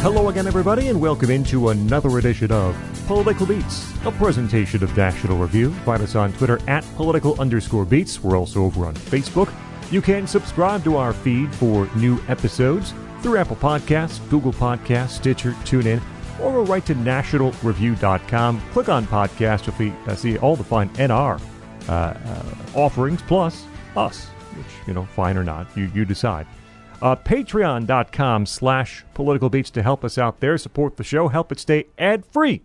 Hello again, everybody, and welcome into another edition of Political Beats, a presentation of National Review. Find us on Twitter at political underscore beats. We're also over on Facebook. You can subscribe to our feed for new episodes through Apple Podcasts, Google Podcasts, Stitcher, TuneIn, or go right to nationalreview.com. Click on podcast. You'll uh, see all the fine NR uh, uh, offerings, plus us, which, you know, fine or not, you, you decide. Uh, Patreon.com slash political beats to help us out there, support the show, help it stay ad free.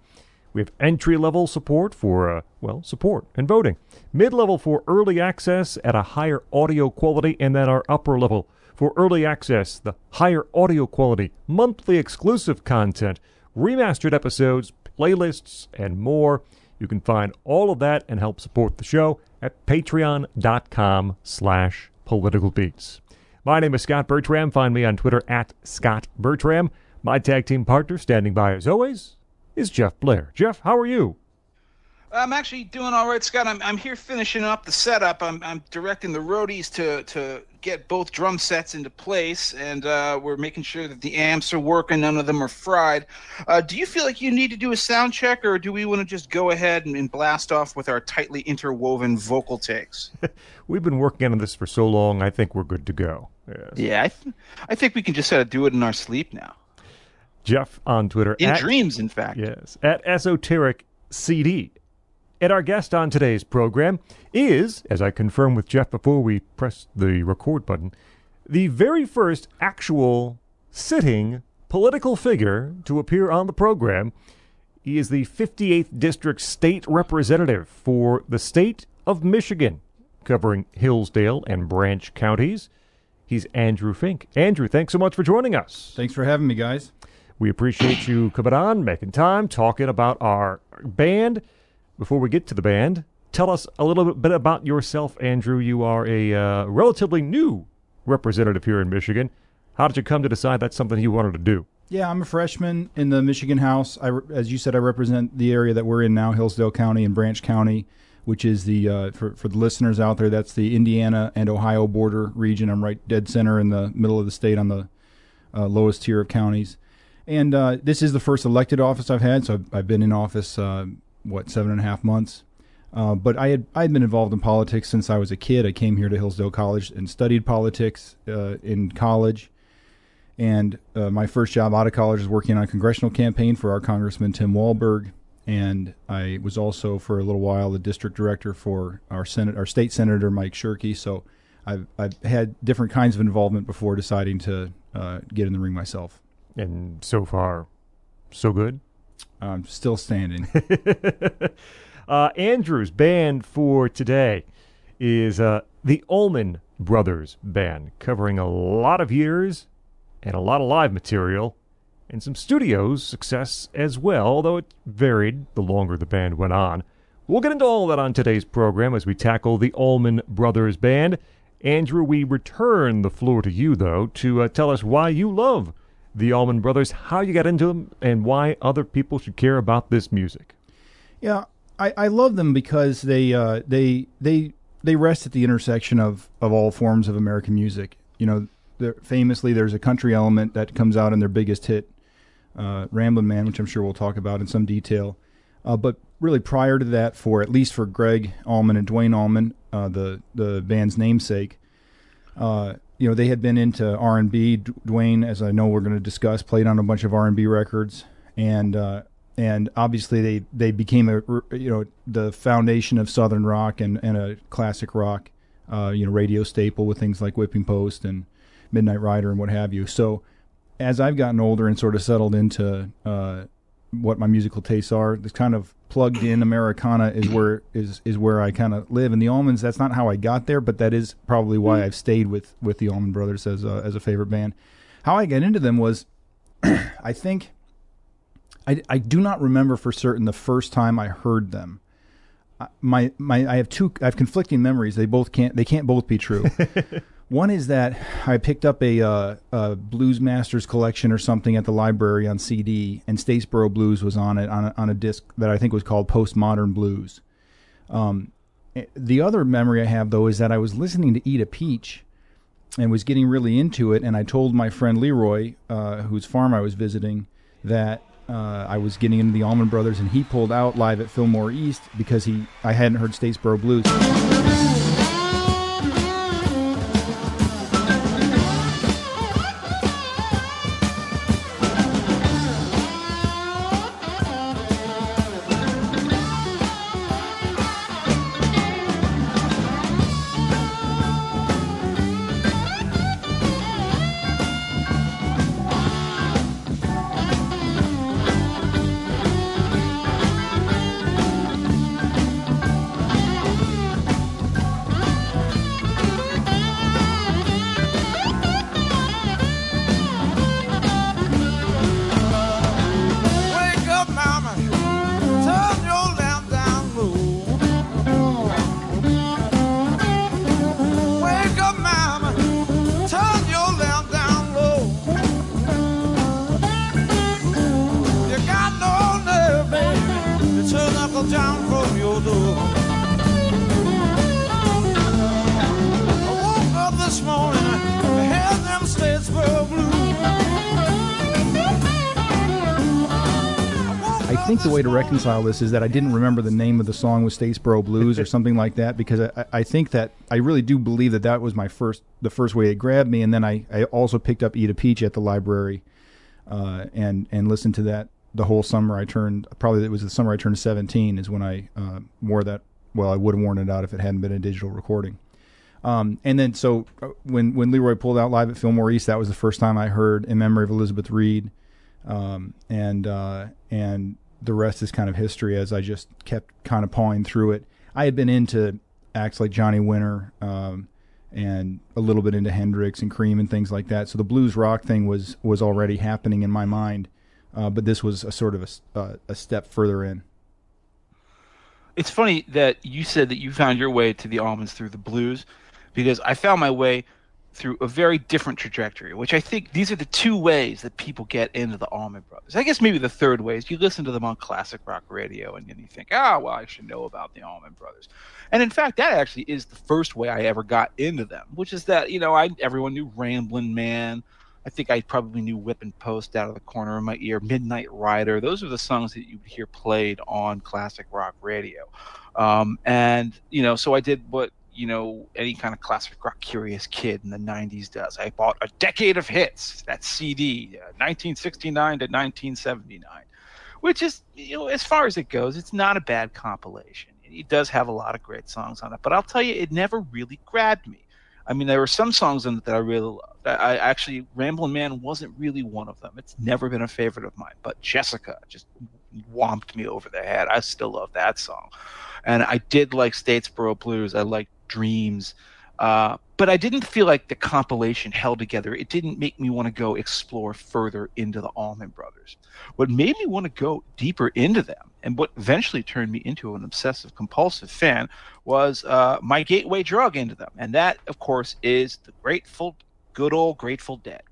We have entry level support for, uh, well, support and voting, mid level for early access at a higher audio quality, and then our upper level for early access, the higher audio quality, monthly exclusive content, remastered episodes, playlists, and more. You can find all of that and help support the show at patreon.com slash political beats. My name is Scott Bertram. Find me on Twitter at Scott Bertram. My tag team partner, standing by as always, is Jeff Blair. Jeff, how are you? I'm actually doing all right, Scott. I'm, I'm here finishing up the setup. I'm, I'm directing the roadies to, to get both drum sets into place, and uh, we're making sure that the amps are working. None of them are fried. Uh, do you feel like you need to do a sound check, or do we want to just go ahead and, and blast off with our tightly interwoven vocal takes? We've been working on this for so long, I think we're good to go. Yes. Yeah, I, th- I think we can just sort of do it in our sleep now. Jeff on Twitter. In at, dreams, in fact. Yes, at Esoteric CD. And our guest on today's program is, as I confirmed with Jeff before we pressed the record button, the very first actual sitting political figure to appear on the program. He is the 58th District State Representative for the state of Michigan, covering Hillsdale and Branch counties. He's Andrew Fink. Andrew, thanks so much for joining us. Thanks for having me, guys. We appreciate you coming on, making time, talking about our band. Before we get to the band, tell us a little bit about yourself, Andrew. You are a uh, relatively new representative here in Michigan. How did you come to decide that's something you wanted to do? Yeah, I'm a freshman in the Michigan House. I, as you said, I represent the area that we're in now, Hillsdale County and Branch County which is the uh, for for the listeners out there, that's the Indiana and Ohio border region. I'm right dead center in the middle of the state on the uh, lowest tier of counties, and uh, this is the first elected office I've had. So I've, I've been in office uh, what seven and a half months. Uh, but I had I had been involved in politics since I was a kid. I came here to Hillsdale College and studied politics uh, in college. And my first job out of college was working on a congressional campaign for our Congressman Tim Walberg and I was also for a little while the district director for our senate, our state senator Mike Shirkey. So I've I've had different kinds of involvement before deciding to uh, get in the ring myself. And so far, so good. I'm still standing. uh, Andrew's band for today is uh, the Allman Brothers Band, covering a lot of years and a lot of live material and some studios success as well, although it varied the longer the band went on. We'll get into all that on today's program as we tackle the Allman Brothers Band. Andrew, we return the floor to you, though, to uh, tell us why you love the Allman Brothers, how you got into them, and why other people should care about this music. Yeah, I, I love them because they uh, they they they rest at the intersection of, of all forms of American music. You know, famously, there's a country element that comes out in their biggest hit, uh, Ramblin' Man, which I'm sure we'll talk about in some detail. Uh, but really, prior to that, for at least for Gregg Allman and Duane Allman, uh, the the band's namesake, uh, you know, they had been into R and B. Duane, as I know we're going to discuss, played on a bunch of R and B records, and uh, and obviously they they became a you know the foundation of Southern rock and and a classic rock, uh, you know, radio staple with things like Whipping Post and Midnight Rider and what have you. So as I've gotten older and sort of settled into uh, what my musical tastes are, this kind of plugged in Americana is where is is where I kind of live. And the Allmans, that's not how I got there, but that is probably why mm. I've stayed with with the Allman Brothers as a, as a favorite band. How I got into them was, I think, I I do not remember for certain the first time I heard them. My my I have two I have conflicting memories. They both can't they can't both be true. One is that I picked up a, uh, a, Blues Masters collection or something at the library on CD, and Statesboro Blues was on it on a, on a disc that I think was called Postmodern Blues. Um, eh, the other memory I have though is that I was listening to Eat a Peach, and was getting really into it. And I told my friend Leroy, uh, whose farm I was visiting, that uh, I was getting into the Allman Brothers, and he pulled out live at Fillmore East because he I hadn't heard Statesboro Blues. Reconcile this is that I didn't remember the name of the song with Statesboro Blues or something like that because I, I think that I really do believe that that was my first the first way it grabbed me, and then I, I also picked up Eat a Peach at the library, uh, and and listened to that the whole summer. I turned probably it was the summer I turned seventeen is when I uh, wore that. Well, I would have worn it out if it hadn't been a digital recording. Um, and then so uh, when when Leroy pulled out live at Fillmore East, that was the first time I heard "In Memory of Elizabeth Reed," um, and uh, and the rest is kind of history as I just kept kind of pawing through it. I had been into acts like Johnny Winter um, and a little bit into Hendrix and Cream and things like that. So the blues rock thing was was already happening in my mind, uh, but this was a sort of a, uh, a step further in. It's funny that you said that you found your way to the Allmans through the blues, because I found my way through a very different trajectory, which I think these are the two ways that people get into the Allman Brothers. I guess maybe the third way is you listen to them on classic rock radio and then you think, ah, well, I should know about the Allman Brothers. And in fact, that actually is the first way I ever got into them, which is that, you know, I everyone knew Ramblin' Man. I think I probably knew Whipping Post out of the corner of my ear, Midnight Rider. Those are the songs that you would hear played on classic rock radio. Um, and, you know, so I did what you know any kind of classic rock curious kid in the 90s does. I bought a decade of hits that cd uh, 1969 to 1979 which is you know as far as it goes it's not a bad compilation. It does have a lot of great songs on it but i'll tell you it never really grabbed me. I mean there were some songs in it that i really loved. I, I actually ramblin' man wasn't really one of them. It's never been a favorite of mine but jessica just whomped me over the head i still love that song and I did like Statesboro Blues. I liked dreams. Uh, but I didn't feel like the compilation held together. It didn't make me want to go explore further into the Allman Brothers. What made me want to go deeper into them, and what eventually turned me into an obsessive compulsive fan, was uh, my gateway drug into them, and that, of course, is the Grateful, good old Grateful Dead.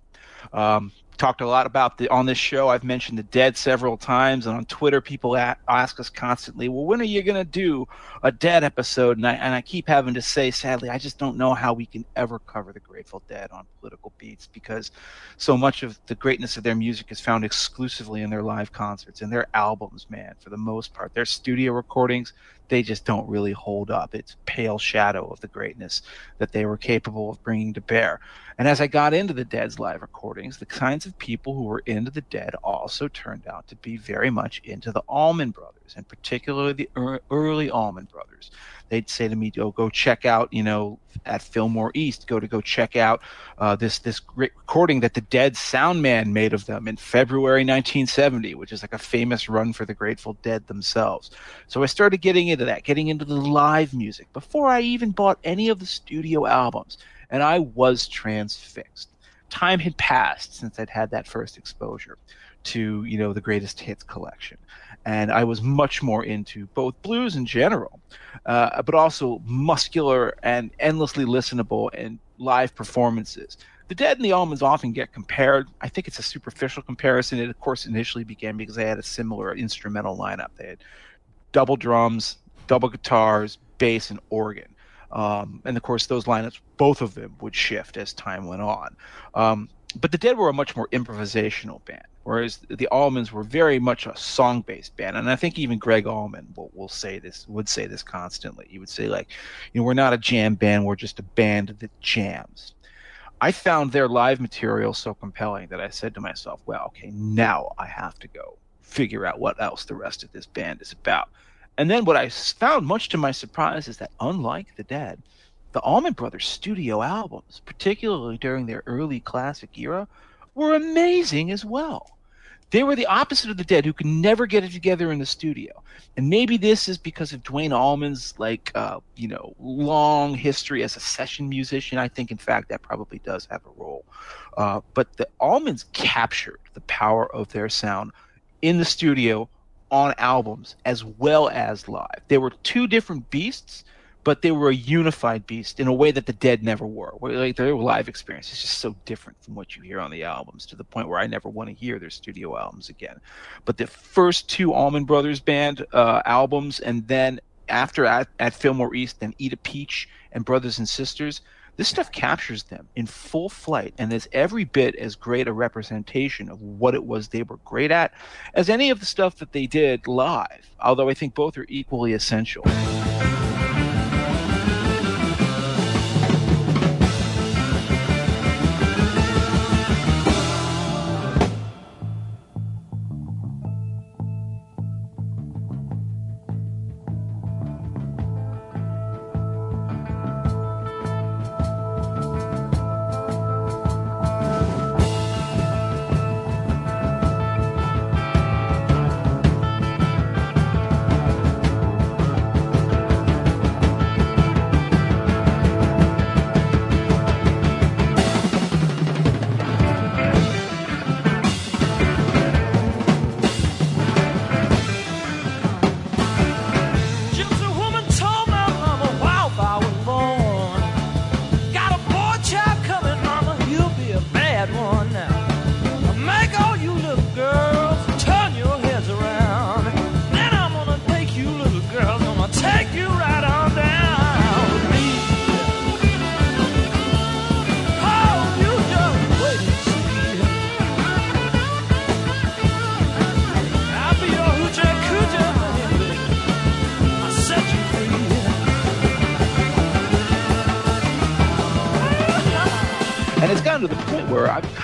Um, talked a lot about the on this show. I've mentioned the Dead several times, and on Twitter, people ask us constantly, "Well, when are you going to do a Dead episode?" And I and I keep having to say, sadly, I just don't know how we can ever cover the Grateful Dead on political beats because so much of the greatness of their music is found exclusively in their live concerts and their albums. Man, for the most part, their studio recordings they just don't really hold up. It's pale shadow of the greatness that they were capable of bringing to bear. And as I got into the Dead's live recordings, the kinds of people who were into the Dead also turned out to be very much into the Allman Brothers, and particularly the early Allman Brothers they'd say to me, "Oh, go check out, you know, at Fillmore East, go to go check out uh, this this recording that the Dead sound man made of them in February 1970, which is like a famous run for the Grateful Dead themselves." So I started getting into that, getting into the live music before I even bought any of the studio albums, and I was transfixed. Time had passed since I'd had that first exposure to you know the greatest hits collection and I was much more into both blues in general, uh, but also muscular and endlessly listenable and live performances. The Dead and the Allmans often get compared. I think it's a superficial comparison. It, of course, initially began because they had a similar instrumental lineup. They had double drums, double guitars, bass, and organ. Um, and of course, those lineups, both of them, would shift as time went on. Um, but the Dead were a much more improvisational band, whereas the Allmans were very much a song-based band. And I think even Gregg Allman will, will say this, would say this constantly. He would say like, you know, we're not a jam band, we're just a band that jams. I found their live material so compelling that I said to myself, well, okay, now I have to go figure out what else the rest of this band is about. And then what I found, much to my surprise, is that unlike the Dead, the Allman Brothers studio albums, particularly during their early classic era, were amazing as well. They were the opposite of the Dead, who could never get it together in the studio. And maybe this is because of Duane Allman's like uh, you know long history as a session musician. I think, in fact, that probably does have a role. Uh, but the Allmans captured the power of their sound in the studio on albums as well as live. They were two different beasts, but they were a unified beast in a way that the Dead never were. Like their live experience is just so different from what you hear on the albums to the point where I never want to hear their studio albums again. But the first two Allman Brothers band uh, albums, and then after at, at Fillmore East, then Eat a Peach and Brothers and Sisters, this stuff captures them in full flight and is every bit as great a representation of what it was they were great at as any of the stuff that they did live, although I think both are equally essential.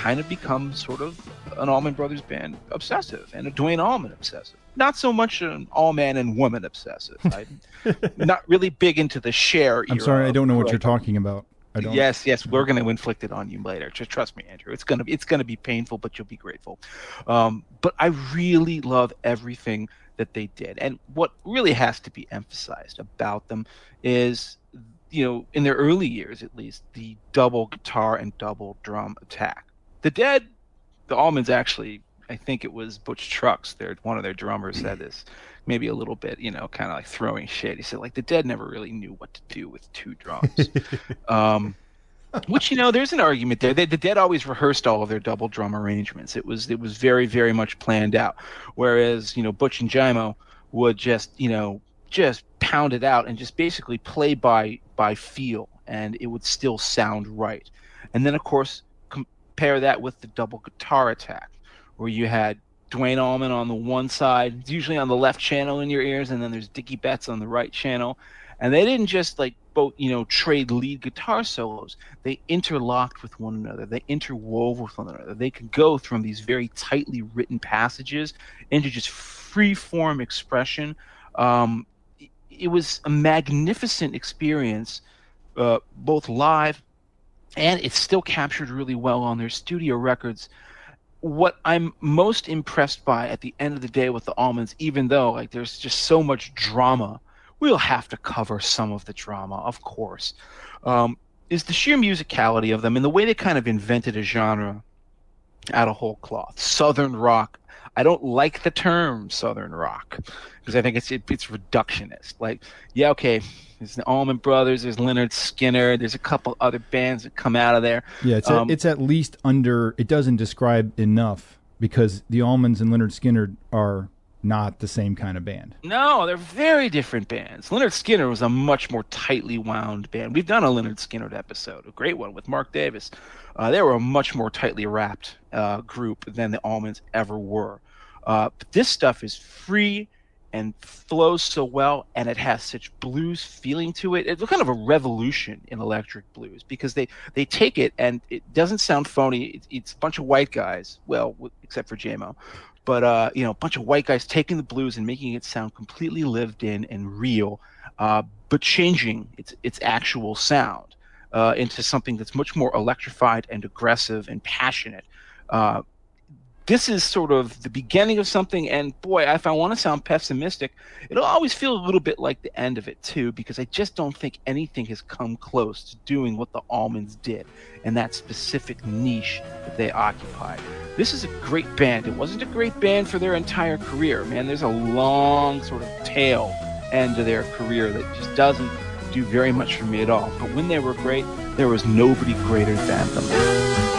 Kind of become sort of an Allman Brothers band obsessive and a Duane Allman obsessive. Not so much an all man and woman obsessive. I'm not really big into the Cher. I'm sorry, I don't know what you're talking about. I don't. Yes, yes, we're going to inflict it on you later. Just trust me, Andrew. It's gonna be it's gonna be painful, but you'll be grateful. Um, but I really love everything that they did, and what really has to be emphasized about them is you know, in their early years at least, the double guitar and double drum attack the Dead, the Allmans actually, I think it was Butch Trucks, their one of their drummers said this, maybe a little bit, you know, kind of like throwing shade. He said like the Dead never really knew what to do with two drums. um, which you know, there's an argument there. They, the Dead always rehearsed all of their double drum arrangements. It was it was very very much planned out. Whereas you know Butch and Jaimoe would just you know just pound it out and just basically play by by feel, and it would still sound right. And then of course pair that with the double guitar attack, where you had Duane Allman on the one side, usually on the left channel in your ears, and then there's Dickey Betts on the right channel. And they didn't just like both, you know, trade lead guitar solos. They interlocked with one another. They interwove with one another. They could go from these very tightly written passages into just free form expression. Um, it was a magnificent experience, uh, both live and it's still captured really well on their studio records. What I'm most impressed by at the end of the day with the Allmans, even though like there's just so much drama, we'll have to cover some of the drama, of course, um, is the sheer musicality of them and the way they kind of invented a genre out of whole cloth. Southern rock. I don't like the term Southern rock because I think it's it, it's reductionist. Like, yeah, okay, there's the Allman Brothers. There's Lynyrd Skynyrd, There's a couple other bands that come out of there. Yeah, it's um, it's at least under. It doesn't describe enough because the Allmans and Lynyrd Skynyrd are not the same kind of band. No, they're very different bands. Lynyrd Skynyrd was a much more tightly wound band. We've done a Lynyrd Skynyrd episode, a great one with Mark Davis. Uh, they were a much more tightly wrapped uh, group than the Allmans ever were. Uh, but this stuff is free and flows so well, and it has such blues feeling to it. It's kind of a revolution in electric blues because they they take it and it doesn't sound phony. It's, it's a bunch of white guys, well, except for Jaimoe, but uh, you know, a bunch of white guys taking the blues and making it sound completely lived in and real, uh, but changing its its actual sound uh, into something that's much more electrified and aggressive and passionate. This is sort of the beginning of something. And boy, if I want to sound pessimistic, it'll always feel a little bit like the end of it too, because I just don't think anything has come close to doing what the Allmans did and that specific niche that they occupied. This is a great band. It wasn't a great band for their entire career, man. There's a long sort of tail end to their career that just doesn't do very much for me at all. But when they were great, there was nobody greater than them.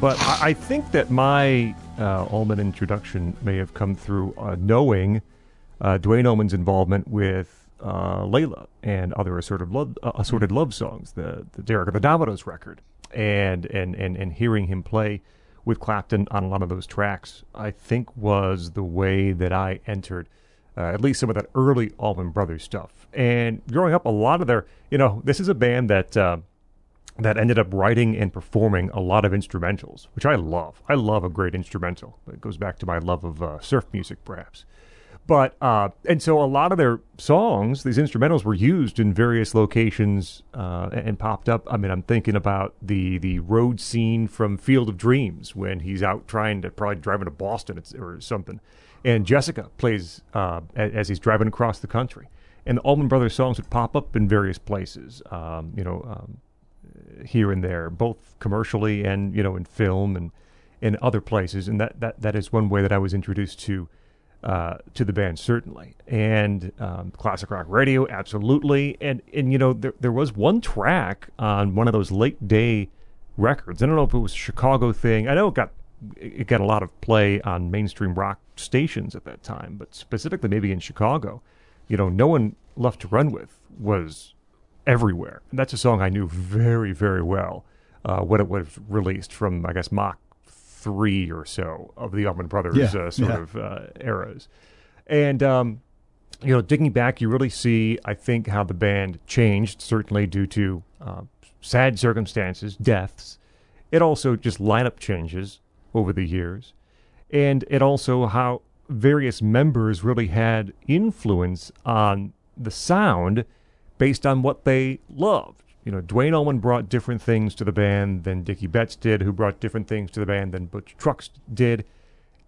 But I, I think that my uh, Allman introduction may have come through uh, knowing uh, Duane Allman's involvement with uh, Layla and other assorted love, uh, assorted love songs, the, the Derek of the Dominos record, and, and, and, and hearing him play with Clapton on a lot of those tracks, I think was the way that I entered uh, at least some of that early Allman Brothers stuff. And growing up, a lot of their, you know, this is a band that uh, that ended up writing and performing a lot of instrumentals, which I love. I love a great instrumental. It goes back to my love of uh, surf music, perhaps. But uh, and so a lot of their songs, these instrumentals, were used in various locations uh, and popped up. I mean, I'm thinking about the the road scene from Field of Dreams when he's out trying to probably driving to Boston or something, and Jessica plays uh, as he's driving across the country. And the Allman Brothers songs would pop up in various places. Um, you know, um, here and there, both commercially and you know in film and in other places, and that, that, that is one way that I was introduced to uh, to the band certainly, and um, classic rock radio absolutely, and and you know there there was one track on one of those late day records. I don't know if it was a Chicago thing. I know it got it got a lot of play on mainstream rock stations at that time, but specifically maybe in Chicago, you know, no one left to run with was everywhere. And that's a song I knew very, very well uh, when it was released from, I guess, Mach 3 or so of the Allman Brothers yeah, uh, sort yeah. of uh, eras. And, um, you know, digging back, you really see, I think, how the band changed, certainly due to uh, sad circumstances, deaths. It also just lineup changes over the years. And it also how various members really had influence on the sound based on what they loved. You know, Duane Allman brought different things to the band than Dickey Betts did, who brought different things to the band than Butch Trucks did.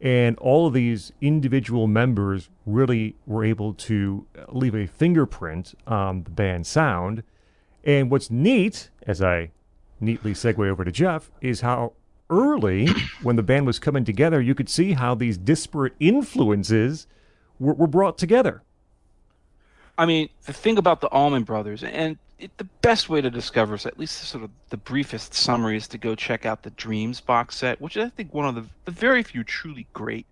And all of these individual members really were able to leave a fingerprint on the band sound. And what's neat, as I neatly segue over to Jeff, is how early, when the band was coming together, you could see how these disparate influences were, were brought together. I mean, the thing about the Allman Brothers, and it, the best way to discover, so at least sort of the briefest summary, is to go check out the Dreams box set, which is, I think, one of the, the very few truly great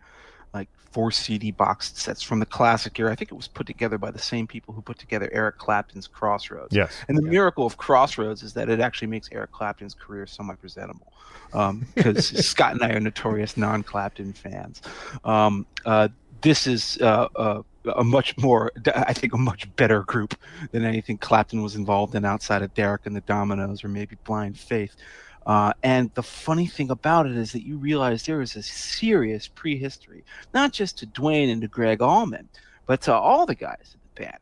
like four CD box sets from the classic era. I think it was put together by the same people who put together Eric Clapton's Crossroads. Yes. And the yeah. miracle of Crossroads is that it actually makes Eric Clapton's career somewhat presentable, because um, Scott and I are notorious non-Clapton fans. Um, uh, this is uh, uh, a much more, I think, a much better group than anything Clapton was involved in outside of Derek and the Dominos or maybe Blind Faith. Uh, and the funny thing about it is that you realize there is a serious prehistory, not just to Duane and to Gregg Allman, but to all the guys in the band.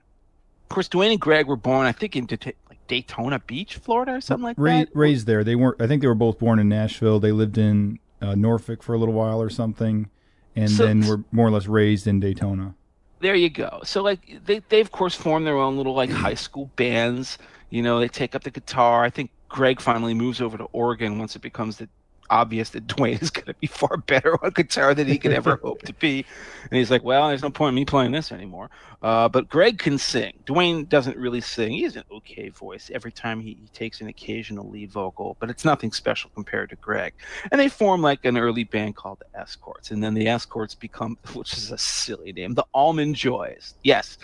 Of course, Duane and Gregg were born, I think, in like Daytona Beach, Florida, or something like Ra- that. Raised there, they weren't. I think they were both born in Nashville. They lived in uh, Norfolk for a little while or something, and So- then were more or less raised in Daytona. there you go. So like they they of course form their own little like high school bands. You know, they take up the guitar. I think Gregg finally moves over to organ once it becomes the obvious that Duane is going to be far better on guitar than he could ever hope to be. And he's like, well, there's no point in me playing this anymore. Uh, but Gregg can sing. Duane doesn't really sing. He has an okay voice every time he, he takes an occasional lead vocal, but it's nothing special compared to Gregg. And they form like an early band called the Escorts. And then the Escorts become, which is a silly name, the Allman Joys. Yes,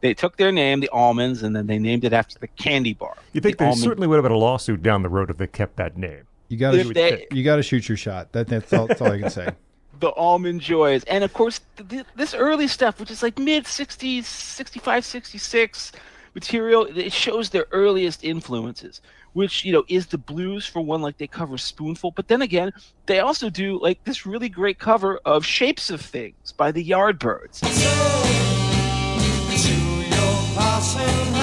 they took their name, the Allmans, and then they named it after the candy bar. You think the there Almond- certainly would have been a lawsuit down the road if they kept that name. You got If to they- you got to shoot your shot. That, that's all. That's all I can say. the Allman Joys and of course th- th- this early stuff which is like mid 60s 65 66 material it shows their earliest influences which you know is the blues for one like they cover spoonful but then again they also do like this really great cover of shapes of things by the yardbirds To your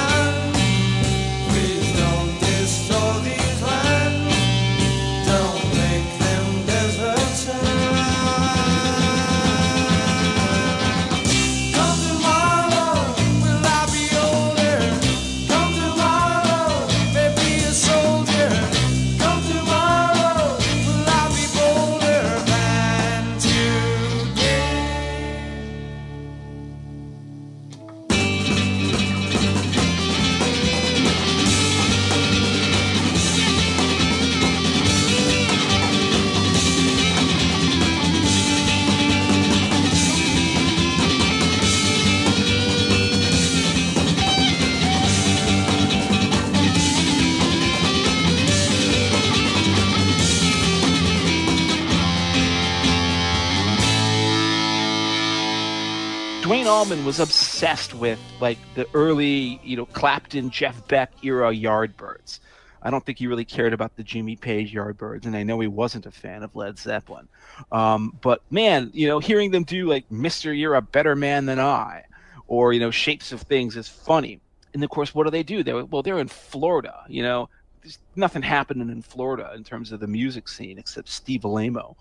Duane Allman was obsessed with like the early, you know, Clapton, Jeff Beck era Yardbirds. I don't think he really cared about the Jimmy Page Yardbirds, and I know he wasn't a fan of Led Zeppelin. Um, but man, you know, hearing them do like "Mister, You're a Better Man Than I," or you know, "Shapes of Things" is funny. And of course, what do they do? They well, they're in Florida. You know, there's nothing happening in Florida in terms of the music scene except Steve Alaimo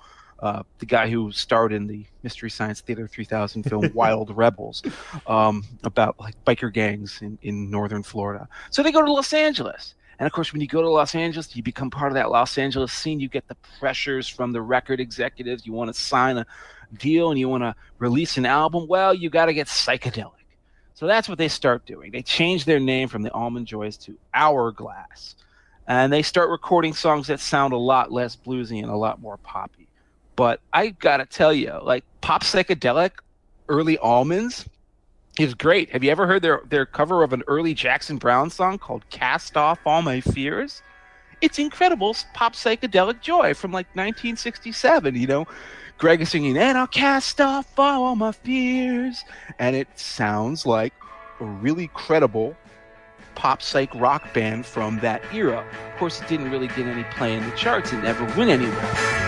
uh, the guy who starred in the Mystery Science Theater 3000 film Wild Rebels, um, about like biker gangs in, in northern Florida. So they go to Los Angeles. And of course, when you go to Los Angeles, you become part of that Los Angeles scene. You get the pressures from the record executives. You want to sign a deal and you want to release an album. Well, you got to get psychedelic. So that's what they start doing. They change their name from the Allman Joys to Hourglass. And they start recording songs that sound a lot less bluesy and a lot more poppy. But I gotta tell you, like pop psychedelic, early Allmans is great. Have you ever heard their their cover of an early Jackson Browne song called "Cast Off All My Fears"? It's incredible pop psychedelic joy from like 1967. You know, Gregg is singing, "And I'll cast off all my fears," and it sounds like a really credible pop psych rock band from that era. Of course, it didn't really get any play in the charts and never went anywhere.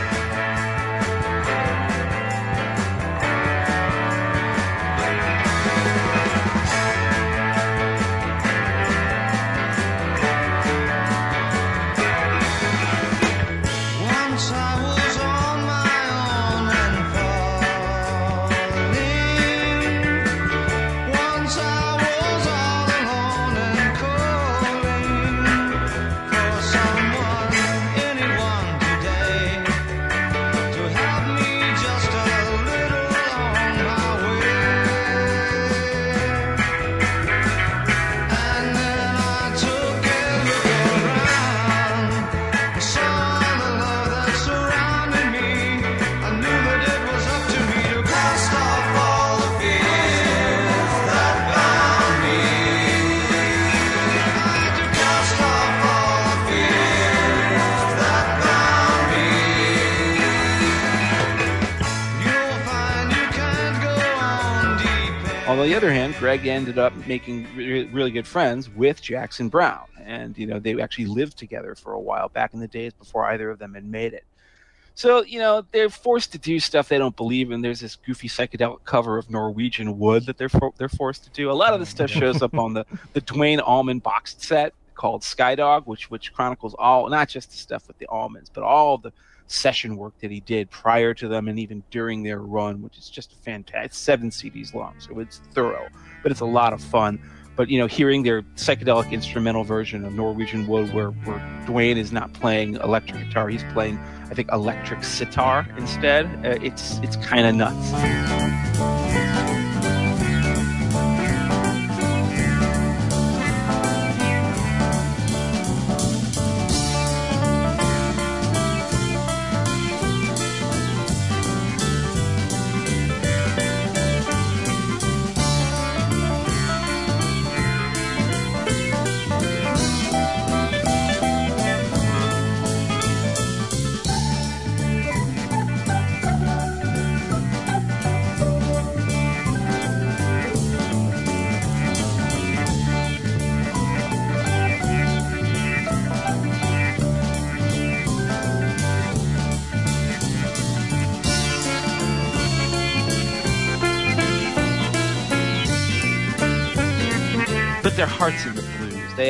The other hand, Gregg ended up making re- really good friends with Jackson Browne, and you know they actually lived together for a while back in the days before either of them had made it. So you know they're forced to do stuff they don't believe in. There's this goofy psychedelic cover of Norwegian Wood that they're for- they're forced to do. A lot of this stuff shows up on the the Duane Allman boxed set called Skydog, which which chronicles all not just the stuff with the Allmans, but all the session work that he did prior to them and even during their run, which is just fantastic. It's seven CDs long, so it's thorough, but it's a lot of fun. But you know, hearing their psychedelic instrumental version of Norwegian Wood, where where Duane is not playing electric guitar, he's playing, I think, electric sitar instead. Uh, it's it's kind of nuts.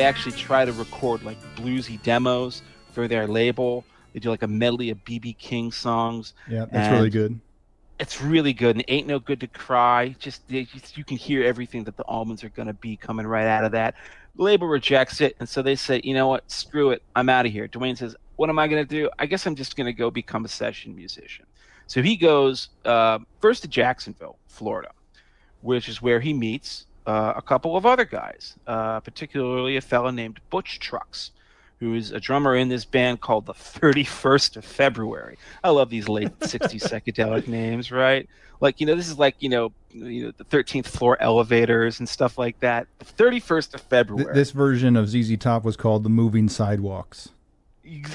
Actually try to record like bluesy demos for their label. They do like a medley of BB King songs. Yeah, that's really good. It's really good. And ain't no good to cry. Just they, you can hear everything that the Allmans are going to be coming right out of that. The label rejects it, and so they say, you know what? Screw it. I'm out of here. Duane says, what am I going to do? I guess I'm just going to go become a session musician. So he goes uh, first to Jacksonville, Florida, which is where he meets uh, a couple of other guys, uh, particularly a fellow named Butch Trucks, who is a drummer in this band called the 31st of February. I love these late 60s psychedelic names, right? Like, you know, this is like, you know, you know, the 13th floor elevators and stuff like that. The 31st of February. Th- this version of ZZ Top was called the Moving Sidewalks.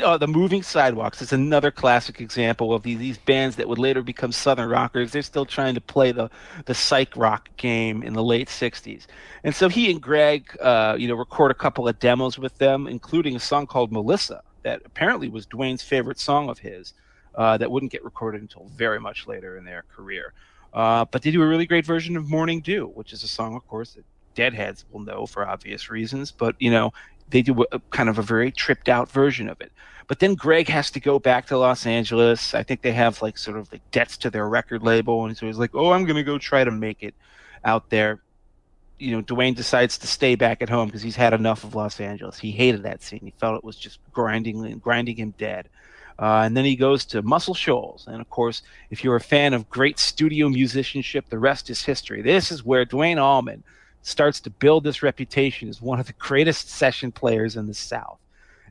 Uh, the moving sidewalks is another classic example of these, these bands that would later become southern rockers. They're still trying to play the the psych rock game in the late 60s and so he and gregg uh, you know record a couple of demos with them including a song called melissa that apparently was duane's favorite song of his uh, that wouldn't get recorded until very much later in their career. Uh, but they do a really great version of morning dew which is a song of course that deadheads will know for obvious reasons. But you know they do a, kind of a very tripped out version of it. But then Gregg has to go back to Los Angeles. I think they have like sort of like debts to their record label, and so he's like, "Oh, I'm to go try to make it out there." You know, Duane decides to stay back at home because he's had enough of Los Angeles. He hated that scene. He felt it was just grinding grinding him dead. Uh, and then he goes to Muscle Shoals. And of course, if you're a fan of great studio musicianship, the rest is history. This is where Duane Allman starts to build this reputation as one of the greatest session players in the South.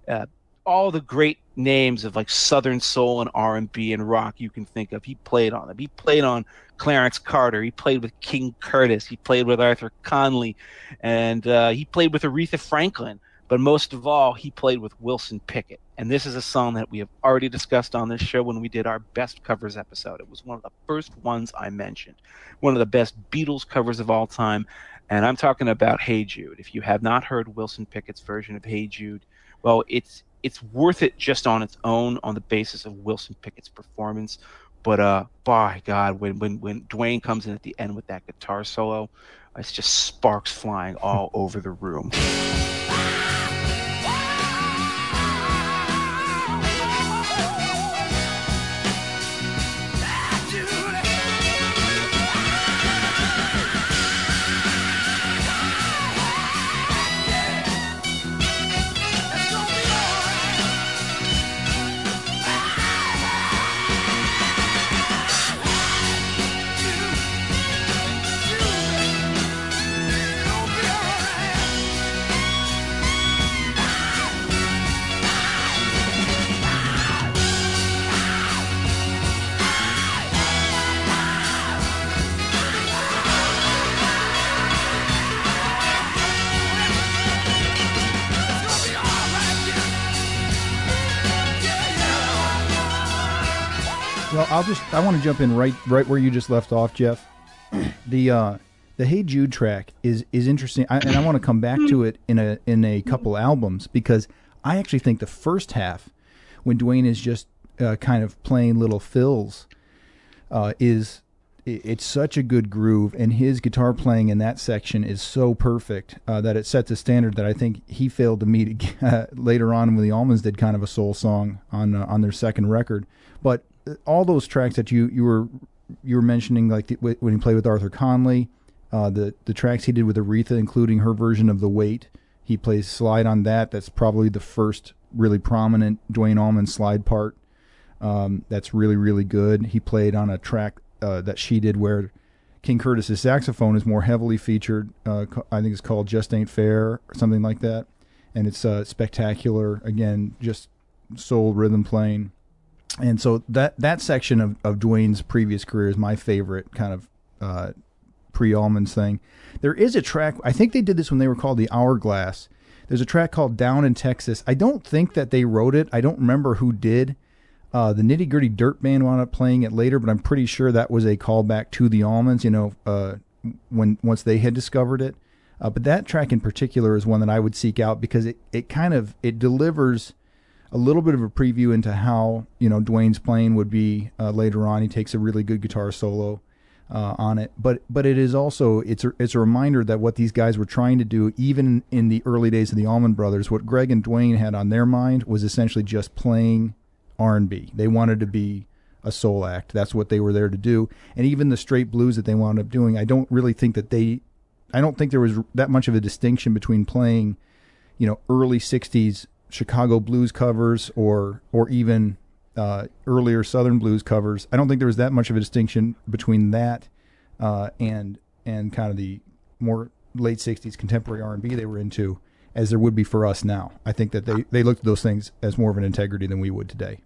Uh, all the great names of like Southern soul and R and B and rock you can think of, he played on them. He played on Clarence Carter. He played with King Curtis. He played with Arthur Conley, and uh, he played with Aretha Franklin. But most of all, he played with Wilson Pickett. And this is a song that we have already discussed on this show when we did our best covers episode. It was one of the first ones I mentioned, one of the best Beatles covers of all time. And I'm talking about Hey Jude. If you have not heard Wilson Pickett's version of Hey Jude, well, it's it's worth it just on its own on the basis of Wilson Pickett's performance. But uh, by God, when when when Duane comes in at the end with that guitar solo, it's just sparks flying all over the room. I'll just I want to jump in right right where you just left off, Jeff. the uh, the Hey Jude track is is interesting, I, and I want to come back to it in a in a couple albums because I actually think the first half, when Duane is just uh, kind of playing little fills, uh, is it- it's such a good groove, and his guitar playing in that section is so perfect uh, that it sets a standard that I think he failed to meet later on when the Allmans did kind of a soul song on uh, on their second record. But all those tracks that you you were you were mentioning, like the, when he played with Arthur Conley, uh, the the tracks he did with Aretha, including her version of the Weight, he plays slide on that. That's probably the first really prominent Duane Allman slide part. Um, that's really really good. He played on a track uh, that she did where King Curtis's saxophone is more heavily featured. Uh, I think it's called "Just Ain't Fair" or something like that, and it's uh, spectacular. Again, just soul rhythm playing, and so that that section of of Duane's previous career is my favorite kind of uh, pre Allmans thing. There is a track. I think they did this when they were called the Hourglass. There's a track called "Down in Texas." I don't think that they wrote it. I don't remember who did. Uh, the Nitty Gritty Dirt Band wound up playing it later, but I'm pretty sure that was a callback to the Allmans. You know, uh, when once they had discovered it. Uh, but that track in particular is one that I would seek out because it, it kind of it delivers a little bit of a preview into how you know Duane's playing would be uh, later on. He takes a really good guitar solo uh, on it, but but it is also it's a, it's a reminder that what these guys were trying to do, even in the early days of the Allman Brothers, what Gregg and Dwayne had on their mind was essentially just playing R and B. They wanted to be a soul act. That's what they were there to do. And even the straight blues that they wound up doing, I don't really think that they, I don't think there was that much of a distinction between playing, you know, early '60s Chicago blues covers or or even uh, earlier Southern blues covers. I don't think there was that much of a distinction between that uh, and and kind of the more late '60s contemporary R&B they were into, as there would be for us now. I think that they they looked at those things as more of an integrity than we would today.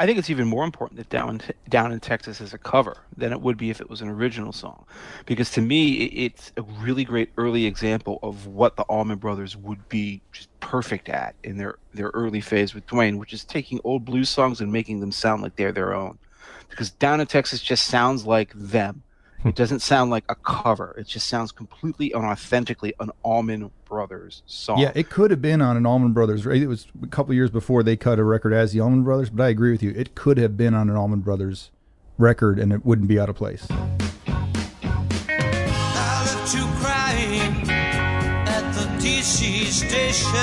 I think it's even more important that Down Down in Texas is a cover than it would be if it was an original song, because to me it- it's a really great early example of what the Allman Brothers would be just perfect at in their their early phase with Duane, which is taking old blues songs and making them sound like they're their own. Because Down in Texas just sounds like them. It doesn't sound like a cover. It just sounds completely and authentically an Allman Brothers song. Yeah, it could have been on an Allman Brothers. It was a couple years before they cut a record as the Allman Brothers, but I agree with you. It could have been on an Allman Brothers record, and it wouldn't be out of place. I left you crying at the DC station.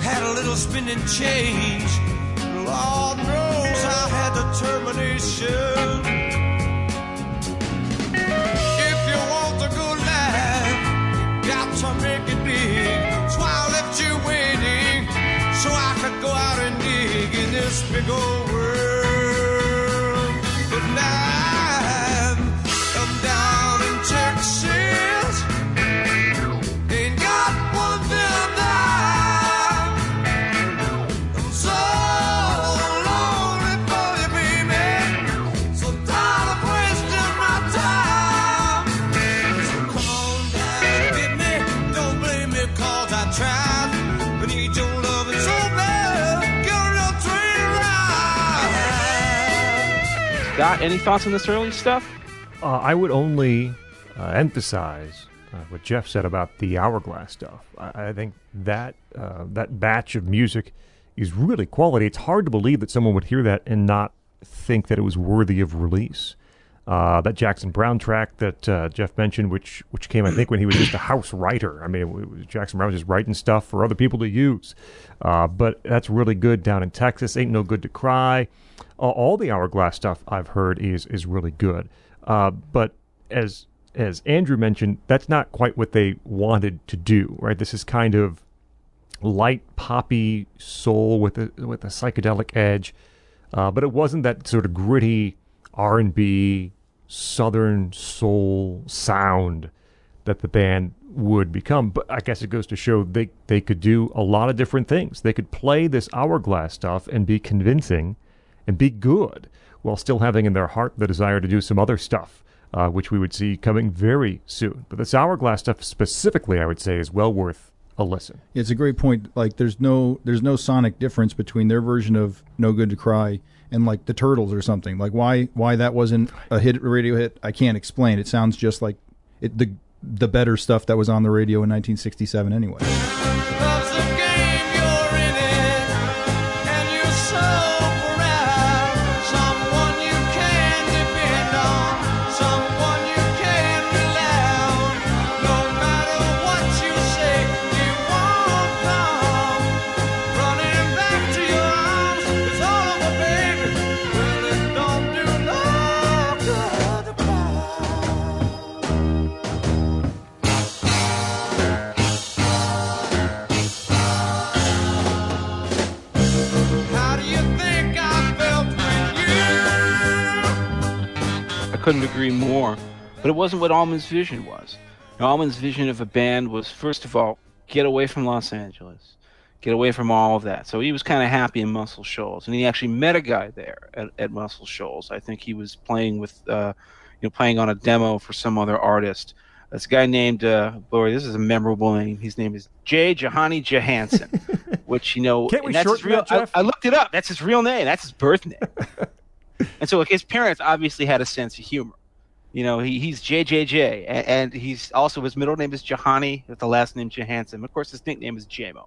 Had a little spinning change. Lord knows I had determination. If you want a good life, you got to make it big. So I left you waiting so I could go out and dig in this big old world. Scott, any thoughts on this early stuff? Uh, I would only uh, emphasize uh, what Jeff said about the hourglass stuff. I, I think that uh, that batch of music is really quality. It's hard to believe that someone would hear that and not think that it was worthy of release. Uh, that Jackson Browne track that uh, Jeff mentioned, which which came, I think, when he was just a house writer. I mean, Jackson Browne was just writing stuff for other people to use. Uh, but that's really good down in Texas. Ain't no good to cry. All the Hourglass stuff I've heard is is really good. Uh, but as as Andrew mentioned, that's not quite what they wanted to do. Right? This is kind of light poppy soul with a with a psychedelic edge, uh, but it wasn't that sort of gritty R and B southern soul sound that the band would become. But I guess it goes to show they they could do a lot of different things. They could play this hourglass stuff and be convincing and be good while still having in their heart the desire to do some other stuff. Uh, which we would see coming very soon. But this hourglass stuff specifically, I would say, is well worth a listen. It's a great point. Like there's no there's no sonic difference between their version of No Good to Cry and like the Turtles or something. Like why why that wasn't a hit radio hit, I can't explain. It sounds just like it the the better stuff that was on the radio in 1967 anyway. Couldn't agree more. But it wasn't what Allman's vision was. Allman's vision of a band was, first of all, get away from Los Angeles, get away from all of that. So he was kind of happy in Muscle Shoals, and he actually met a guy there at, at Muscle Shoals. I think he was playing with, uh, you know, playing on a demo for some other artist. This guy named, uh, boy, this is a memorable name. His name is Jai Johanny Johanson, which you know, Can't we that's his shorten real. that, Jeff? I, I looked it up. That's his real name. That's his birth name. and so, like, his parents obviously had a sense of humor. You know, he, he's JJJ, and, and he's also his middle name is Johanny, with the last name Johanson. Of course, his nickname is Jaimoe.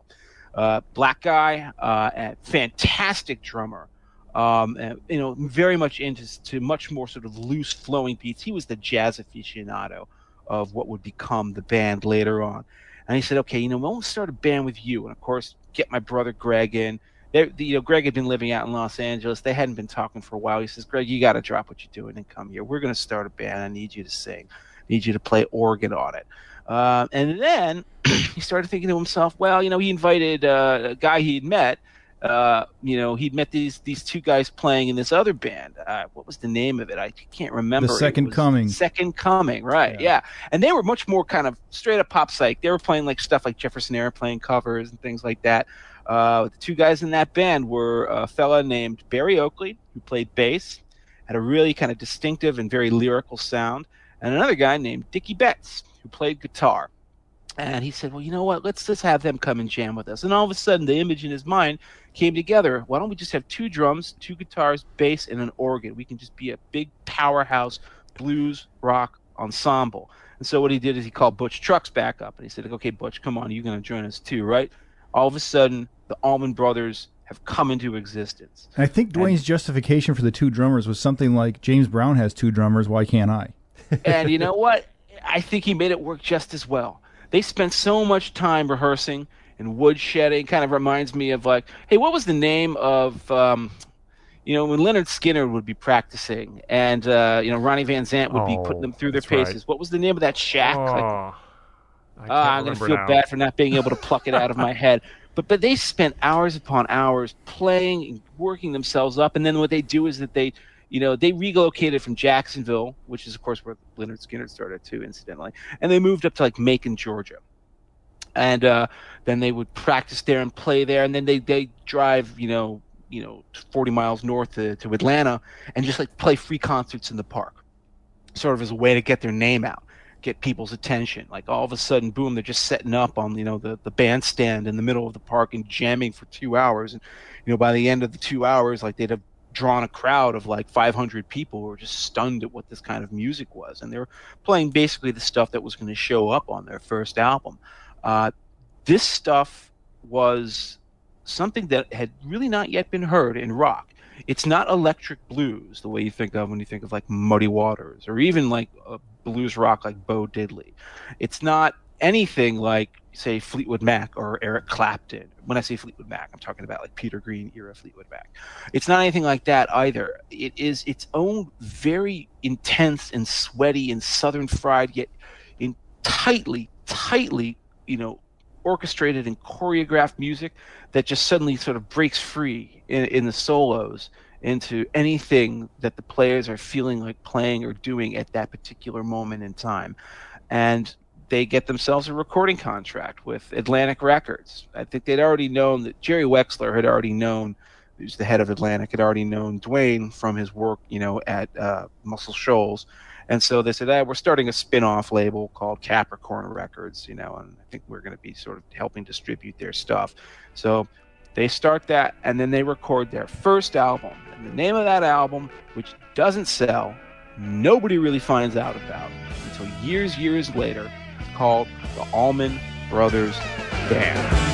Uh, black guy, uh, fantastic drummer. Um, and, you know, very much into to much more sort of loose flowing beats. He was the jazz aficionado of what would become the band later on. And he said, okay, you know, we'll start a band with you. And of course, get my brother Gregg in. They, you know, Gregg had been living out in Los Angeles. They hadn't been talking for a while. He says, Gregg, you got to drop what you're doing and come here. We're going to start a band. I need you to sing. I need you to play organ on it. Uh, and then he started thinking to himself, well, you know, he invited uh, a guy he'd met. Uh, you know, he'd met these these two guys playing in this other band. Uh, what was the name of it? I can't remember. The Second Coming. Second Coming, right? Yeah. Yeah. and they were much more kind of straight up pop psych. They were playing like stuff like Jefferson Airplane covers and things like that. Uh, the two guys in that band were a fella named Berry Oakley, who played bass, had a really kind of distinctive and very lyrical sound, and another guy named Dickey Betts, who played guitar. And he said, "Well, you know what? Let's just have them come and jam with us." And all of a sudden, the image in his mind came together. Why don't we just have two drums, two guitars, bass, and an organ? We can just be a big powerhouse blues rock ensemble. And so what he did is he called Butch Trucks back up, and he said, "Okay, Butch, come on, you're going to join us too, right?" All of a sudden, the Allman Brothers have come into existence. And I think Duane's justification for the two drummers was something like James Brown has two drummers, why can't I? and you know what? I think he made it work just as well. They spent so much time rehearsing and woodshedding. Kind of reminds me of like, hey, what was the name of, um, you know, when Lynyrd Skynyrd would be practicing and uh, you know Ronnie Van Zant would be Oh, putting them through their that's right. paces. What was the name of that shack? Like, Oh, I can't Ah, I'm going to feel now. bad for not being able to pluck it out of my head. But but they spent hours upon hours playing and working themselves up, and then what they do is that they, you know, they relocated from Jacksonville, which is of course where Lynyrd Skynyrd started too, incidentally, and they moved up to like Macon, Georgia, and uh, then they would practice there and play there, and then they they drive, you know, you know, 40 miles north to, to Atlanta, and just like play free concerts in the park, sort of as a way to get their name out get people's attention. Like all of a sudden, boom, they're just setting up on you know the the bandstand in the middle of the park and jamming for two hours. And you know by the end of the two hours, like they'd have drawn a crowd of like 500 people who were just stunned at what this kind of music was, and they were playing basically the stuff that was going to show up on their first album. Uh, this stuff was something that had really not yet been heard in rock. It's not electric blues the way you think of when you think of like Muddy Waters or even like blues rock like Bo Diddley. It's not anything like say Fleetwood Mac or Eric Clapton. When I say Fleetwood Mac, I'm talking about like Peter Green era Fleetwood Mac. It's not anything like that either. It is its own very intense and sweaty and southern fried yet in tightly, tightly, you know, orchestrated and choreographed music that just suddenly sort of breaks free in, in the solos into anything that the players are feeling like playing or doing at that particular moment in time. And they get themselves a recording contract with Atlantic Records. I think they'd already known that Jerry Wexler had already known, who's the head of Atlantic, had already known Duane from his work, you know, at uh, Muscle Shoals. And so they said, ah, we're starting a spin-off label called Capricorn Records, you know, and I think we're going to be sort of helping distribute their stuff. So they start that, and then they record their first album. And the name of that album, which doesn't sell, nobody really finds out about until years, years later, is called the Allman Brothers Band.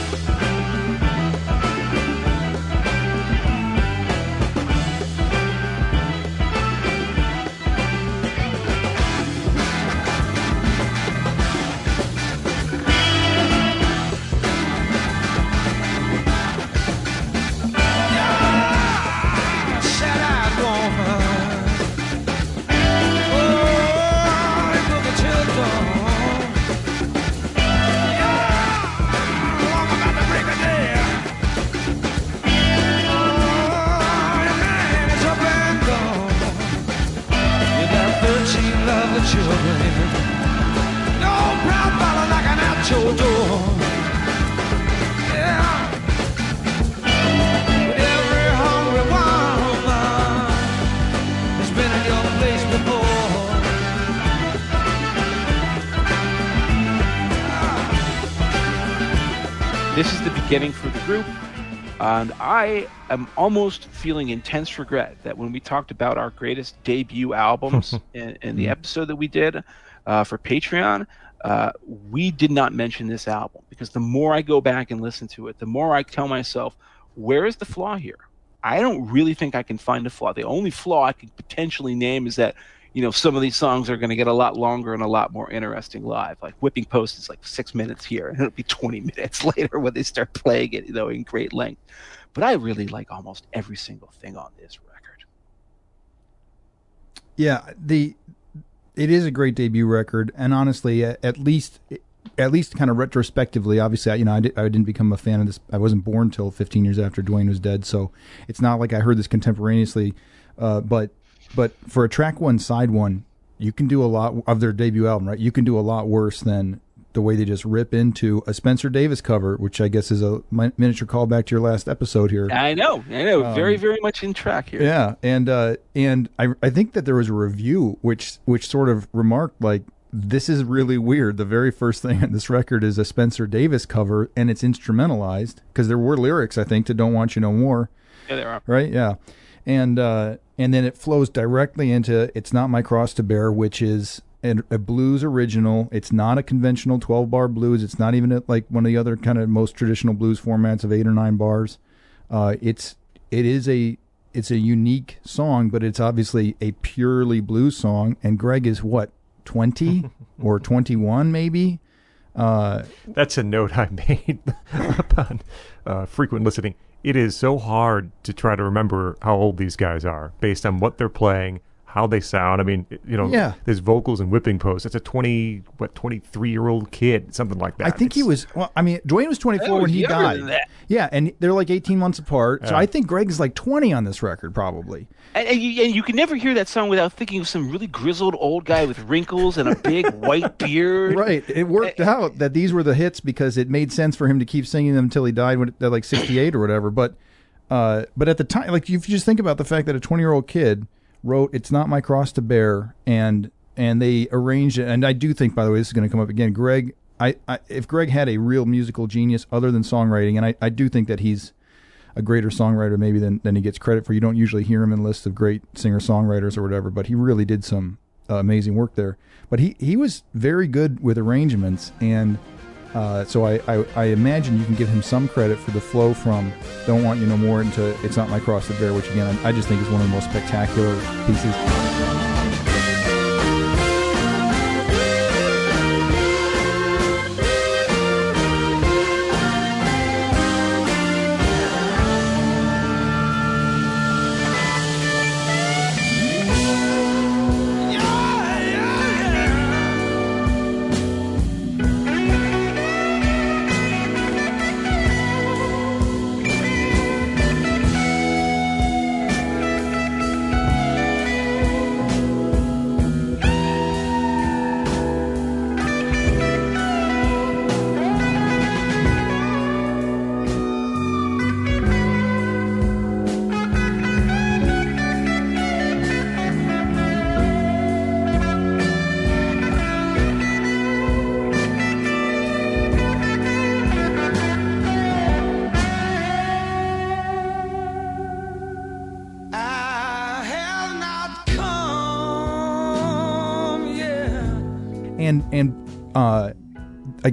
I am almost feeling intense regret that when we talked about our greatest debut albums in, in the episode that we did uh, for Patreon, uh, we did not mention this album because the more I go back and listen to it, the more I tell myself, where is the flaw here? I don't really think I can find a flaw. The only flaw I could potentially name is that you know some of these songs are going to get a lot longer and a lot more interesting live. Like Whipping Post is like six minutes here, and it'll be 20 minutes later when they start playing it, you know, in great length. But I really like almost every single thing on this record. Yeah, the it is a great debut record, and honestly, at, least at least kind of retrospectively, obviously, I, you know, I, did, didn't become a fan of this. I wasn't born till 15 years after Duane was dead, so it's not like I heard this contemporaneously. Uh, but but for a track one, side one, you can do a lot of their debut album, right? You can do a lot worse than the way they just rip into a Spencer Davis cover, which I guess is a mi- miniature callback to your last episode here. I know, I know, very, very much in track here. Yeah, and uh, and I I think that there was a review which which sort of remarked like this is really weird. The very first thing on this record is a Spencer Davis cover, and it's instrumentalized because there were lyrics I think to "Don't Want You No More," Yeah, there are. right? Yeah, and uh, and then it flows directly into "It's Not My Cross to Bear," which is a, a blues original. It's not a conventional twelve bar blues. It's not even a, like one of the other kind of most traditional blues formats of eight or nine bars. Uh, it's it is a it's a unique song, but it's obviously a purely blues song. And Gregg is what twenty or twenty one, maybe. Uh, That's a note I made upon uh, frequent listening. It is so hard to try to remember how old these guys are based on what they're playing, how they sound. I mean, you know, Yeah. there's vocals and whipping posts. It's a 20, what, 23 year old kid, something like that. I think he was. Well, I mean, Duane was 24 was when he died. than that. Yeah, and they're like eighteen months apart. So I think Gregg is like twenty on this record, probably. And, and, you, and you can never hear that song without thinking of some really grizzled old guy with wrinkles and a big white beard. Right. It worked out that these were the hits because it made sense for him to keep singing them until he died when at like 68 or whatever. But uh, but at the time, like if you just think about the fact that a 20 year old kid wrote "It's Not My Cross to Bear" and and they arranged it. And I do think, by the way, this is going to come up again. Gregg, I, I if Gregg had a real musical genius other than songwriting, and I, I do think that he's a greater songwriter maybe than, than he gets credit for. You don't usually hear him in lists of great singer songwriters or whatever, but he really did some uh, amazing work there. But he, he was very good with arrangements, and uh, so I, I, I imagine you can give him some credit for the flow from "Don't Want You No More" into "It's Not My Cross to Bear," which again I, I just think is one of the most spectacular pieces.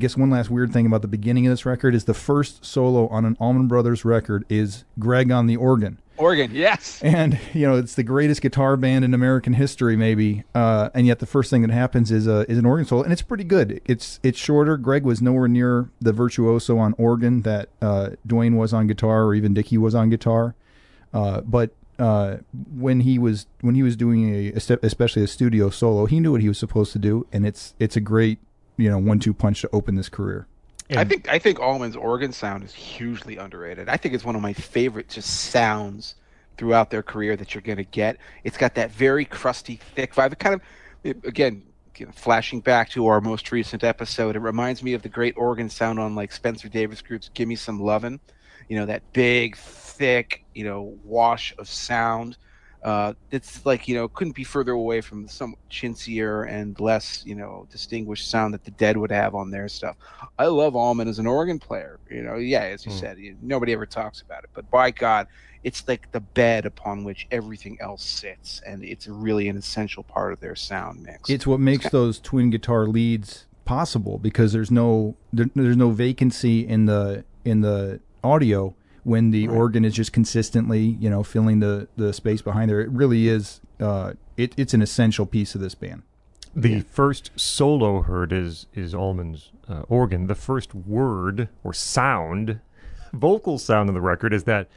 Guess one last weird thing about the beginning of this record is the first solo on an Allman Brothers record is Gregg on the organ. Organ, yes. And you know it's the greatest guitar band in American history, maybe. Uh, and yet the first thing that happens is a is an organ solo, and it's pretty good. It's it's shorter. Gregg was nowhere near the virtuoso on organ that uh, Duane was on guitar, or even Dickey was on guitar. Uh, but uh, when he was when he was doing a especially a studio solo, he knew what he was supposed to do, and it's it's a great you know one two punch to open this career. I think I think Allman's organ sound is hugely underrated. I think it's one of my favorite just sounds throughout their career that you're going to get. It's got that very crusty, thick vibe. It kind of, it, again, you know, flashing back to our most recent episode, it reminds me of the great organ sound on like Spencer Davis Group's "Give Me Some Lovin'." You know that big, thick, you know, wash of sound uh, it's like you know couldn't be further away from some chintzier and less you know distinguished sound that the Dead would have on their stuff. I love Allman as an organ player. You know, yeah, as you mm. said, nobody ever talks about it, but by God, it's like the bed upon which everything else sits, and it's really an essential part of their sound mix. It's what makes it's those twin guitar leads possible because there's no there, there's no vacancy in the in the audio when the right. organ is just consistently, you know, filling the, the space behind there. It really is. Uh, it, it's an essential piece of this band. The yeah. first solo heard is is Allman's uh, organ. The first word or sound, vocal sound in the record is that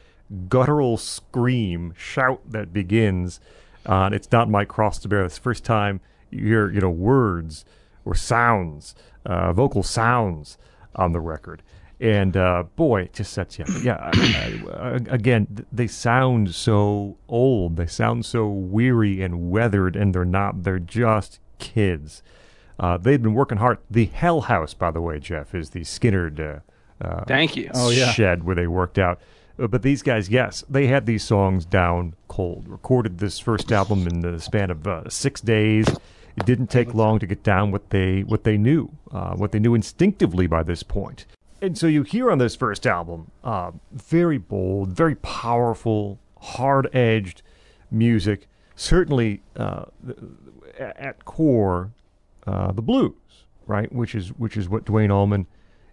guttural scream, shout that begins. Uh, it's not My Cross to bear. It's the first time you hear you know words or sounds, uh, vocal sounds on the record and uh, boy, it just sets you. Yeah, again, they sound so old. They sound so weary and weathered, and they're not. They're just kids. Uh, they've been working hard. The Hell House, by the way, Jeff, is the Skynyrd. Uh, uh, Thank you. Oh yeah. Shed where they worked out. Uh, but these guys, yes, they had these songs down cold. Recorded this first album in the span of uh, six days. It didn't take long to get down what they what they knew, uh, what they knew instinctively by this point and so you hear on this first album, uh, very bold, very powerful, hard edged music. Certainly, uh, at core, uh, the blues, right? Which is which is what Duane Allman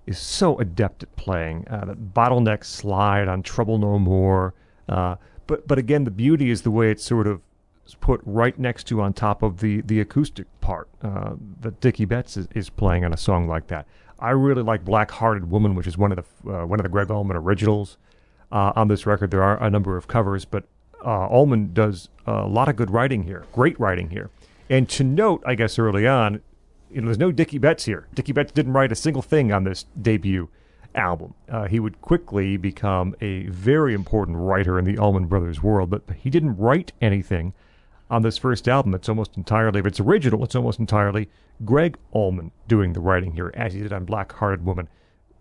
is so adept at playing. Uh, that bottleneck slide on Trouble No More. Uh, but but again, the beauty is the way it's sort of put right next to on top of the the acoustic part uh, that Dickey Betts is, is playing on a song like that. I really like Black Hearted Woman, which is one of the uh, one of the Gregg Allman originals. Uh, on this record, there are a number of covers, but uh, Allman does a lot of good writing here, great writing here. And to note, I guess early on, you know, there's no Dickey Betts here. Dickey Betts didn't write a single thing on this debut album. Uh, he would quickly become a very important writer in the Allman Brothers world, but he didn't write anything on this first album. It's almost entirely, if it's original, it's almost entirely Gregg Allman doing the writing here, as he did on Black Hearted Woman.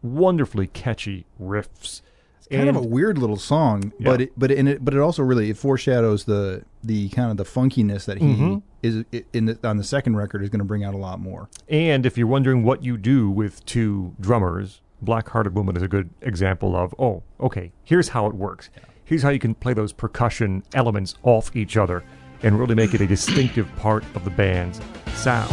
Wonderfully catchy riffs. It's kind and, of a weird little song, yeah. but it, but in it, but it also really it foreshadows the the kind of the funkiness that he mm-hmm. is in the, on the second record is going to bring out a lot more. And if you're wondering what you do with two drummers, Black Hearted Woman is a good example of oh, okay, here's how it works. Yeah. Here's how you can play those percussion elements off each other and really make it a distinctive part of the band's sound.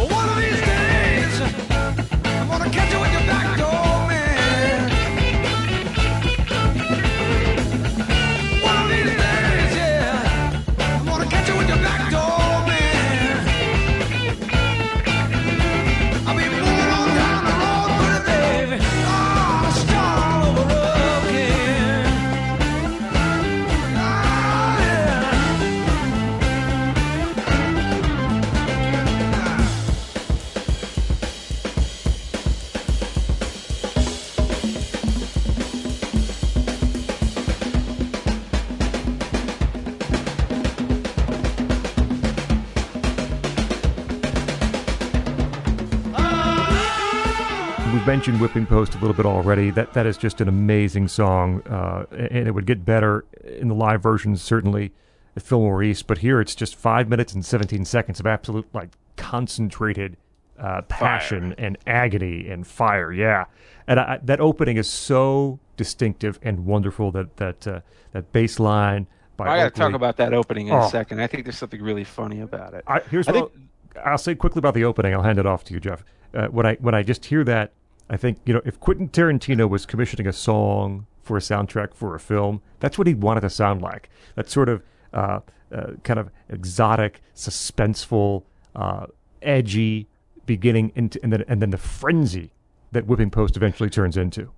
Mentioned Whipping Post a little bit already. That that is just an amazing song, uh, and it would get better in the live versions certainly at Fillmore East. But here it's just five minutes and seventeen seconds of absolute like concentrated uh, passion fire. and agony and fire. Yeah, and I, that opening is so distinctive and wonderful. That that uh, that bass line. By I got to talk about that opening in oh. a second. I think there's something really funny about it. I, here's I what think... I'll, I'll say quickly about the opening. I'll hand it off to you, Jeff. uh, when I when I just hear that, I think you know if Quentin Tarantino was commissioning a song for a soundtrack for a film, that's what he wanted to sound like. That sort of uh, uh, kind of exotic, suspenseful, uh, edgy beginning, into, and then and then the frenzy that Whipping Post eventually turns into.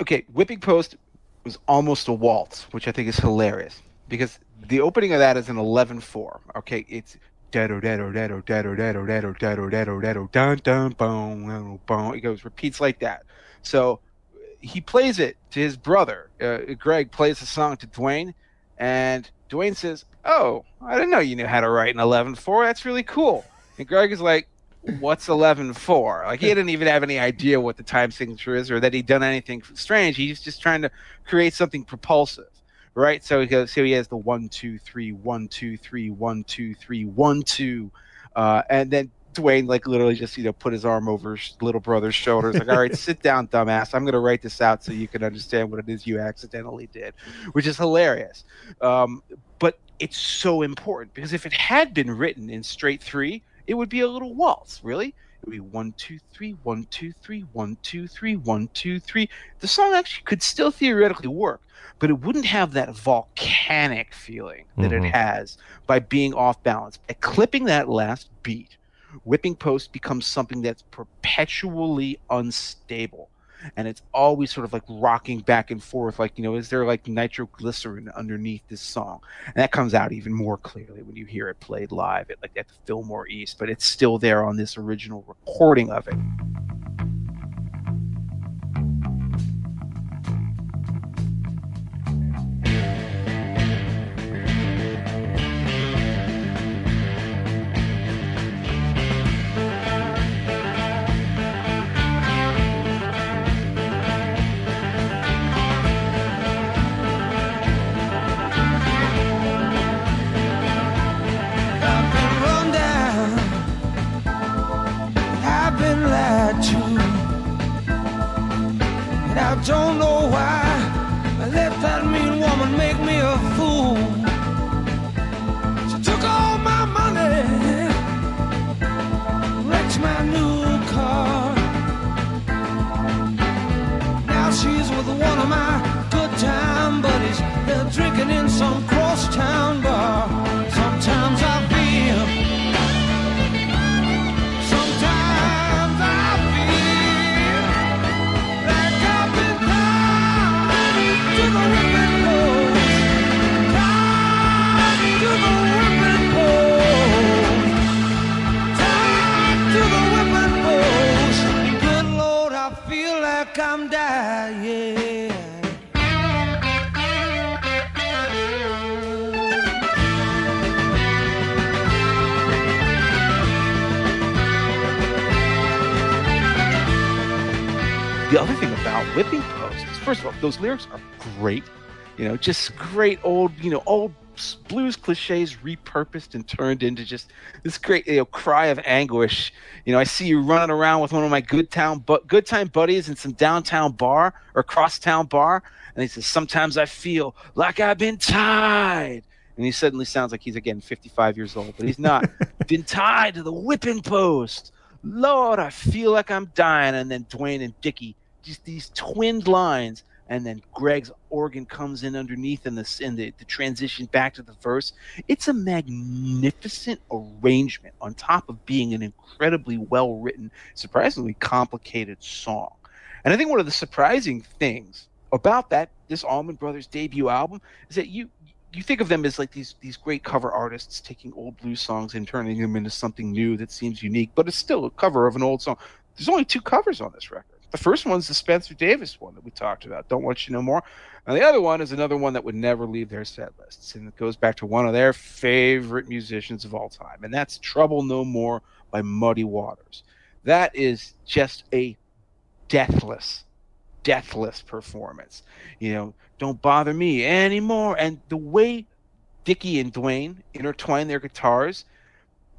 Okay, Whipping Post was almost a waltz, which I think is hilarious because the opening of that is an 11-4. Okay, it's it goes repeats like that. So he plays it to his brother. Uh, Gregg plays the song to Duane, and Duane says, "Oh, I didn't know you knew how to write an 11-4. That's really cool." And Gregg is like, "What's 11-4?" Like he didn't even have any idea what the time signature is, or that he'd done anything strange. He's just trying to create something propulsive right? So he goes, so he has the one, two, three, one, two, three, one, two, three, one, two, uh, and then Duane like literally just you know put his arm over his little brother's shoulders, like, all right, sit down, dumbass. I'm gonna write this out so you can understand what it is you accidentally did, which is hilarious. Um, but it's so important because if it had been written in straight three, it would be a little waltz, really. Be one, two, three, one, two, three, one, two, three, one, two, three. The song actually could still theoretically work, but it wouldn't have that volcanic feeling that Mhm. it has by being off balance. By clipping that last beat, Whipping Post becomes something that's perpetually unstable. And it's always sort of like rocking back and forth, like, you know, is there like nitroglycerin underneath this song? And that comes out even more clearly when you hear it played live at like at the Fillmore East, but it's still there on this original recording of it. Don't know why I let that mean woman make me a fool. She took all my money, wrecked my new car. Now she's with one of my good time buddies. They're drinking in some crosstown bar. About Whipping posts. first of all, those lyrics are great. You know, just great old, you know, old blues cliches repurposed and turned into just this great, you know, cry of anguish. You know, I see you running around with one of my good town, but good time buddies in some downtown bar or crosstown bar, and he says, "Sometimes I feel like I've been tied." And he suddenly sounds like he's again 55 years old, but he's not. been tied to the whipping post. Lord, I feel like I'm dying. And then Duane and Dickey, just these twinned lines. And then Gregg's organ comes in underneath in the, the, the transition back to the verse. It's a magnificent arrangement on top of being an incredibly well written, surprisingly complicated song. And I think one of the surprising things about that, this Allman Brothers debut album, is that you you think of them as like these these great cover artists taking old blues songs and turning them into something new that seems unique, but it's still a cover of an old song. There's only two covers on this record. The first one's the Spencer Davis one that we talked about. Don't want you know more. And the other one is another one that would never leave their set lists, and it goes back to one of their favorite musicians of all time, and that's "Trouble No More" by Muddy Waters. That is just a deathless, deathless performance. You know, don't bother me anymore. And the way Dickey and Duane intertwine their guitars,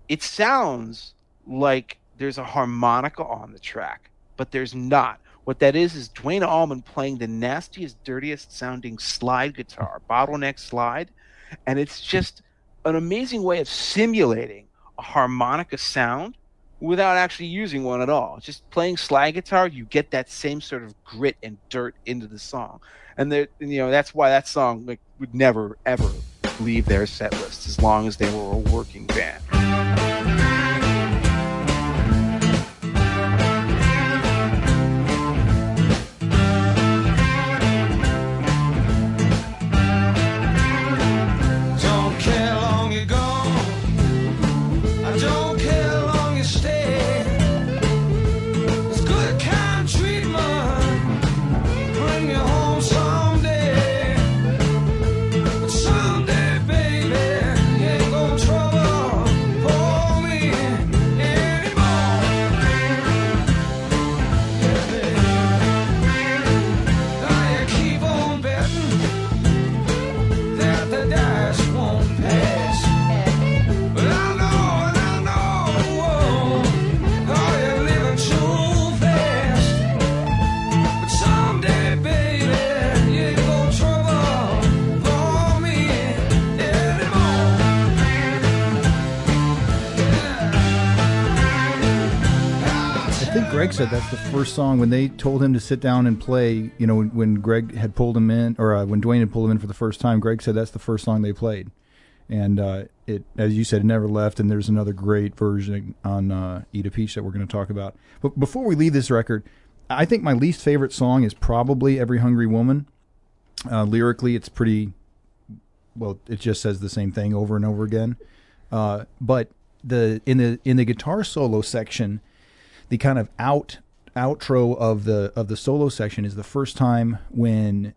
it sounds like there's a harmonica on the track, but there's not. What that is is Duane Allman playing the nastiest, dirtiest sounding slide guitar, bottleneck slide, and it's just an amazing way of simulating a harmonica sound without actually using one at all. Just playing slide guitar, you get that same sort of grit and dirt into the song, and you know, that's why that song like would never ever leave their set list as long as they were a working band. Gregg said that's the first song when they told him to sit down and play. You know, when, when Gregg had pulled him in, or uh, when Duane had pulled him in for the first time, Gregg said that's the first song they played, and uh, it, as you said, it never left. And there's another great version on uh, "Eat a Peach" that we're going to talk about. But before we leave this record, I think my least favorite song is probably "Every Hungry Woman." Uh, lyrically, it's pretty. Well, it just says the same thing over and over again. Uh, but the in the in the guitar solo section, the kind of out outro of the of the solo section is the first time when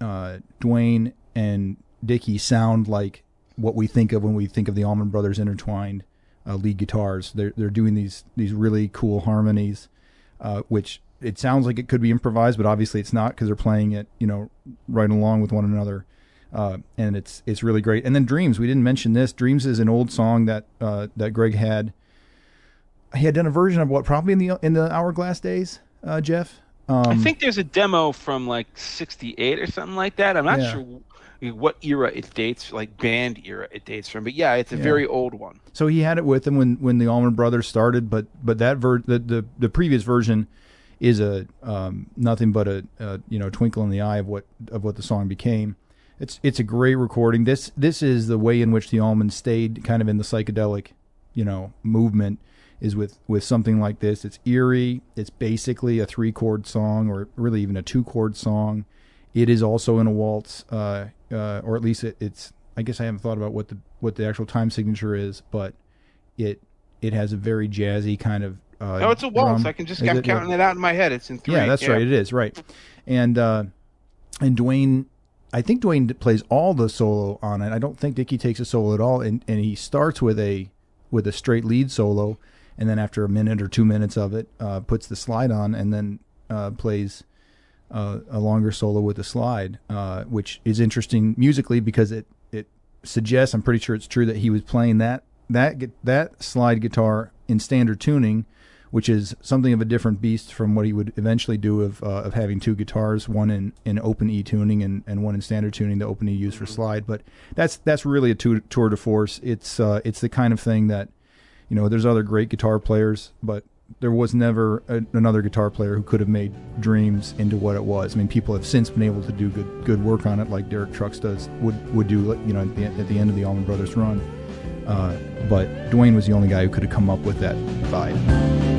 uh, Duane and Dickey sound like what we think of when we think of the Allman Brothers intertwined uh, lead guitars. They're they're doing these these really cool harmonies, uh, which it sounds like it could be improvised, but obviously it's not because they're playing it you know right along with one another. Uh, and it's it's really great. And then Dreams, we didn't mention this. Dreams is an old song that uh, that Gregg had he had done a version of what probably in the in the Hourglass days, uh, Jeff. Um, I think there's a demo from like '68 or something like that. I'm not Yeah. sure what era it dates, like band era it dates from, but yeah, it's a Yeah. very old one. so. He had it with him when when the Allman Brothers started, but but that ver- the, the the previous version is a um, nothing but a, a you know twinkle in the eye of what of what the song became. It's it's a great recording. This this is the way in which the Allman stayed kind of in the psychedelic, you know, movement is with with something like this. It's eerie. It's basically a three chord song, or really even a two chord song. It is also in a waltz, uh, uh, or at least it, it's. I guess I haven't thought about what the what the actual time signature is, but it it has a very jazzy kind of. Uh, oh, it's a waltz. drum. I can just Is I'm it? counting it out in my head. It's in three. Yeah, that's right. It is right, and uh, and Duane, I think Duane plays all the solo on it. I don't think Dickey takes a solo at all, and and he starts with a with a straight lead solo, and then after a minute or two minutes of it, uh, puts the slide on, and then uh, plays uh, a longer solo with the slide, uh, which is interesting musically because it it suggests I'm pretty sure it's true that he was playing that that that slide guitar in standard tuning, which is something of a different beast from what he would eventually do of uh, of having two guitars, one in, in open E tuning and, and one in standard tuning, the open E used for slide. But that's that's really a tu- tour de force. It's uh, it's the kind of thing that you know. There's other great guitar players, but there was never a, another guitar player who could have made Dreams into what it was. I mean, people have since been able to do good good work on it, like Derek Trucks does would would do. You know, at the, at the end of the Allman Brothers run. Uh, but Duane was the only guy who could have come up with that vibe.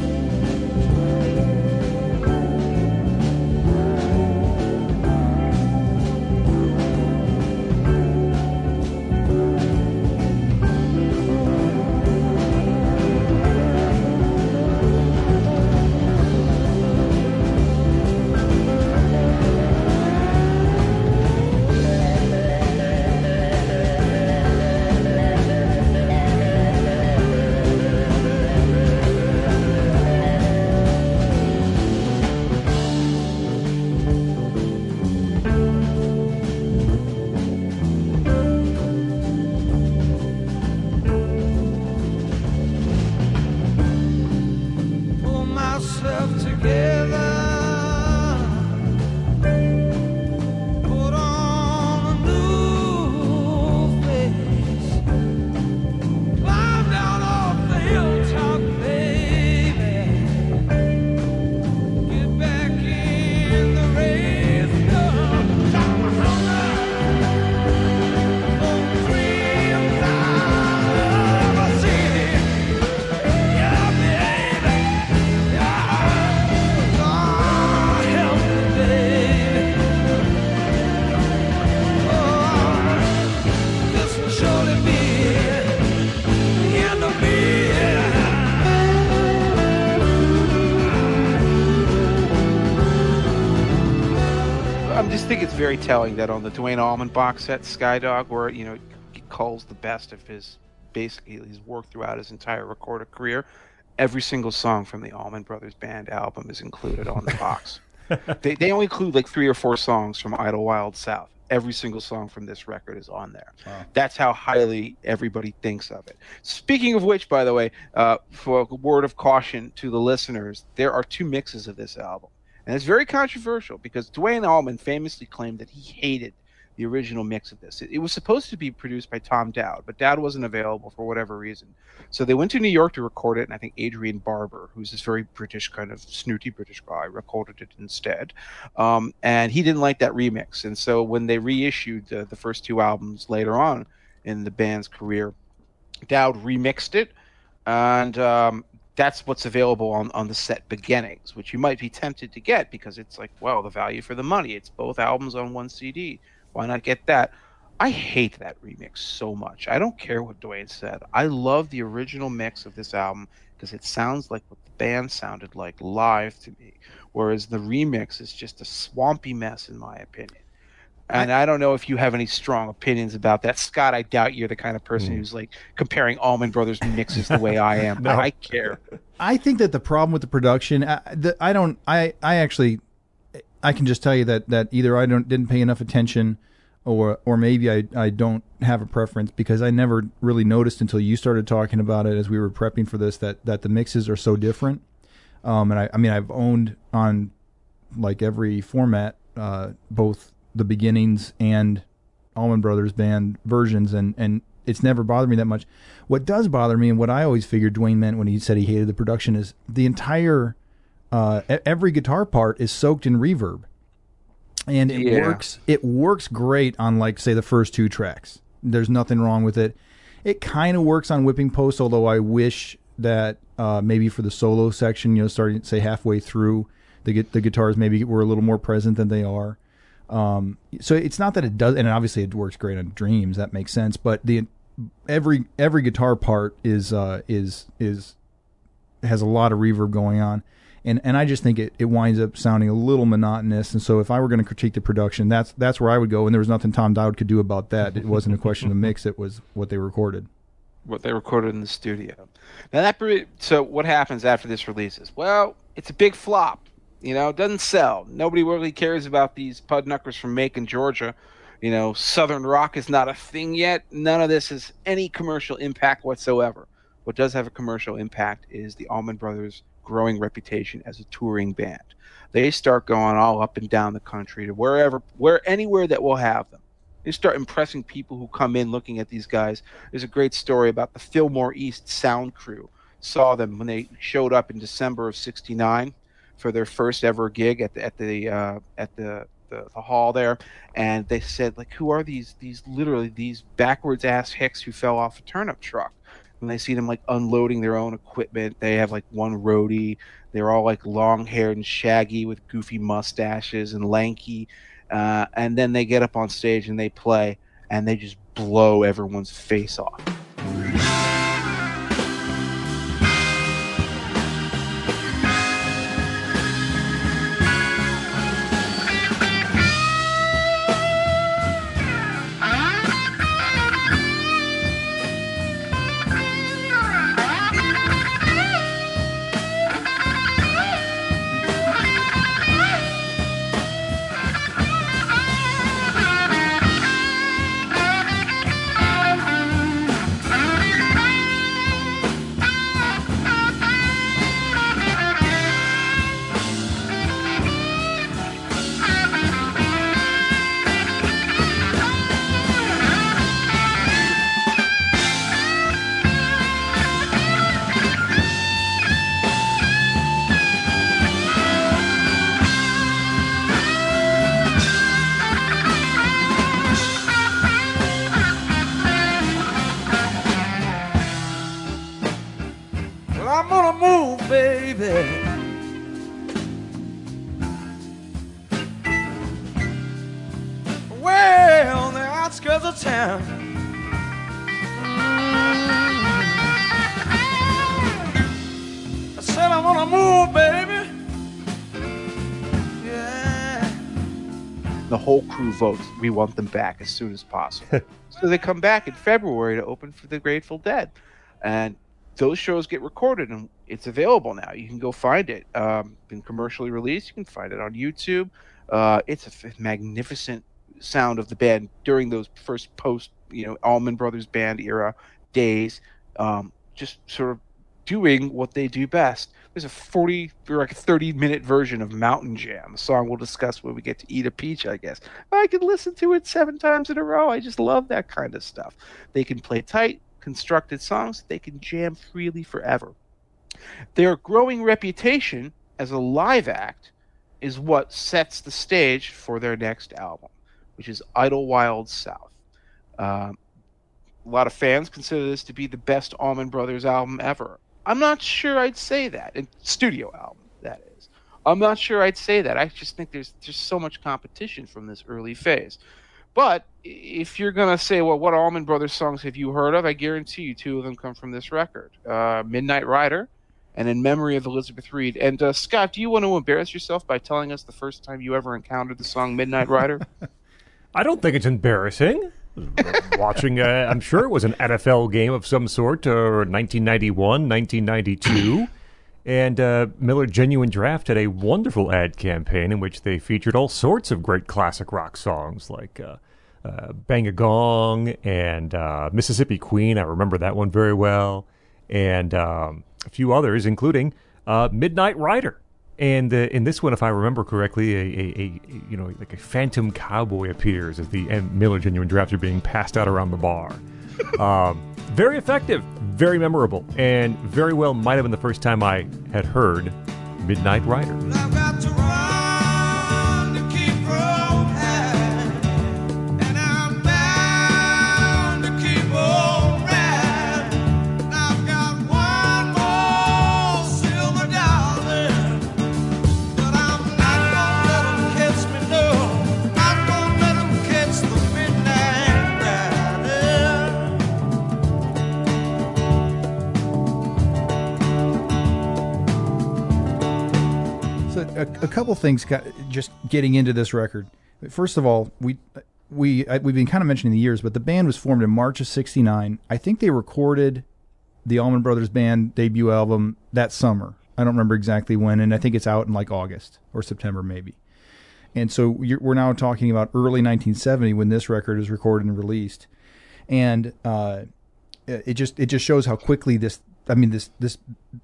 Very telling that on the Duane Allman box set, Skydog, where you know he calls the best of his basically his work throughout his entire recorded career, every single song from the Allman Brothers Band album is included on the box. they they only include like three or four songs from Idlewild South. Every single song from this record is on there. Wow. That's how highly everybody thinks of it. Speaking of which, by the way, uh, for a word of caution to the listeners, there are two mixes of this album. And it's very controversial because Duane Allman famously claimed that he hated the original mix of this. It, it was supposed to be produced by Tom Dowd, but Dowd wasn't available for whatever reason. So they went to New York to record it, and I think Adrian Barber, who's this very British kind of snooty British guy, recorded it instead. Um, and he didn't like that remix. And so when they reissued the, the first two albums later on in the band's career, Dowd remixed it, and um, that's what's available on, on the set beginnings, which you might be tempted to get because it's like, well, the value for the money. It's both albums on one CD. Why not get that? I hate that remix so much. I don't care what Duane said. I love the original mix of this album because it sounds like what the band sounded like live to me, whereas the remix is just a swampy mess, in my opinion. And I, don't know if you have any strong opinions about that, Scott. I doubt you're the kind of person Hmm. who's like comparing Allman Brothers mixes the way I am. No. I care. I think that the problem with the production, I, the, I don't, I, I actually, I can just tell you that that either I don't didn't pay enough attention, or or maybe I I don't have a preference because I never really noticed until you started talking about it as we were prepping for this that that the mixes are so different. Um, and I, I mean I've owned on like every format, uh, both the beginnings and Allman Brothers band versions, and and it's never bothered me that much. What does bother me, and what I always figured Duane meant when he said he hated the production, is the entire uh, every guitar part is soaked in reverb, and it Yeah. works. It works great on like say the first two tracks. There's nothing wrong with it. It kind of works on whipping post, although I wish that uh, maybe for the solo section, you know, starting say halfway through, the the guitars maybe were a little more present than they are. Um, so it's not that it does, and obviously it works great on Dreams. That makes sense. But the every every guitar part is uh, is is has a lot of reverb going on, and and I just think it, it winds up sounding a little monotonous. And so if I were going to critique the production, that's that's where I would go. And there was nothing Tom Dowd could do about that. It wasn't a question of mix; it was what they recorded. what they recorded in the studio. Now that so what happens after this releases? Well, it's a big flop. You know, it doesn't sell. Nobody really cares about these pudknuckers from Macon, Georgia. You know, Southern rock is not a thing yet. None of this has any commercial impact whatsoever. What does have a commercial impact is the Allman Brothers' growing reputation as a touring band. They start going all up and down the country to wherever, where anywhere that will have them. They start impressing people who come in looking at these guys there's a great story about the Fillmore East Sound Crew. Saw them when they showed up in December of '69 for their first ever gig at the at the uh, at the, the the hall there, and they said like, "Who are these these literally these backwards ass hicks who fell off a turnip truck?" And they see them like unloading their own equipment, they have like one roadie. They're all like long haired and shaggy with goofy mustaches and lanky, uh, and then they get up on stage and they play, and they just blow everyone's face off. Votes we want them back as soon as possible. so they come back in February to open for the Grateful Dead, and those shows get recorded and it's available now. You can go find it. Um, been commercially released. You can find it on YouTube. Uh, it's a f- magnificent sound of the band during those first post, you know, Allman Brothers Band era days. Um, just sort of doing what they do best. There's a 40 or like a 30 minute version of Mountain Jam, a song we'll discuss when we get to Eat a Peach, I guess. I can listen to it seven times in a row. I just love that kind of stuff. They can play tight, constructed songs, they can jam freely forever. Their growing reputation as a live act is what sets the stage for their next album, which is Idlewild South. Um, a lot of fans consider this to be the best Allman Brothers album ever. I'm not sure I'd say that. And studio album, that is. I'm not sure I'd say that. I just think there's there's so much competition from this early phase. But if you're gonna say, well, what Allman Brothers songs have you heard of? I guarantee you two of them come from this record: uh, "Midnight Rider" and "In Memory of Elizabeth Reed." And uh, Scott, do you want to embarrass yourself by telling us the first time you ever encountered the song "Midnight Rider"? I don't think it's embarrassing. Watching, uh, I'm sure it was an NFL game of some sort, or 1991, 1992. And uh, Miller Genuine Draft had a wonderful ad campaign in which they featured all sorts of great classic rock songs like uh, uh, Bang a Gong and uh, Mississippi Queen. I remember that one very well. And um, a few others, including uh, Midnight Rider. And uh, in this one, if I remember correctly, a, a, a you know like a phantom cowboy appears as the and Miller Genuine Drafts are being passed out around the bar. um, very effective, very memorable, and very well might have been the first time I had heard Midnight Rider. A, a couple things got, just getting into this record. First of all, we we I, we've been kind of mentioning the years, but the band was formed in March of '69. I think they recorded the Allman Brothers Band debut album that summer. I don't remember exactly when, and I think it's out in like August or September maybe. And so we're now talking about early 1970 when this record is recorded and released, and uh, it just it just shows how quickly this. I mean this this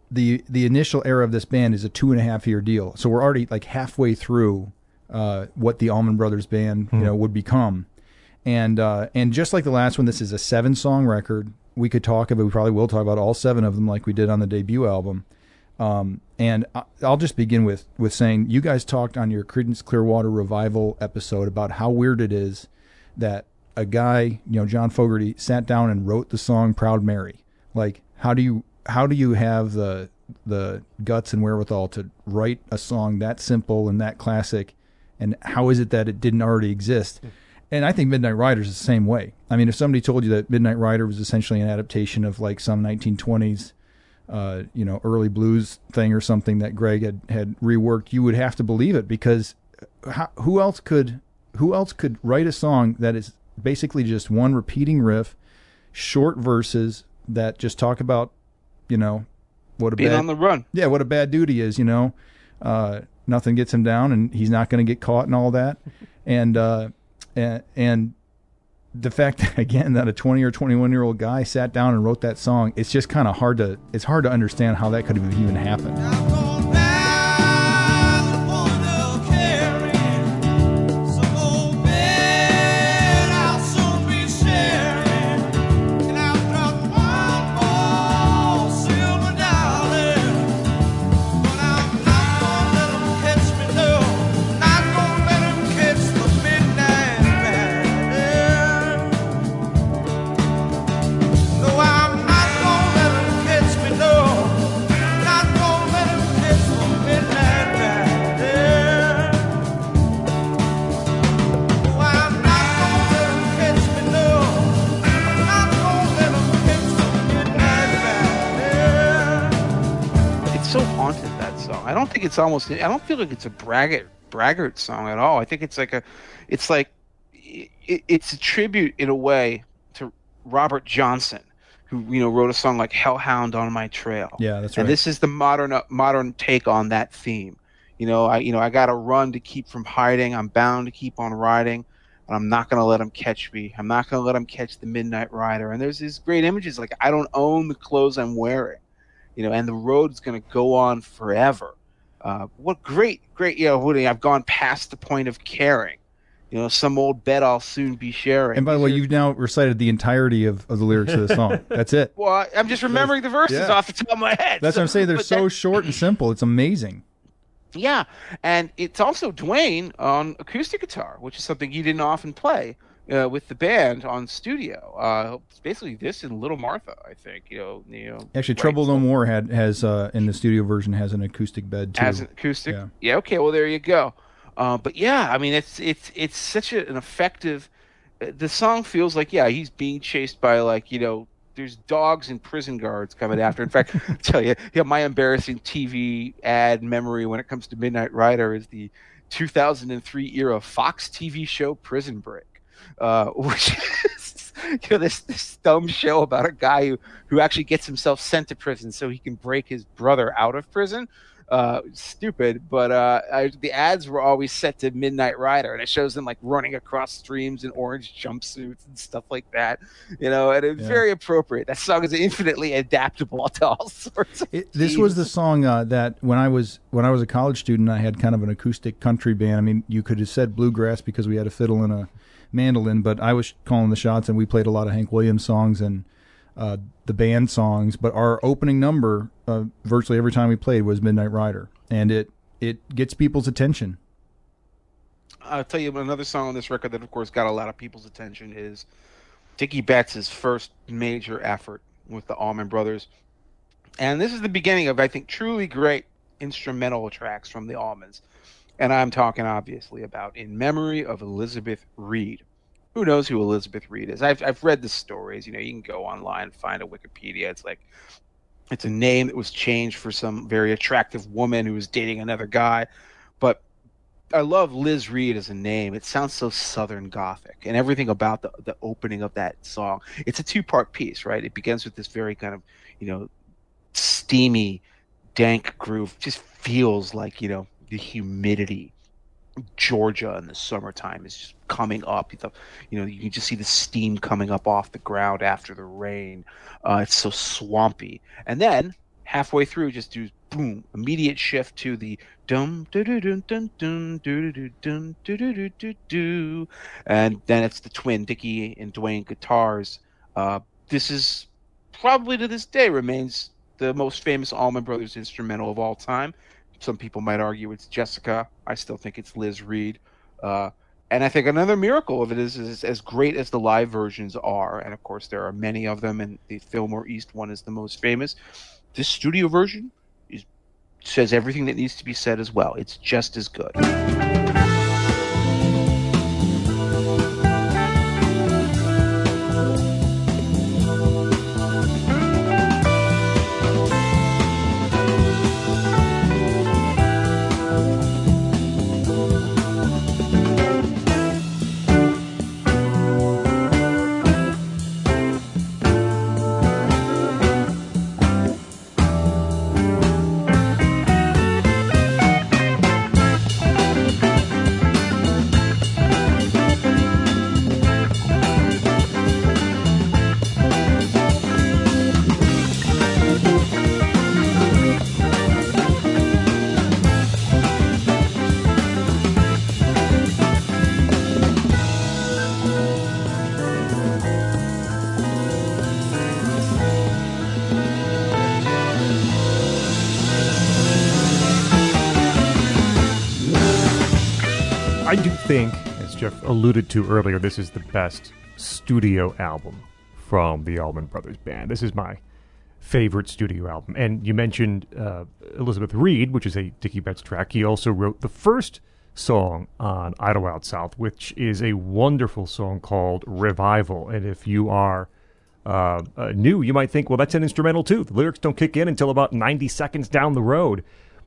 the the initial era of this band is a two and a half year deal. So we're already like halfway through uh, what the Allman Brothers Band you know would become, and uh, and just like the last one, this is a seven song record. We could talk about it. we probably will talk about all seven of them like we did on the debut album. Um, and I'll just begin with with saying you guys talked on your Creedence Clearwater Revival episode about how weird it is that a guy, you know, John Fogerty, sat down and wrote the song "Proud Mary." Like, how do you how do you have the the guts and wherewithal to write a song that simple and that classic? And how is it that it didn't already exist? And I think Midnight Rider is the same way. I mean, if somebody told you that Midnight Rider was essentially an adaptation of like some 1920s uh, you know, early blues thing or something that Gregg had, had reworked, you would have to believe it because how, who else could who else could write a song that is basically just one repeating riff, short verses that just talk about, you know, what a Being bad on the run. yeah, what a bad dude he is, you know. Uh, nothing gets him down, and he's not going to get caught and all that. And uh, and and the fact that, again that a 20 or 21 year old guy sat down and wrote that song, it's just kind of hard to it's hard to understand how that could have even happened. Think it's almost. I don't feel like it's a braggart braggart song at all. I think it's like a, it's like, it, it's a tribute in a way to Robert Johnson, who you know wrote a song like "Hellhound on My Trail." Yeah, that's right. And this is the modern uh, modern take on that theme. You know, I you know I got to run to keep from hiding. I'm bound to keep on riding, and I'm not going to let them catch me. I'm not going to let them catch the Midnight Rider. And there's these great images like I don't own the clothes I'm wearing, you know, and the road's going to go on forever. Uh, what great, great, you know, I've gone past the point of caring. You know, some old bet I'll soon be sharing. And by the way, you've now recited the entirety of, of the lyrics of the song. That's it. well, I- I'm just remembering the verses Yeah. off the top of my head. That's what I'm saying. They're so that- short and simple. It's amazing. Yeah, and it's also Duane on acoustic guitar, which is something he didn't often play uh, with the band on studio. Uh, basically this and Little Martha, I think. You know, you know. Actually, Trouble No More had has uh, in the studio version has an acoustic bed too. as an acoustic. Yeah. Yeah. Okay. Well, there you go. Uh, but yeah, I mean, it's it's it's such a, an effective. uh, The song feels like yeah, he's being chased by like you know. There's dogs and prison guards coming after. In fact, I'll tell you, yeah, my embarrassing TV ad memory when it comes to Midnight Rider is the 2003 era Fox TV show Prison Break, uh, which is you know this this dumb show about a guy who who actually gets himself sent to prison so he can break his brother out of prison. Uh, stupid, but uh, I, the ads were always set to Midnight Rider, and it shows them like running across streams in orange jumpsuits and stuff like that. You know, and it's Yeah. very appropriate. That song is infinitely adaptable to all sorts. Of It, this was the song uh, that when I was when I was a college student, I had kind of an acoustic country band. I mean, you could have said bluegrass because we had a fiddle and a mandolin, but I was calling the shots, and we played a lot of Hank Williams songs and uh, the band songs. But our opening number, uh, virtually every time we played, was Midnight Rider, and it it gets people's attention. I'll tell you another song on this record that, of course, got a lot of people's attention is Dickey Betts' first major effort with the Allman Brothers. And this is the beginning of, I think, truly great instrumental tracks from the Allmans. And I'm talking, obviously, about In Memory of Elizabeth Reed. Who knows who Elizabeth Reed is? I've, I've read the stories. You know, you can go online find a Wikipedia. It's like, it's a name that was changed for some very attractive woman who was dating another guy. But I love Liz Reed as a name. It sounds so Southern Gothic, and everything about the the opening of that song. It's a two part piece, right? It begins with this very kind of, you know, steamy, dank groove. Just feels like you know the humidity. Georgia in the summertime is just coming up. You know, you can just see the steam coming up off the ground after the rain. Uh, it's so swampy, and then halfway through, just do boom, immediate shift to the dum and then it's the twin Dickey and Duane guitars. Uh, this is probably to this day remains the most famous Allman Brothers instrumental of all time. Some people might argue it's Jessica. I still think it's Liz Reed. Uh, and I think another miracle of it is, is as great as the live versions are, and of course there are many of them, and the Fillmore East one is the most famous. This studio version is says everything that needs to be said as well. It's just as good. Alluded to earlier, this is the best studio album from the Allman Brothers Band. This is my favorite studio album. And you mentioned uh, Elizabeth Reed, which is a Dickey Betts track. He also wrote the first song on Idlewild South, which is a wonderful song called Revival. And if you are uh, uh, new, you might think, well, that's an instrumental too. The lyrics don't kick in until about 90 seconds down the road.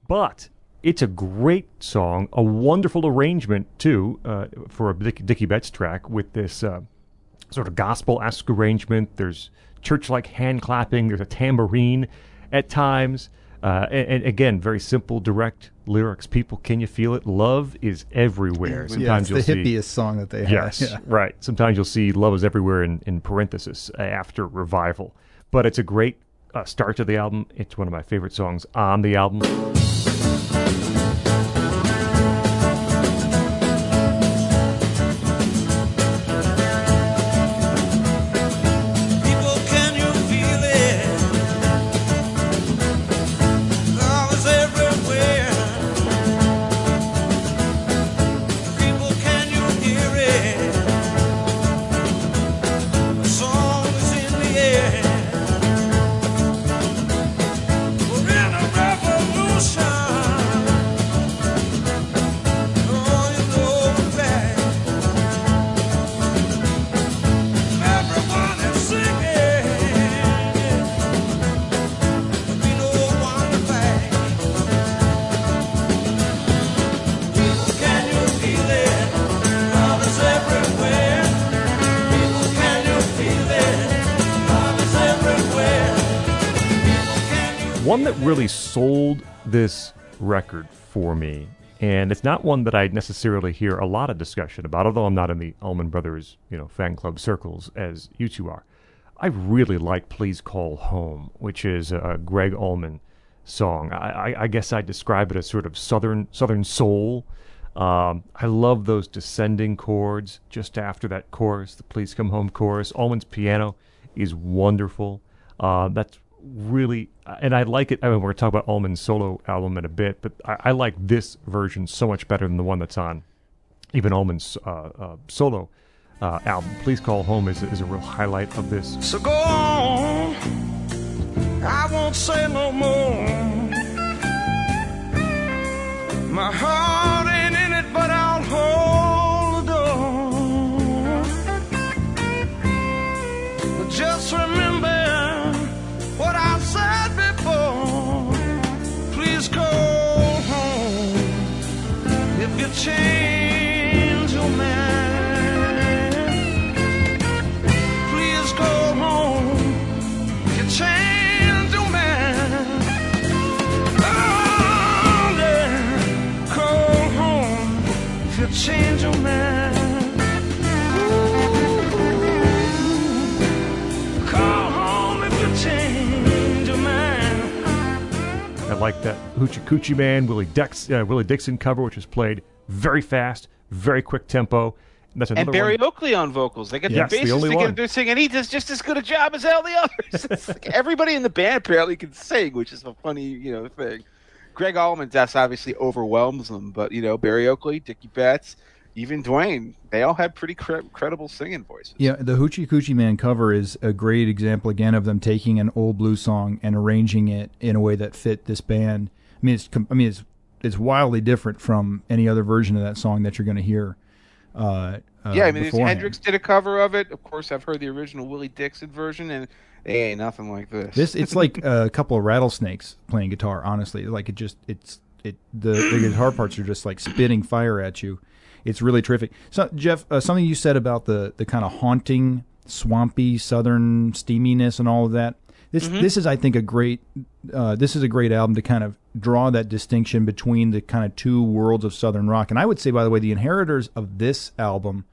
But it's a great song, a wonderful arrangement too uh, for a Dick, Dickey Betts track with this uh, sort of gospel-esque arrangement. There's church-like hand clapping. There's a tambourine at times, uh, and, and again, very simple, direct lyrics. People, can you feel it? Love is everywhere. yeah, it's the you'll see. hippiest song that they have. Yes, Yeah. right. Sometimes you'll see "Love Is Everywhere" in, in parenthesis after revival, but it's a great uh, start to the album. It's one of my favorite songs on the album. Sold this record for me, and it's not one that I necessarily hear a lot of discussion about, although I'm not in the Allman Brothers, you know, fan club circles as you two are. I really like "Please Call Home," which is a Gregg Allman song. I, I, I guess I'd describe it as sort of southern southern soul. Um, I love those descending chords just after that chorus, the "Please Come Home" chorus. Allman's piano is wonderful. Uh, that's really, and I like it. I mean, we're going to talk about Allman's solo album in a bit, but I, I like this version so much better than the one that's on even Allman's uh, uh, solo uh, album. Please Call Home is, is a real highlight of this. So go on. I won't say no more. My heart like that Hoochie Coochie Man, Willie, Dex, uh, Willie Dixon cover, which is played very fast, very quick tempo. And that's and Berry one. Oakley on vocals. They get Yes, the the bassist to one. get him to sing, and he does just as good a job as all the others. Like everybody in the band apparently can sing, which is a funny, you know, thing. Gregg Allman's death obviously overwhelms them, but you know, Berry Oakley, Dickey Betts, even Duane, they all have pretty cre- credible singing voices. Yeah, the Hoochie Coochie Man cover is a great example again of them taking an old blues song and arranging it in a way that fit this band. I mean, it's I mean it's it's wildly different from any other version of that song that you're going to hear. Uh, uh, yeah, I mean, Hendrix did a cover of it. Of course, I've heard the original Willie Dixon version, and they ain't nothing like this. This it's like a couple of rattlesnakes playing guitar. Honestly, like it just it's it the the guitar parts are just like spitting fire at you. It's really terrific. So Jeff, uh, something you said about the the kind of haunting, swampy southern steaminess and all of that. This this is I think a great uh, this is a great album to kind of draw that distinction between the kind of two worlds of southern rock. And I would say by the way, the inheritors of this album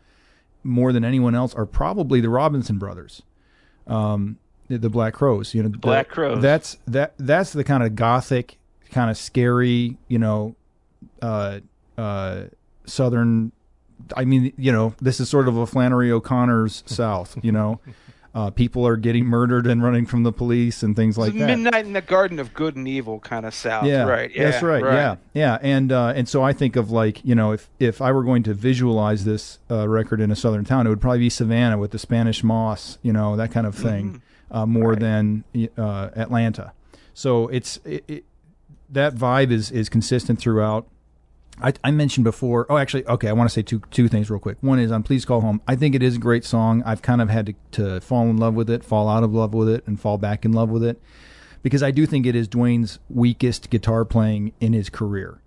more than anyone else are probably the Robinson brothers um, the, the Black Crowes. You know, Black Crowes. That's that. That's the kind of gothic, kind of scary. You know, uh, uh, southern. I mean, you know, this is sort of a Flannery O'Connor's South. You know, uh, people are getting murdered and running from the police and things like It's that. Midnight in the Garden of Good and Evil kind of South. Yeah, right. Yeah, that's right. Yeah, yeah, and uh, and so I think of like you know if if I were going to visualize this uh, record in a southern town, it would probably be Savannah with the Spanish moss, you know that kind of thing, uh, more than uh, Atlanta. So it's it, it, that vibe is is consistent throughout. I, I mentioned before. Oh, actually, okay. I want to say two two things real quick. One is on "Please Call Home." I think it is a great song. I've kind of had to, to fall in love with it, fall out of love with it, and fall back in love with it because I do think it is Duane's weakest guitar playing in his career.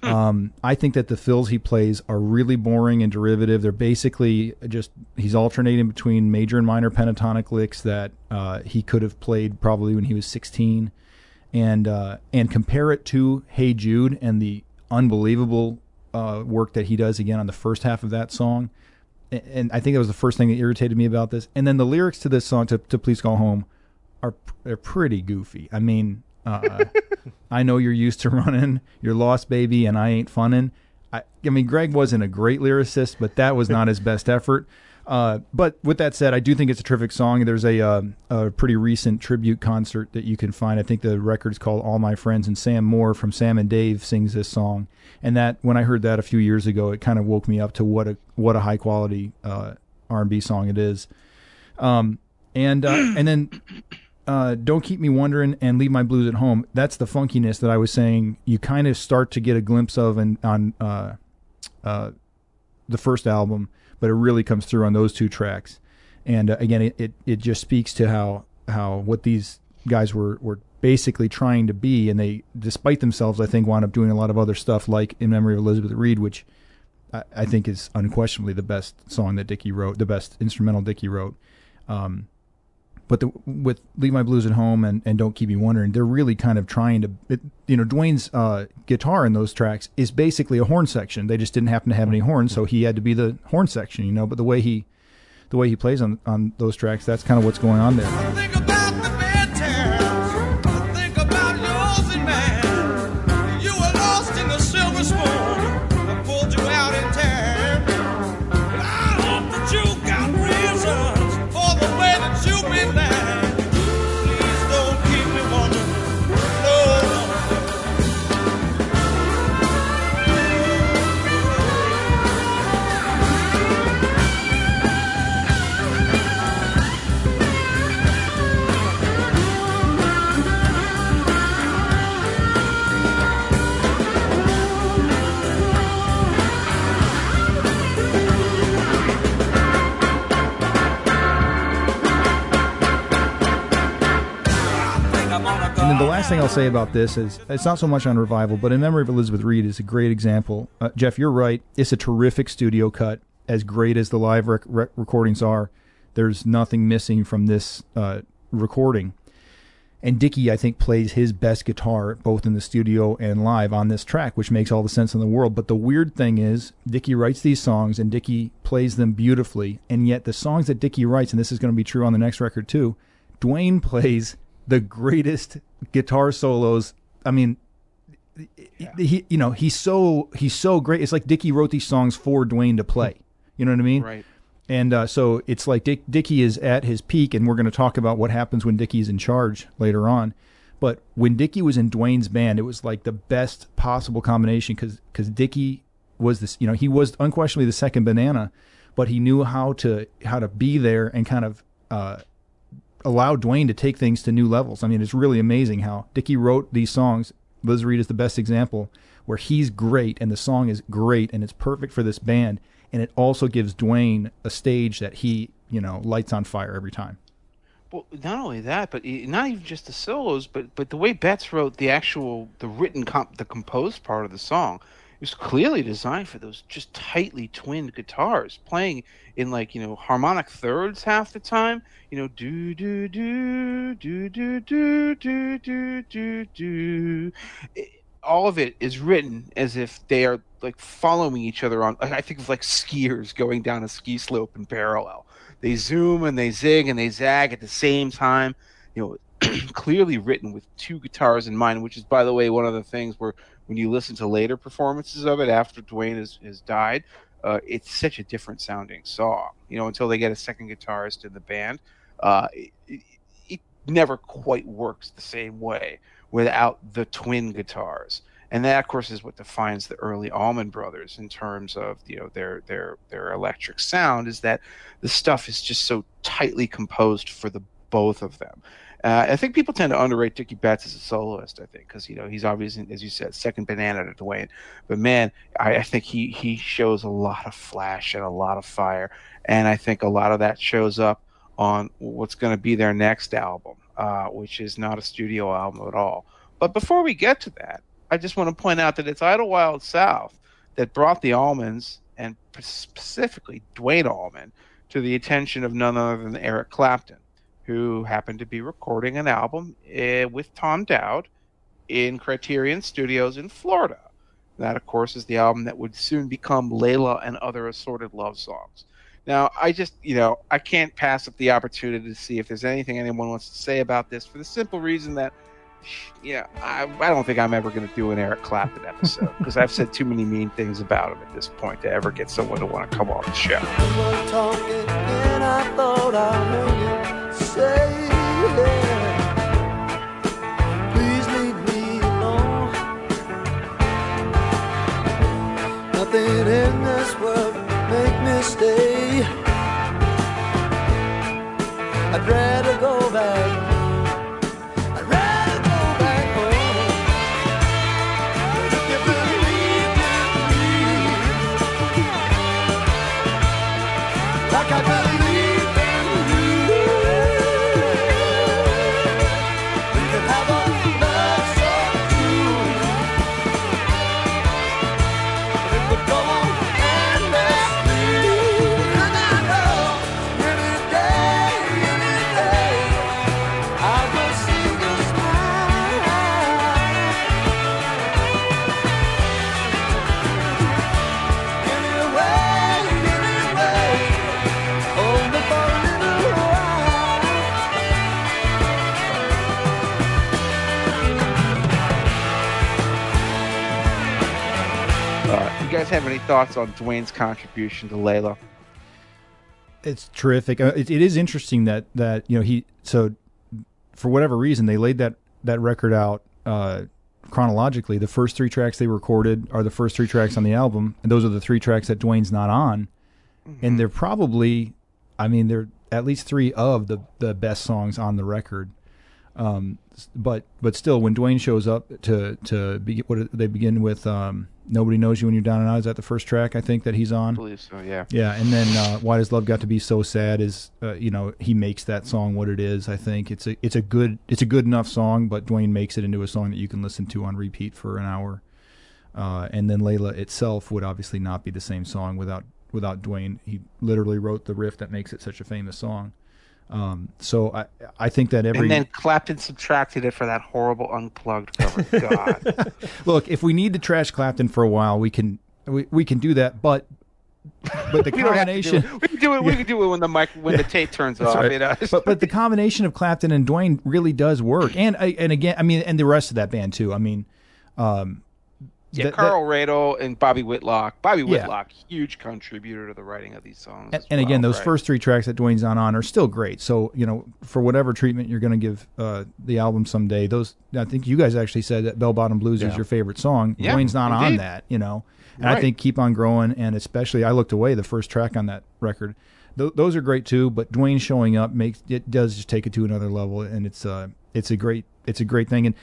Um, I think that the fills he plays are really boring and derivative. They're basically just he's alternating between major and minor pentatonic licks that uh, he could have played probably when he was 16, and uh, and compare it to Hey Jude and the unbelievable uh, work that he does again on the first half of that song. And I think that was the first thing that irritated me about this. And then the lyrics to this song, to, to Please Go Home, are are pretty goofy. I mean, uh, I know you're used to running, you're lost, baby, and I ain't funnin'. I, I mean, Gregg wasn't a great lyricist, but that was not his best effort. Uh, but with that said, I do think it's a terrific song. There's a, uh, a pretty recent tribute concert that you can find. I think the record's called All My Friends, and Sam Moore from Sam and Dave sings this song. And that when I heard that a few years ago, it kind of woke me up to what a what a high quality uh, R&B song it is. Um, and uh, and then uh, don't keep me wondering and leave my blues at home. That's the funkiness that I was saying. You kind of start to get a glimpse of in, on uh, uh, the first album, but it really comes through on those two tracks. And uh, again, it, it it just speaks to how how what these guys were were basically trying to be, and they, despite themselves, I think wound up doing a lot of other stuff, like in memory of Elizabeth Reed, which I, I think is unquestionably the best song that Dickey wrote, the best instrumental Dickey wrote. Um, but the, with Leave My Blues at Home and, and Don't Keep Me Wondering, they're really kind of trying to, it, you know, Duane's uh, guitar in those tracks is basically a horn section. They just didn't happen to have any horns, so he had to be the horn section, you know. But the way he, the way he plays on on those tracks, that's kind of what's going on there. And then the last thing I'll say about this is it's not so much on revival, but in memory of Elizabeth Reed is a great example. Uh, Jeff, you're right. It's a terrific studio cut. As great as the live rec- rec- recordings are, there's nothing missing from this uh, recording. And Dickey, I think, plays his best guitar both in the studio and live on this track, which makes all the sense in the world. But the weird thing is, Dickey writes these songs and Dickey plays them beautifully. And yet, the songs that Dickey writes, and this is going to be true on the next record too, Duane plays the greatest guitar solos. I mean, he, you know, he's so he's so great. It's like Dickey wrote these songs for Duane to play. You know what I mean? Right. And uh, so it's like Dick, Dickey is at his peak, and we're going to talk about what happens when Dickey's in charge later on. But when Dickey was in Duane's band, it was like the best possible combination because because Dickey was this, you know, he was unquestionably the second banana, but he knew how to how to be there and kind of uh, allow Duane to take things to new levels. I mean, it's really amazing how Dickey wrote these songs. Liz Reed is the best example where he's great and the song is great and it's perfect for this band. And it also gives Duane a stage that he, you know, lights on fire every time. Well, not only that, but not even just the solos, but but the way Betts wrote the actual, the written, comp, the composed part of the song, was clearly designed for those just tightly twinned guitars playing in like you know harmonic thirds half the time. You know, do do do do do do do do do do. All of it is written as if they are like following each other on. I think of like skiers going down a ski slope in parallel they zoom and they zig and they zag at the same time. You know, clearly written with two guitars in mind, which is, by the way, one of the things where when you listen to later performances of it after Duane has, has died, uh, it's such a different sounding song. You know, until they get a second guitarist in the band, uh, it, it, it never quite works the same way without the twin guitars and that of course is what defines the early Allman Brothers in terms of you know their their their electric sound is that the stuff is just so tightly composed for the both of them. Uh, I think people tend to underrate Dickey Betts as a soloist. I think because you know he's obviously, as you said, second banana to Duane. But man, I, I think he he shows a lot of flash and a lot of fire, and I think a lot of that shows up on what's going to be their next album, uh, which is not a studio album at all. But before we get to that, I just want to point out that it's Idlewild South that brought the Allmans and specifically Duane Allman to the attention of none other than Eric Clapton, who happened to be recording an album uh, with Tom Dowd in Criterion Studios in Florida. That, of course, is the album that would soon become Layla and Other Assorted Love Songs. Now, I just, you know, I can't pass up the opportunity to see if there's anything anyone wants to say about this for the simple reason that, yeah, I, I don't think I'm ever going to do an Eric Clapton episode because I've said too many mean things about him at this point to ever get someone to want to come on the show. Nothing in this world make me stay. I'd rather thoughts on Duane's contribution to Layla? It's terrific. Uh, it, it is interesting that that you know he so for whatever reason they laid that that record out uh, chronologically. The first three tracks they recorded are the first three tracks on the album, and those are the three tracks that Duane's not on. And they're probably, I mean, they're at least three of the the best songs on the record. Um, but but still, when Duane shows up to to be, what they begin with, um, nobody knows you when you're down and out. Is that the first track I think that he's on? I believe so, yeah. Yeah, and then uh, "Why Does Love Got to Be So Sad" is uh, you know he makes that song what it is. I think it's a it's a good it's a good enough song, but Duane makes it into a song that you can listen to on repeat for an hour. Uh, and then Layla itself would obviously not be the same song without without Duane. He literally wrote the riff that makes it such a famous song. Um, so I I think that every And then Clapton subtracted it for that horrible unplugged cover. God. look if we need to trash Clapton for a while, we can we, we can do that, but but the we don't have to do combination. We can do it. We can do it when the mic when the tape turns off. right. You know? but but the combination of Clapton and Duane really does work, and I- and again, I mean, and the rest of that band too. I mean, um, yeah, that- Carl Radle and Bobby Whitlock. Bobby Yeah. Whitlock, huge contributor to the writing of these songs. and, and again, those right? first three tracks that Duane's not on are still great. So you know, for whatever treatment you're going to give uh, the album someday, those I think you guys actually said that Bell Bottom Blues is your favorite song. Yeah, Duane's not on that, you know, and I think Keep on Growing and especially I Looked Away, the first track on that record. Th- those are great too, but Duane showing up makes it does just take it to another level, and it's uh it's a great it's a great thing. And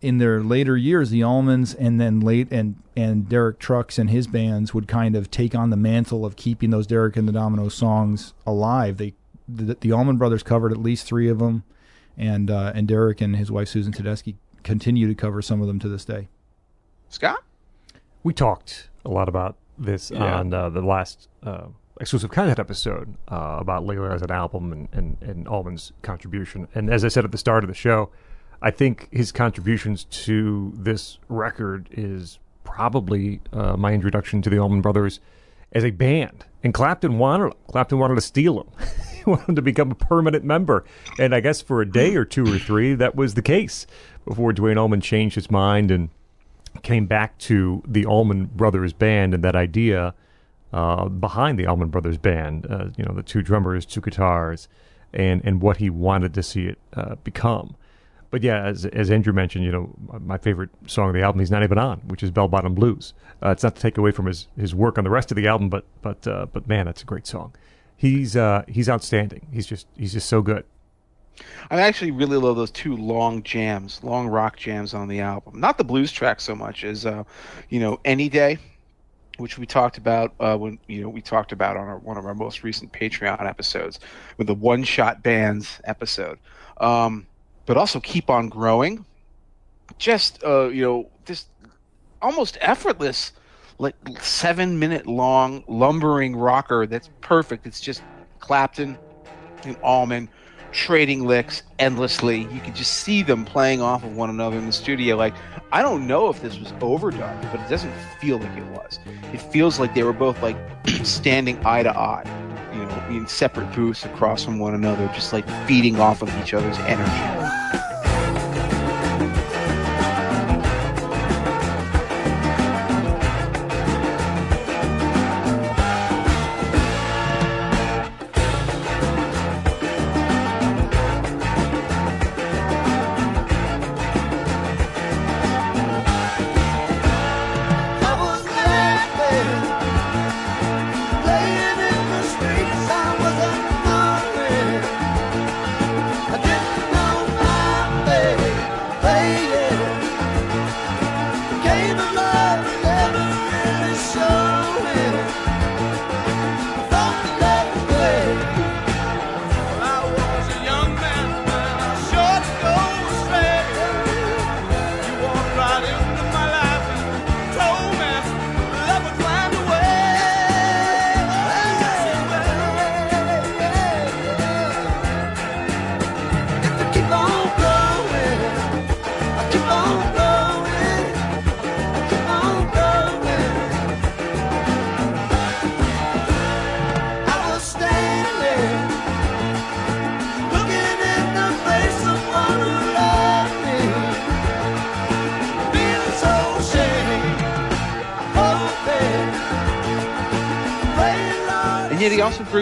in their later years, the Allmans and then late and and Derek Trucks and his bands would kind of take on the mantle of keeping those Derek and the Domino songs alive. They the, the Allman Brothers covered at least three of them, and uh, and Derek and his wife Susan Tedeschi continue to cover some of them to this day. Scott. We talked a lot about this Yeah. on uh, the last uh, exclusive content episode uh, about Layla as an album and, and, and Allman's contribution. And as I said at the start of the show, I think his contributions to this record is probably uh, my introduction to the Allman Brothers as a band. And Clapton wanted. Clapton wanted to steal him. he wanted to become a permanent member. And I guess for a day or two or three, that was the case before Duane Allman changed his mind and came back to the Allman Brothers band and that idea uh, behind the Allman Brothers band. Uh, you know, the two drummers, two guitars, and and what he wanted to see it uh, become. But yeah, as as Andrew mentioned, you know, my favorite song of the album he's not even on, which is Bell Bottom Blues. Uh, it's not to take away from his, his work on the rest of the album, but but uh, but man, that's a great song. He's uh, he's outstanding. He's just he's just so good. I actually really love those two long jams, long rock jams on the album. Not the blues track so much as, uh, you know, Any Day, which we talked about uh, when you know we talked about on our, one of our most recent Patreon episodes with the One Shot Bands episode. Um, but also Keep on Growing. Just uh, you know this almost effortless like seven minute long lumbering rocker that's perfect. It's just clapton and allman trading licks endlessly. You could just see them playing off of one another in the studio. Like i don't know if this was overdone but it doesn't feel like it was. It feels like they were both like standing eye to eye you know in separate booths across from one another just like feeding off of each other's energy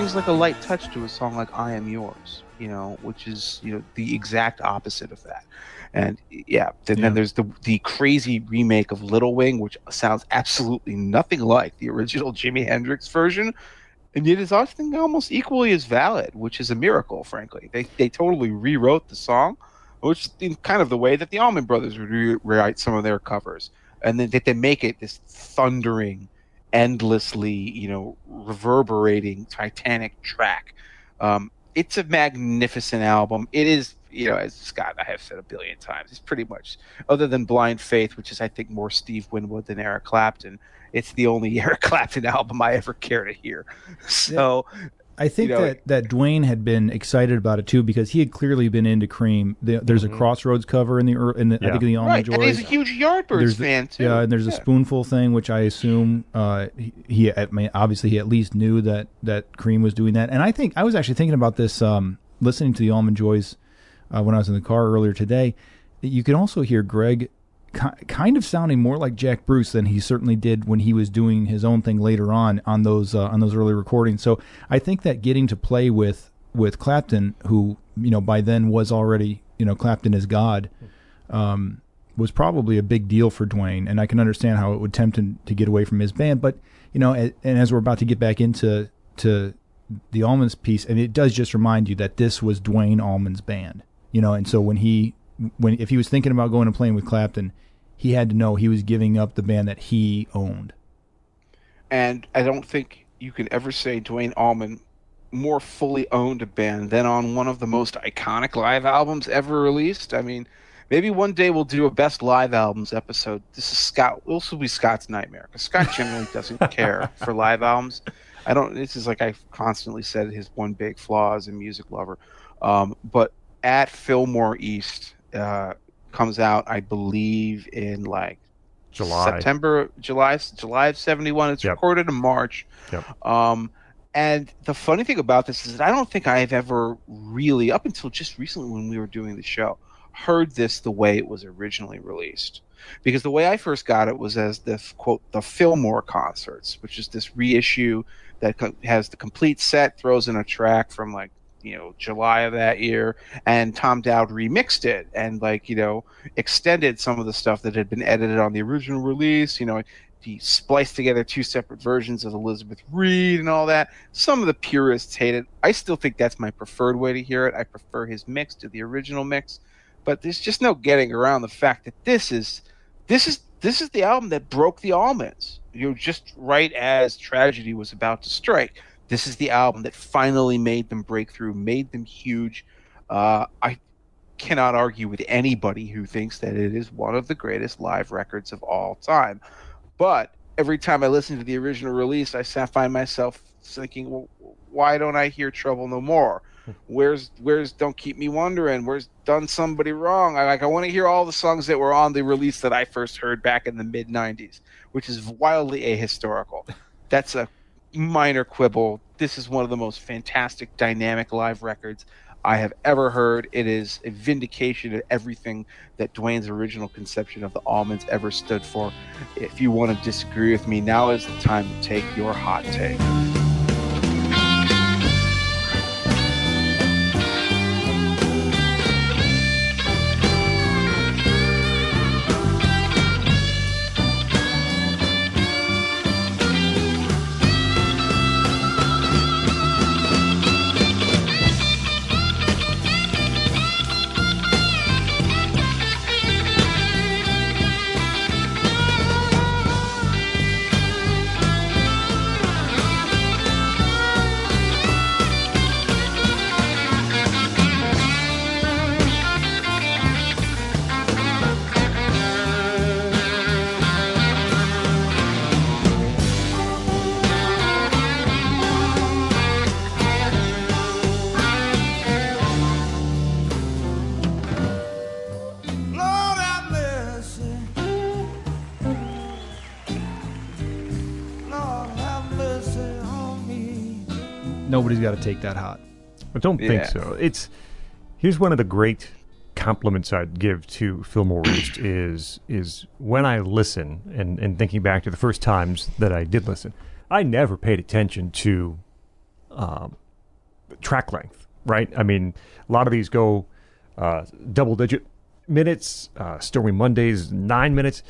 brings like a light touch to a song like "I Am Yours," you know, which is you know the exact opposite of that. And yeah, then, Yeah. then there's the the crazy remake of Little Wing, which sounds absolutely nothing like the original Jimi Hendrix version, and yet is I think almost equally as valid, which is a miracle. Frankly, they they totally rewrote the song, which in kind of the way that the Allman Brothers would rewrite some of their covers, and then that they make it this thundering endlessly, you know, reverberating Titanic track. Um, it's a magnificent album. It is, you know, as Scott I have said a billion times, it's pretty much, other than Blind Faith, which is, I think, more Steve Winwood than Eric Clapton, it's the only Eric Clapton album I ever care to hear. So, I think You know, that, that Duane had been excited about it too because he had clearly been into Cream. The, there's a Crossroads cover in the ear- in the I think in the Allman Mm-hmm. right. And he's a huge Yardbirds There's the- fan, too. Yeah, and there's a spoonful thing, which I assume uh, he, he I mean, obviously he at least knew that that Cream was doing that. And I think I was actually thinking about this um, listening to the Allman Joys uh, when I was in the car earlier today. You can also hear Gregg ki- kind of sounding more like Jack Bruce than he certainly did when he was doing his own thing later on on those uh, on those early recordings. So I think that getting to play with with Clapton, who you know by then was already you know Clapton is God um, was probably a big deal for Duane, and I can understand how it would tempt him to get away from his band. But you know, and, as we're about to get back into to the Allmans piece, and it does just remind you that this was Duane Allman's band, you know, and so when he when if he was thinking about going and playing with Clapton, he had to know he was giving up the band that he owned. and I don't think you can ever say Duane Allman more fully owned a band than on one of the most iconic live albums ever released. I mean, maybe one day we'll do a best live albums episode. This is Scott. This will be Scott's nightmare because Scott generally doesn't care for live albums. I don't. This is like I've constantly said his one big flaw as a music lover. Um, but at Fillmore East uh, comes out, I believe, in like July. September, July, July of '71. It's Yep. recorded in March. Yep. Um, and the funny thing about this is that I don't think I've ever really, up until just recently when we were doing the show, heard this the way it was originally released. Because the way I first got it was as the quote the Fillmore concerts, which is this reissue that co- has the complete set, throws in a track from like you know July of that year, and Tom Dowd remixed it and like you know extended some of the stuff that had been edited on the original release. You know, he spliced together two separate versions of Elizabeth Reed and all that. Some of the purists hate it. I still think that's my preferred way to hear it. I prefer his mix to the original mix, but there's just no getting around the fact that this is this is this is the album that broke the Allmans. You know, just right as tragedy was about to strike. This is the album that finally made them break through, made them huge. Uh, I cannot argue with anybody who thinks that it is one of the greatest live records of all time. But every time I listen to the original release, I find myself thinking, well, why don't I hear Trouble No More? Where's Where's Don't Keep Me Wondering? Where's Done Somebody Wrong? I like I want to hear all the songs that were on the release that I first heard back in the mid '90s, which is wildly ahistorical. That's a minor quibble. This is one of the most fantastic, dynamic live records I have ever heard. It is a vindication of everything that Duane's original conception of the Allmans ever stood for. If you want to disagree with me, now is the time to take your hot take. Take that hot. I don't think so. It's here's one of the great compliments I'd give to Fillmore East is is when I listen and, and thinking back to the first times that I did listen, I never paid attention to um, track length. Right? I mean, a lot of these go uh, double digit minutes. Uh, Stormy Mondays nine minutes.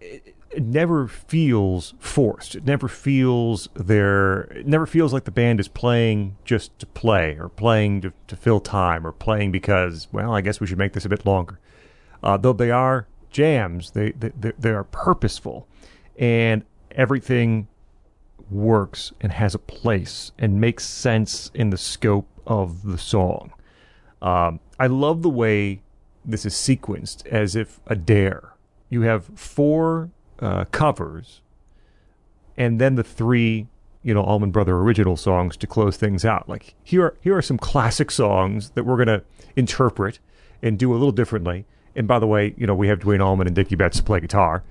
It, it never feels forced. It never feels there. It never feels like the band is playing just to play, or playing to, to fill time, or playing because well, I guess we should make this a bit longer. Uh, though they are jams, they, they they are purposeful, and everything works and has a place and makes sense in the scope of the song. Um, I love the way this is sequenced as if a dare. You have four uh, covers, and then the three, you know, Allman Brother original songs to close things out. Like here, are, here are some classic songs that we're gonna interpret and do a little differently. And by the way, you know, we have Duane Allman and Dickey Betts to play guitar.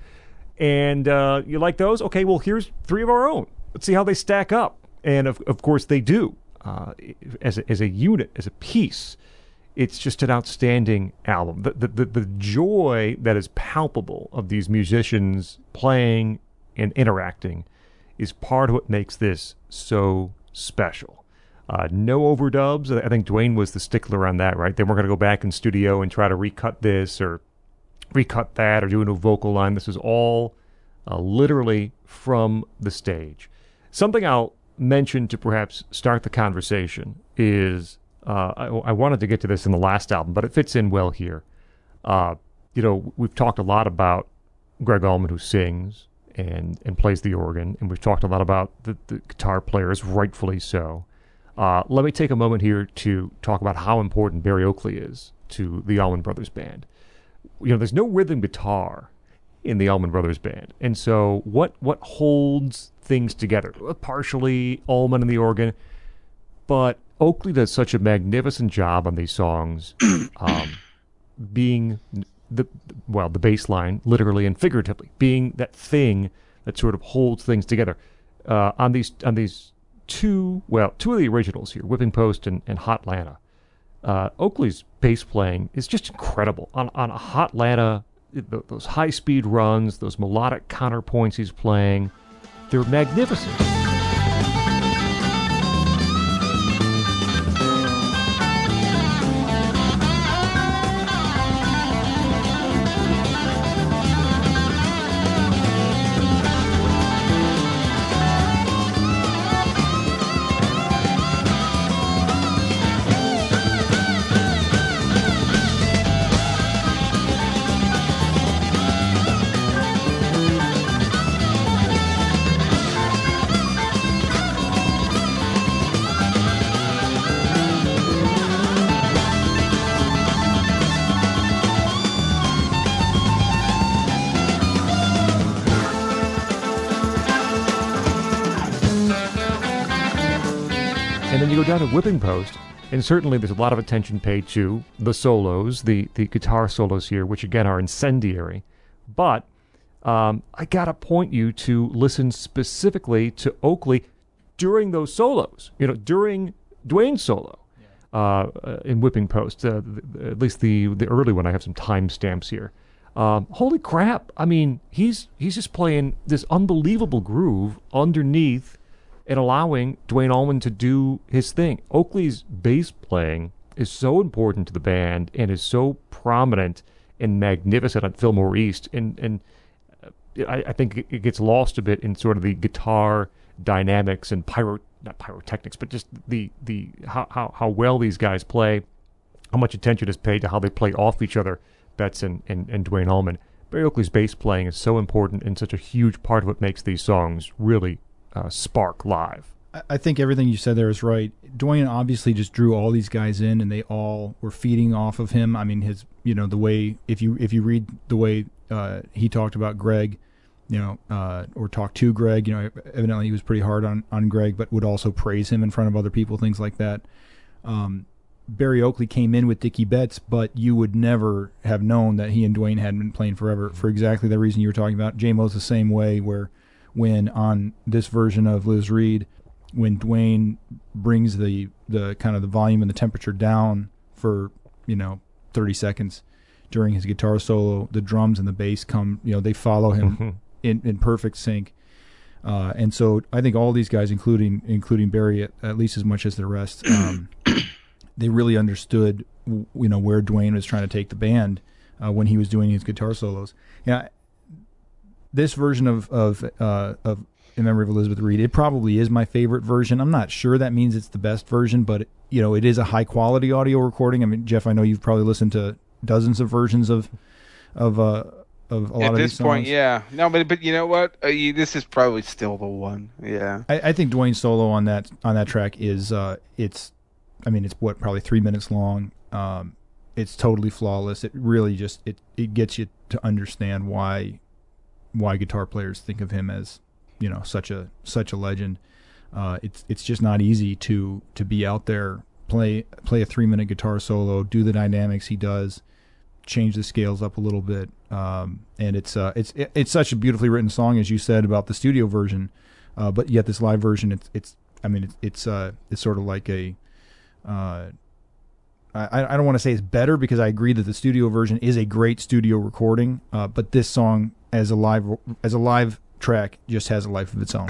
And uh, you like those? Okay, well, here's three of our own. Let's see how they stack up. And of, of course, they do uh, as, a, as a unit, as a piece. It's just an outstanding album. The, the, the, the joy that is palpable of these musicians playing and interacting is part of what makes this so special. Uh, no overdubs. I think Duane was the stickler on that, right? They weren't going to go back in studio and try to recut this or recut that or do a new vocal line. This is all uh, literally from the stage. Something I'll mention to perhaps start the conversation is uh, I, I wanted to get to this in the last album, but it fits in well here. Uh, you know, we've talked a lot about Gregg Allman who sings and and plays the organ, and we've talked a lot about the, the guitar players, rightfully so. Uh, let me take a moment here to talk about how important Berry Oakley is to the Allman Brothers Band you know, there's no rhythm guitar in the Allman Brothers Band, and so what what holds things together? Partially Allman and the organ, but Oakley does such a magnificent job on these songs, um, being the well the bass line, literally and figuratively, being that thing that sort of holds things together. Uh, on these on these two well two of the originals here, Whipping Post and, and Hot 'Lanta uh, Oakley's bass playing is just incredible. On on a Hot 'Lanta, th- those high speed runs, those melodic counterpoints he's playing, they're magnificent. Then you go down to Whipping Post, and certainly there's a lot of attention paid to the solos, the, the guitar solos here, which again are incendiary. But um, I got to point you to listen specifically to Oakley during those solos, you know, during Duane's solo. Uh, uh, in Whipping Post, uh, th- at least the the early one. I have some timestamps here. Um, holy crap! I mean, he's he's just playing this unbelievable groove underneath and allowing Duane Allman to do his thing. Oakley's bass playing is so important to the band and is so prominent and magnificent on Fillmore East, and and uh, I, I think it- gets lost a bit in sort of the guitar dynamics and pyro not pyrotechnics, but just the the how how, how well these guys play, how much attention is paid to how they play off each other. Betts and, and, and Duane Allman. Berry Oakley's bass playing is so important and such a huge part of what makes these songs really uh, spark live. I- think everything you said there is right. Duane obviously just drew all these guys in, and they all were feeding off of him. I mean, his you know the way if you if you read the way uh, he talked about Gregg, you know, uh, or talked to Gregg, you know, evidently he was pretty hard on on Gregg, but would also praise him in front of other people, things like that. Um, Berry Oakley came in with Dickey Betts, but you would never have known that he and Duane hadn't been playing forever for exactly the reason you were talking about. Jaimoe's the same way, where when on this version of Liz Reed, when Duane brings the the kind of the volume and the temperature down for you know 30 seconds during his guitar solo, the drums and the bass come, you know, they follow him in, in perfect sync. Uh, and so I think all these guys, including including Berry, at, at least as much as the rest, um, they really understood, you know, where Duane was trying to take the band uh, when he was doing his guitar solos. Yeah, this version of of uh, of in memory of Elizabeth Reed, it probably is my favorite version. I'm not sure that means it's the best version, but you know, it is a high quality audio recording. I mean, Jeff, I know you've probably listened to dozens of versions of of uh, of a lot At of this point, yeah. No, but but you know what? Uh, you, this is probably still the one. Yeah. I, I think Duane's solo on that on that track is uh, it's, I mean, it's what probably three minutes long. Um, it's totally flawless. It really just it it gets you to understand why why guitar players think of him as you know such a such a legend. Uh, it's it's just not easy to to be out there play play a three minute guitar solo, do the dynamics he does, change the scales up a little bit, um, and it's uh, it's it- it's such a beautifully written song as you said about the studio version, uh, but yet this live version it's it's I mean it's it's uh, it's sort of like a uh, I, I don't want to say it's better because I agree that the studio version is a great studio recording, uh, but this song as a live as a live track just has a life of its own.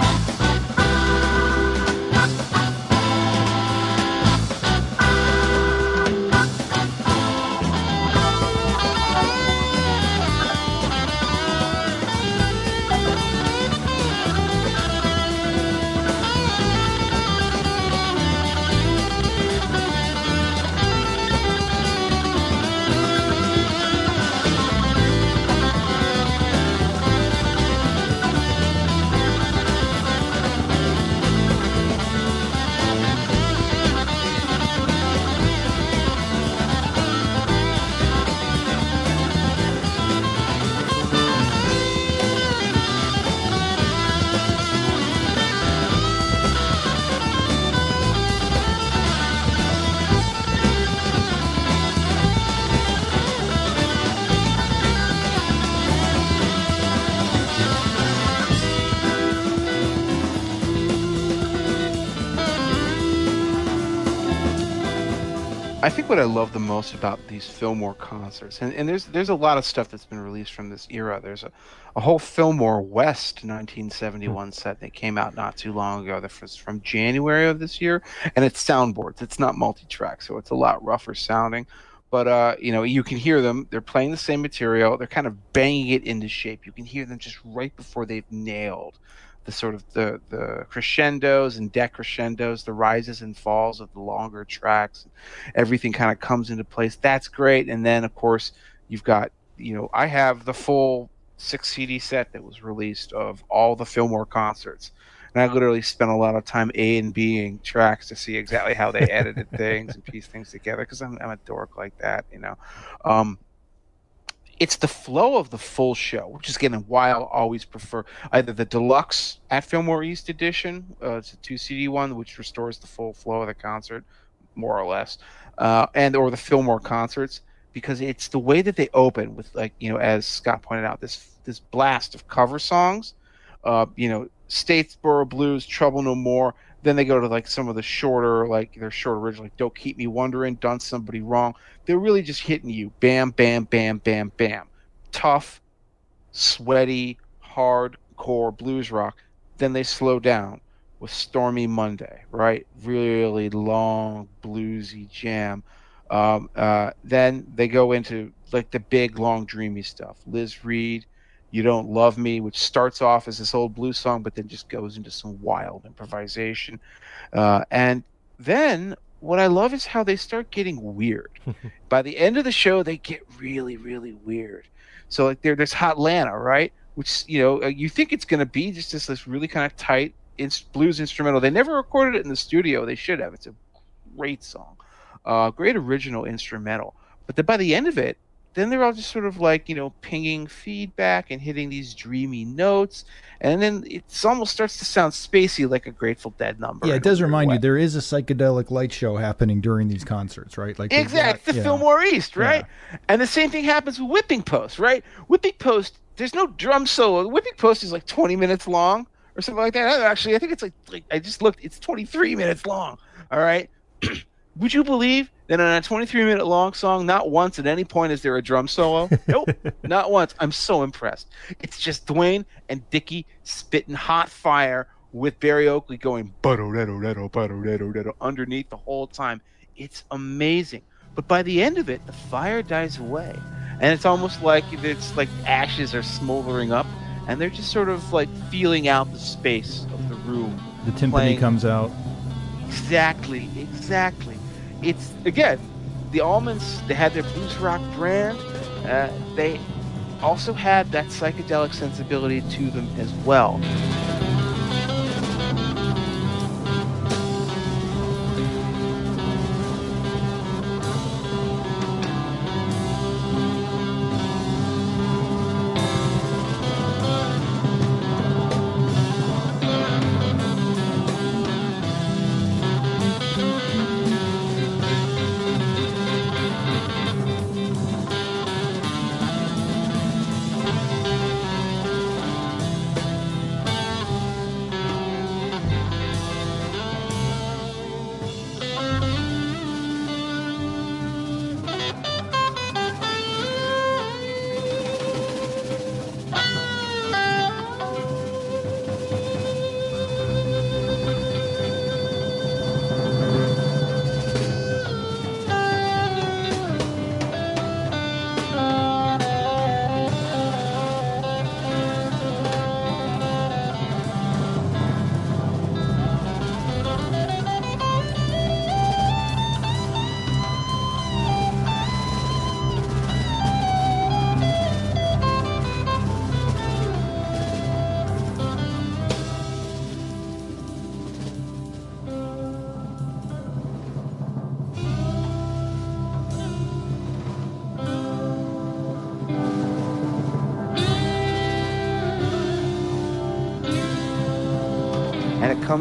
Love the most about these Fillmore concerts, and, and there's there's a lot of stuff that's been released from this era. There's a, a whole Fillmore West 1971 set that came out not too long ago. That was from January of this year, and it's soundboards. It's not multi-track, so it's a lot rougher sounding. But uh, you know, you can hear them. They're playing the same material. They're kind of banging it into shape. You can hear them just right before they've nailed the sort of the the crescendos and decrescendos, the rises and falls of the longer tracks. Everything kind of comes into place. That's great. And then of course you've got you know I have the full six CD set that was released of all the Fillmore concerts. And I literally spent a lot of time A and Bing tracks to see exactly how they edited things and piece things together because I'm, I'm a dork like that, you know. Um, it's the flow of the full show, which is again why I'll always prefer either the deluxe at Fillmore East edition, uh, it's a two CD one, which restores the full flow of the concert, more or less, uh, and or the Fillmore concerts because it's the way that they open with like you know as Scott pointed out this this blast of cover songs, uh, you know Statesboro Blues, Trouble No More. Then they go to like some of the shorter, like they're short originally. Don't keep me wondering. Done somebody wrong. They're really just hitting you. Bam, bam, bam, bam, bam. Tough, sweaty, hardcore blues rock. Then they slow down with Stormy Monday, right? Really long bluesy jam. Um, uh, then they go into like the big, long, dreamy stuff. Liz Reed, "You Don't Love Me," which starts off as this old blues song, but then just goes into some wild improvisation. Uh, and then what I love is how they start getting weird. By the end of the show, they get really, really weird. So like there, there's Hot 'Lanta, right? Which you know uh, you think it's going to be just this, this really kind of tight ins- blues instrumental. They never recorded it in the studio. They should have. It's a great song, uh, great original instrumental. But then by the end of it, then they're all just sort of like you know pinging feedback and hitting these dreamy notes, and then it almost starts to sound spacey like a Grateful Dead number. Yeah, it does remind way. you there is a psychedelic light show happening during these concerts, right? Like Exactly, the yeah. Fillmore East, right? And the same thing happens with Whipping Post, right? Whipping Post, there's no drum solo. Whipping Post is like 20 minutes long or something like that. Actually, I think it's like, like I just looked, it's 23 minutes long. All right. Would you believe that on a 23 minute long song, not once at any point is there a drum solo? Nope, not once. I'm so impressed. It's just Duane and Dickey spitting hot fire with Berry Oakley going underneath the whole time. It's amazing. But by the end of it, the fire dies away, and it's almost like it's like ashes are smoldering up, and they're just sort of like feeling out the space of the room. The timpani playing- comes out. Exactly, exactly. It's again, the Allmans. They had their blues rock brand. Uh, they also had that psychedelic sensibility to them as well.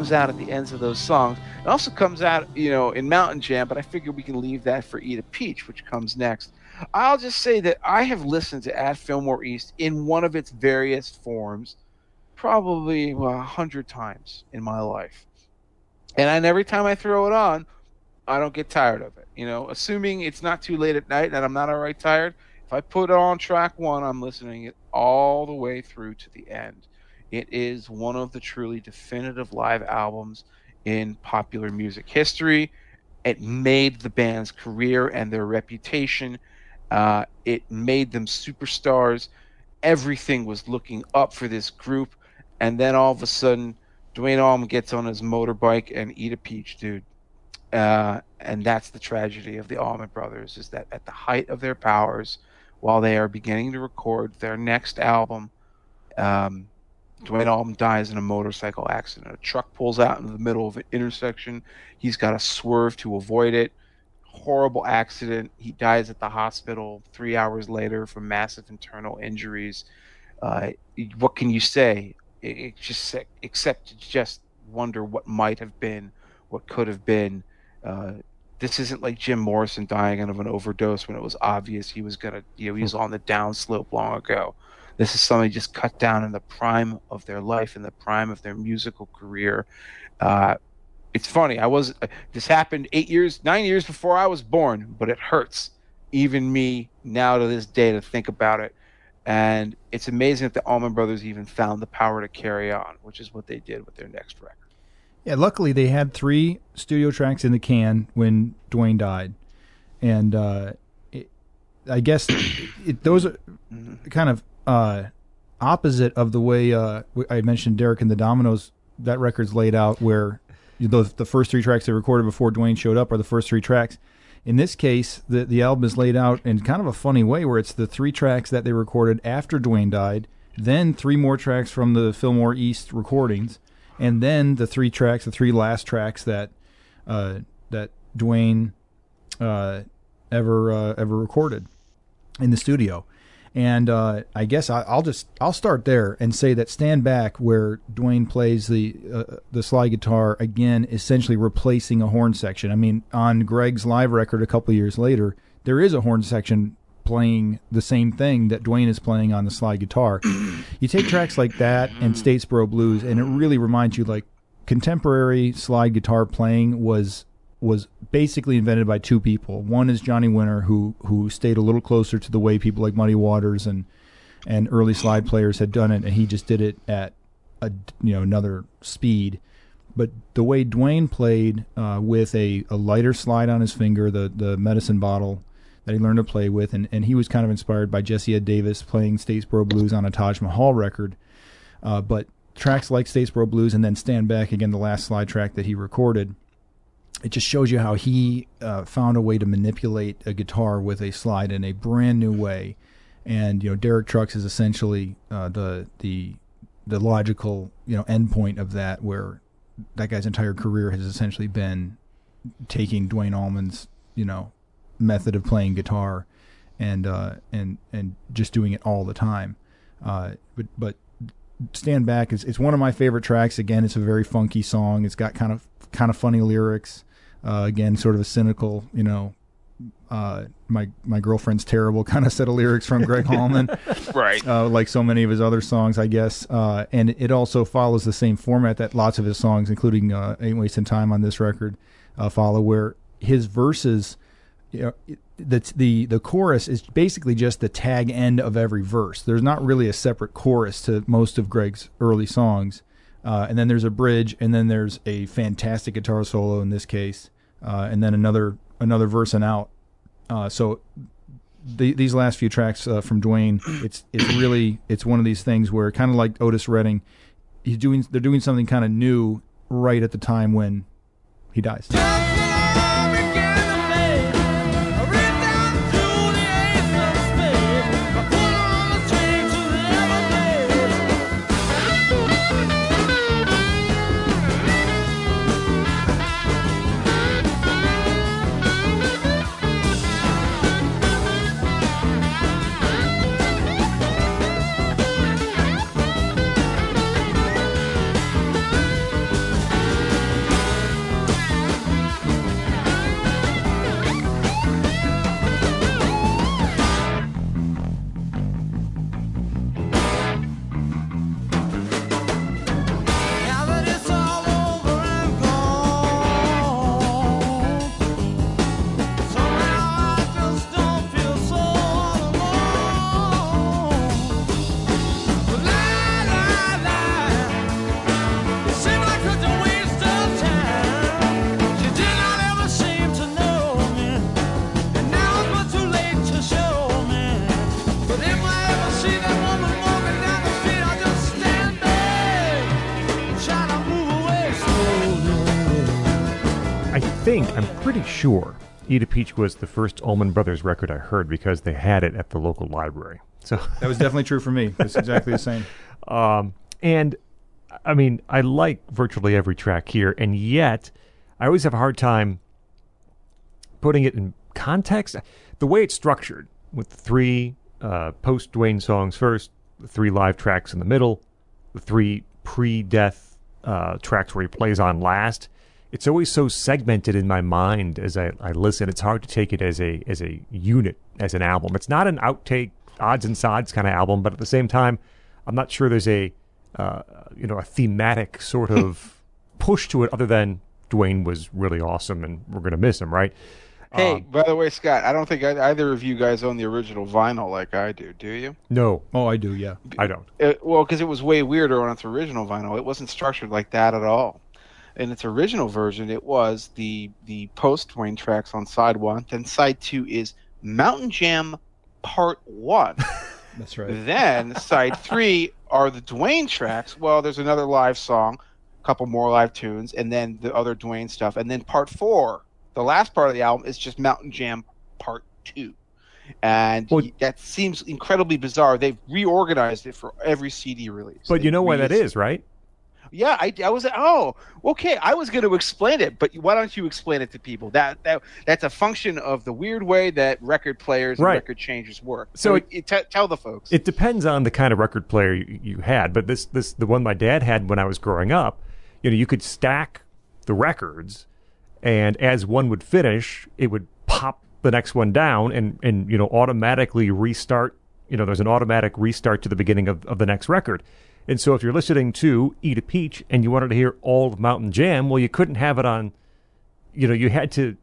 Comes out at the ends of those songs. It also comes out, you know, in Mountain Jam, but I figure we can leave that for Eat a Peach, which comes next. I'll just say that I have listened to At Fillmore East in one of its various forms probably well, a hundred times in my life. And then every time I throw it on, I don't get tired of it. You know, assuming it's not too late at night and I'm not alright tired, if I put it on track one, I'm listening it all the way through to the end. It is one of the truly definitive live albums in popular music history. It made the band's career and their reputation. Uh, it made them superstars. Everything was looking up for this group. And then all of a sudden, Duane Allman gets on his motorbike and eat a peach, dude. Uh, and that's the tragedy of the Allman Brothers is that at the height of their powers, while they are beginning to record their next album, um, Duane Allman dies in a motorcycle accident. A truck pulls out into the middle of an intersection. He's got to swerve to avoid it. horrible accident. He dies at the hospital three hours later from massive internal injuries. Uh, what can you say? It, it just except to just wonder what might have been, what could have been. Uh, this isn't like Jim Morrison dying out of an overdose when it was obvious he was gonna, you know, he was on the downslope long ago. This is somebody just cut down in the prime of their life, in the prime of their musical career. Uh, it's funny. I was this happened eight years, nine years before I was born, but it hurts even me now to this day to think about it. And it's amazing that the Allman Brothers even found the power to carry on, which is what they did with their next record. Yeah, luckily they had three studio tracks in the can when Duane died, and uh, it, I guess it, those are kind of uh, opposite of the way uh, I mentioned Derek and the Dominos. That record's laid out where the the first three tracks they recorded before Duane showed up are the first three tracks. In this case, the the album is laid out in kind of a funny way, where it's the three tracks that they recorded after Duane died, then three more tracks from the Fillmore East recordings, and then the three tracks, the three last tracks that uh, that Duane uh, ever uh, ever recorded in the studio. And uh, I guess I, will just I'll start there and say that "Stand Back," where Duane plays the uh, the slide guitar again, essentially replacing a horn section. I mean, on Gregg's live record a couple years later, there is a horn section playing the same thing that Duane is playing on the slide guitar. you take tracks like that and Statesboro Blues, and it really reminds you like contemporary slide guitar playing was was basically invented by two people. One is Johnny Winter, who who stayed a little closer to the way people like Muddy Waters and and early slide players had done it, and he just did it at a you know another speed. But the way Duane played uh, with a, a lighter slide on his finger, the the medicine bottle that he learned to play with, and, and he was kind of inspired by Jesse Ed Davis playing Statesboro Blues on a Taj Mahal record. Uh, but tracks like Statesboro Blues and then Stand Back again, the last slide track that he recorded, it just shows you how he uh, found a way to manipulate a guitar with a slide in a brand new way. And you know, Derek Trucks is essentially uh, the the the logical you know endpoint of that, where that guy's entire career has essentially been taking Duane Allman's you know method of playing guitar and uh, and and just doing it all the time. Uh, but but stand back is it's one of my favorite tracks. Again, it's a very funky song. It's got kind of kind of funny lyrics. Uh, again, sort of a cynical, you know. Uh, my my girlfriend's terrible kind of set of lyrics from Gregg Hallman, Right. uh, like so many of his other songs, I guess. Uh, and it also follows the same format that lots of his songs, including uh, "Ain't Wasting Time" on this record, uh, follow, where his verses, you know, the the the chorus is basically just the tag end of every verse. There's not really a separate chorus to most of Gregg's early songs, uh, and then there's a bridge, and then there's a fantastic guitar solo in this case, uh, and then another another verse and out. Uh, so the, these last few tracks uh, from Duane, it's it's really it's one of these things where kind of like Otis Redding, he's doing they're doing something kind of new right at the time when he dies. Peach was the first Allman Brothers record I heard because they had it at the local library. So, That was definitely true for me. It's exactly the same. um, and I mean, I like virtually every track here, and yet I always have a hard time putting it in context, the way it's structured with three uh, post Duane songs first, the three live tracks in the middle, the three pre-death uh, tracks where he plays on last. It's always so segmented in my mind as I, I listen. It's hard to take it as a as a unit, as an album. It's not an outtake, odds and sods kind of album, but at the same time, I'm not sure there's a uh, you know a thematic sort of push to it other than Duane was really awesome and we're gonna miss him, right? Hey, Um, by the way, Scott, I don't think either of you guys own the original vinyl like I do. Do you? no, Oh, I do. Yeah. I don't. It, well, because it was way weirder on its original vinyl. It wasn't structured like that at all. In its original version, it was the the post Duane tracks on side one. Then side two is Mountain Jam Part One. That's right. then side three are the Duane tracks. Well, there's another live song, a couple more live tunes, and then the other Duane stuff. And then part four, the last part of the album, is just Mountain Jam Part Two. And Well- that seems incredibly bizarre. They've reorganized it for every CD release. But you know why that is, right? Yeah, I, I was. Oh, okay. I was going to explain it, but why don't you explain it to people? That that that's a function of the weird way that record players and record changers work. So So, it- it, t- tell the folks. It depends on the kind of record player you, you had, but this this the one my dad had when I was growing up. You know, you could stack the records, and as one would finish, it would pop the next one down, and and you know automatically restart. You know, there's an automatic restart to the beginning of, of the next record. And so, if you're listening to Eat a Peach and you wanted to hear all of Mountain Jam, well, you couldn't have it on. You know, you had to.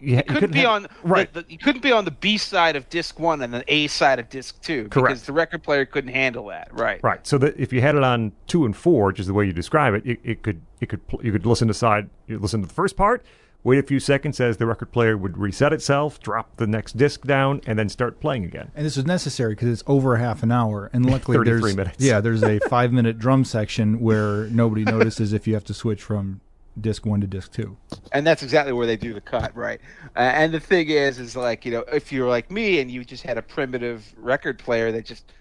You, ha- you couldn't be have- on right. The, the, you couldn't be on the B side of disc one and the A side of disc two Correct. because the record player couldn't handle that. Right. Right. So that if you had it on two and four, which is the way you describe it, it, it could it could you could listen to side you listen to the first part, wait a few seconds as the record player would reset itself, drop the next disc down, and then start playing again. And this was necessary because it's over a half an hour, and luckily 33 there's minutes. yeah, there's a five minute drum section where nobody notices if you have to switch from disc one to disc two. And that's exactly where they do the cut. Right. Uh, and the thing is, is like you know, if you're like me and you just had a primitive record player that just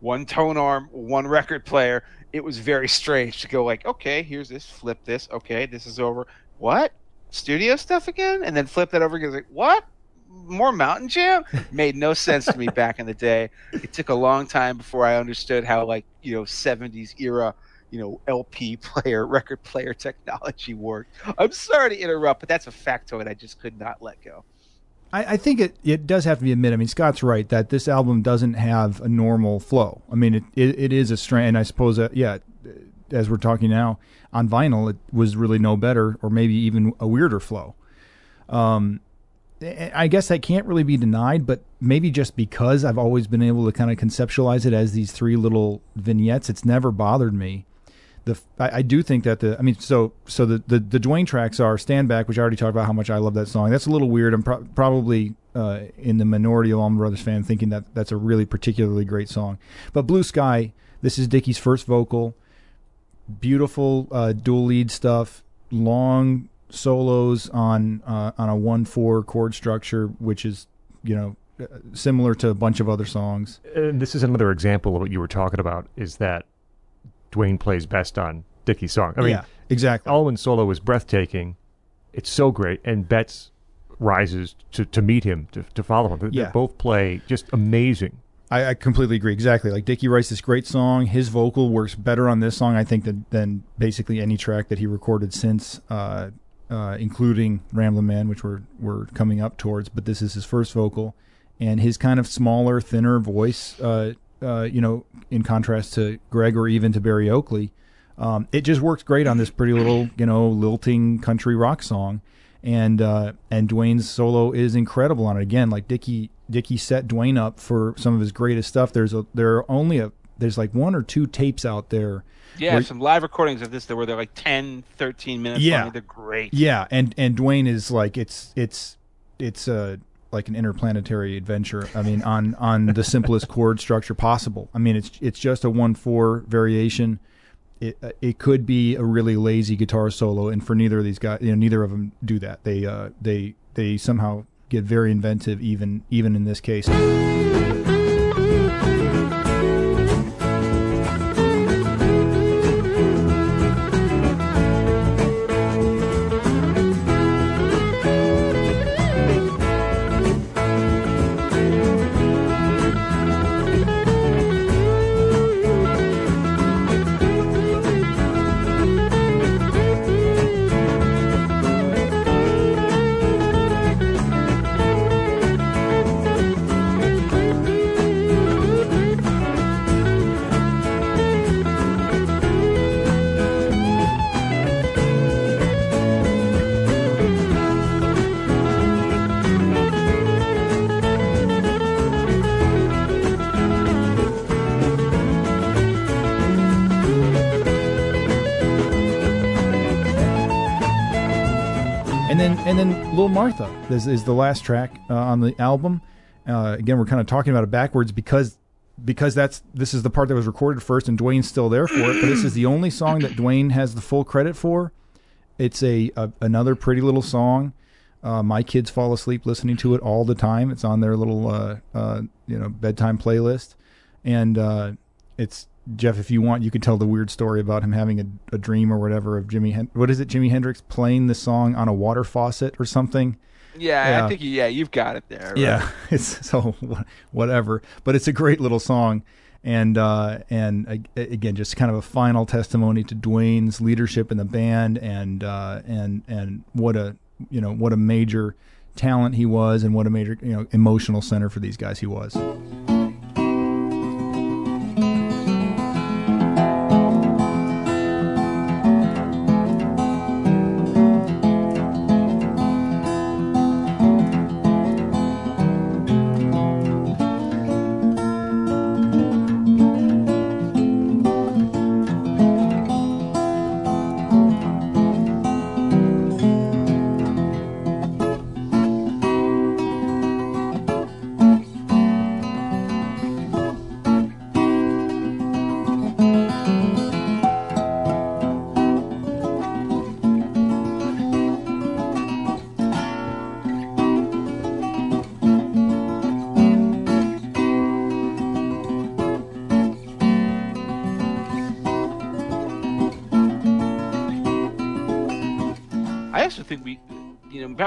one tone arm, one record player, it was very strange to go like, okay, here's this, flip this, okay, this is over. What? Studio stuff again? And then flip that over again. Like, what? More Mountain Jam? Made no sense to me back in the day. It took a long time before I understood how like, you know, 70s era, you know, LP player, record player technology worked. I'm sorry to interrupt, but that's a factoid I just could not let go. I, I think it, it does have to be admitted. I mean, Scott's right that this album doesn't have a normal flow. I mean, it, it, it is a strange, and I suppose, yeah, as we're talking now, on vinyl, it was really no better or maybe even a weirder flow. Um, I guess that can't really be denied, but maybe just because I've always been able to kind of conceptualize it as these three little vignettes, it's never bothered me. The I, I do think that the I mean so so the, the the Duane tracks are Stand Back, which I already talked about how much I love that song. That's a little weird. I'm pro- probably uh, in the minority of Allman Brothers fan thinking that that's a really particularly great song. But Blue Sky, this is Dickey's first vocal. Beautiful uh, dual lead stuff, long solos on uh, on a one four chord structure, which is you know uh, similar to a bunch of other songs. And this is another example of what you were talking about is that Duane plays best on Dickey's song. I mean, yeah, exactly. Allman's solo is breathtaking. It's so great, and Betts rises to, to meet him, to, to follow him. They- Yeah. They both play just amazing. I, I completely agree. Exactly. Like Dickey writes this great song. His vocal works better on this song, I think, than, than basically any track that he recorded since, uh, uh, including Ramblin' Man, which we're we're coming up towards. But this is his first vocal, and his kind of smaller, thinner voice. Uh, uh, you know, in contrast to Gregg or even to Berry Oakley, um, it just works great on this pretty little, you know, lilting country rock song. And uh, and Duane's solo is incredible on it. Again, like Dickey Dickey set Duane up for some of his greatest stuff. There's a there are only a there's like one or two tapes out there. Yeah, Where- some live recordings of this that were they're like 10, 13 minutes Yeah. long. They're great. Yeah, and and Dwayne is like it's it's it's uh like an interplanetary adventure. I mean, on on the simplest chord structure possible. I mean, it's it's just a one four variation. It uh, it could be a really lazy guitar solo, and for neither of these guys, you know, neither of them do that. They uh they they somehow get very inventive, even even in this case. And then Little Martha is, is the last track uh, on the album. Uh, again, we're kind of talking about it backwards because because that's this is the part that was recorded first, and Duane's still there for it. But this is the only song that Duane has the full credit for. It's a, a another pretty little song. Uh, my kids fall asleep listening to it all the time. It's on their little uh, uh, you know bedtime playlist, and uh, it's Jeff. If you want, you can tell the weird story about him having a, a dream or whatever of Jimmy. Hen- what is it? Jimi Hendrix playing the song on a water faucet or something. Yeah, Yeah. I think yeah, you've got it there. right? Yeah, it's so whatever, but it's a great little song, and uh, and again, just kind of a final testimony to Duane's leadership in the band, and uh, and and what a you know what a major talent he was, and what a major you know emotional center for these guys he was.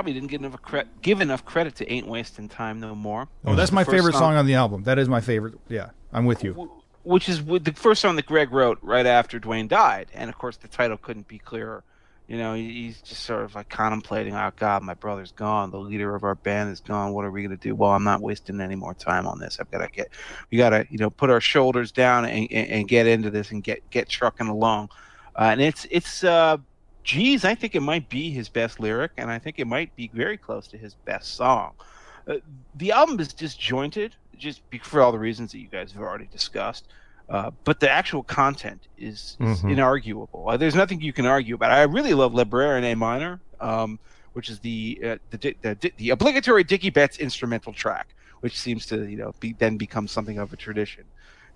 Probably didn't get enough cre- give enough credit to "Ain't Wasting Time No More." Oh, that's my favorite song on the album. That is my favorite. Yeah, I'm with you. w- which is the first song that Gregg wrote right after Duane died, and of course the title couldn't be clearer. You know, he's just sort of like contemplating, "Oh God, my brother's gone. The leader of our band is gone. What are we gonna do?" Well, I'm not wasting any more time on this. I've got to get, we got to, you know, put our shoulders down and, and, and get into this and get get trucking along. Uh, and it's it's, uh, geez, I think it might be his best lyric, and I think it might be very close to his best song. Uh, the album is disjointed, just for all the reasons that you guys have already discussed. Uh, but the actual content is, is Mhm. inarguable. Uh, there's nothing you can argue about. I really love Les Brers in A minor, um, which is the uh, the, the the obligatory Dickey Betts instrumental track, which seems to you know be, then become something of a tradition.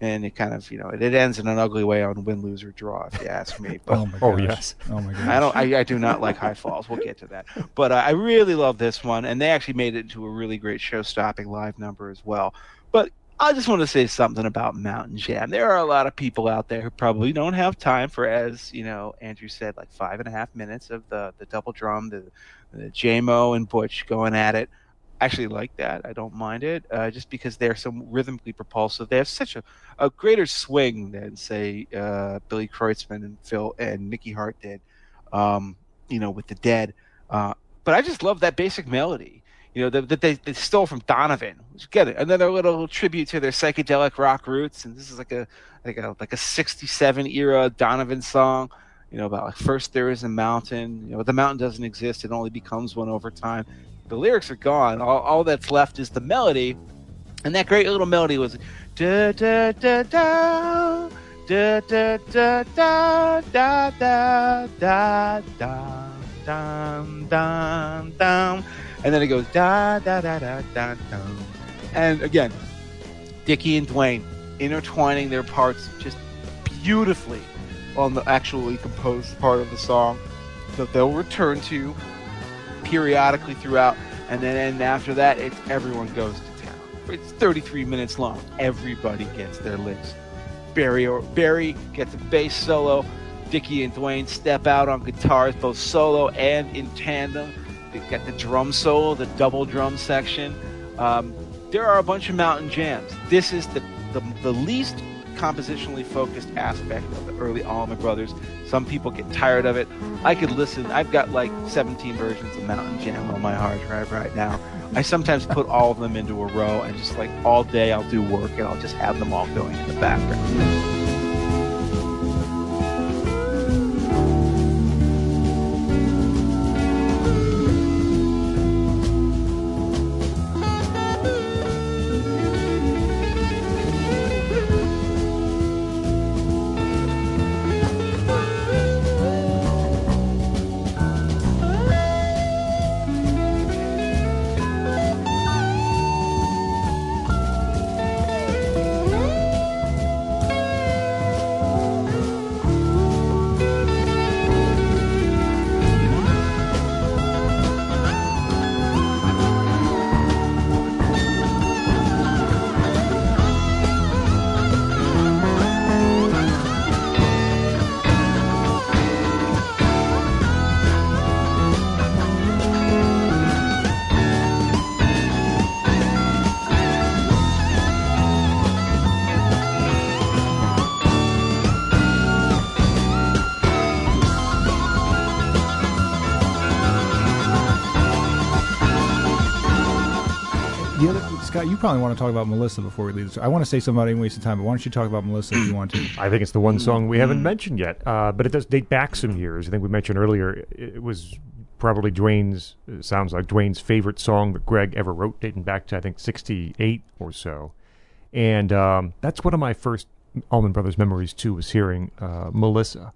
And it kind of you know it, it ends in an ugly way on win, lose, or draw, if you ask me. But Oh my Oh, yes. Oh my gosh. I don't. I, I do not like high falls. We'll get to that. But uh, I really love this one, and they actually made it into a really great show-stopping live number as well. But I just want to say something about Mountain Jam. There are a lot of people out there who probably don't have time for, as you know, Andrew said, like five and a half minutes of the the double drum, the, the Jaimoe and Butch going at it. Actually like that. I don't mind it, uh, just because they're so rhythmically propulsive. They have such a, a greater swing than say uh, Billy Kreutzmann and Phil and Mickey Hart did um, you know, with the dead. Uh, but I just love that basic melody, you know, that, that they, they stole from Donovan. Get it? Another little tribute to their psychedelic rock roots, and this is like a like a like a '67 era Donovan song, you know, about like first there is a mountain. You know, the mountain doesn't exist; it only becomes one over time. The lyrics are gone. All, all that's left is the melody, and that great little melody was da da da da da da da da da da da da dum dum dum and then it goes da da da da da dum and again Dickey and Duane intertwining their parts just beautifully on the actually composed part of the song that they'll return to periodically throughout and then and after that it's everyone goes to town it's 33 minutes long everybody gets their licks Berry or Berry gets a bass solo. Dickey and Duane step out on guitars, both solo and in tandem. They got the drum solo, the double drum section. Um, there are a bunch of mountain jams. This is the, the the least compositionally focused aspect of the early Allman Brothers. Some people get tired of it. I could listen. I've got like 17 versions of Mountain Jam on my hard drive right now. I sometimes put all of them into a row and just like all day I'll do work and I'll just have them all going in the background. Scott, you probably want to talk about Melissa before we leave this. I want to say something about Wasting Time, but why don't you talk about Melissa if you want to? I think it's the one song we haven't mentioned yet, uh, but it does date back some years. I think we mentioned earlier it, it was probably Duane's, it sounds like Duane's favorite song that Gregg ever wrote, dating back to, I think, 68 or so. And um, that's one of my first Allman Brothers memories, too, was hearing uh, Melissa.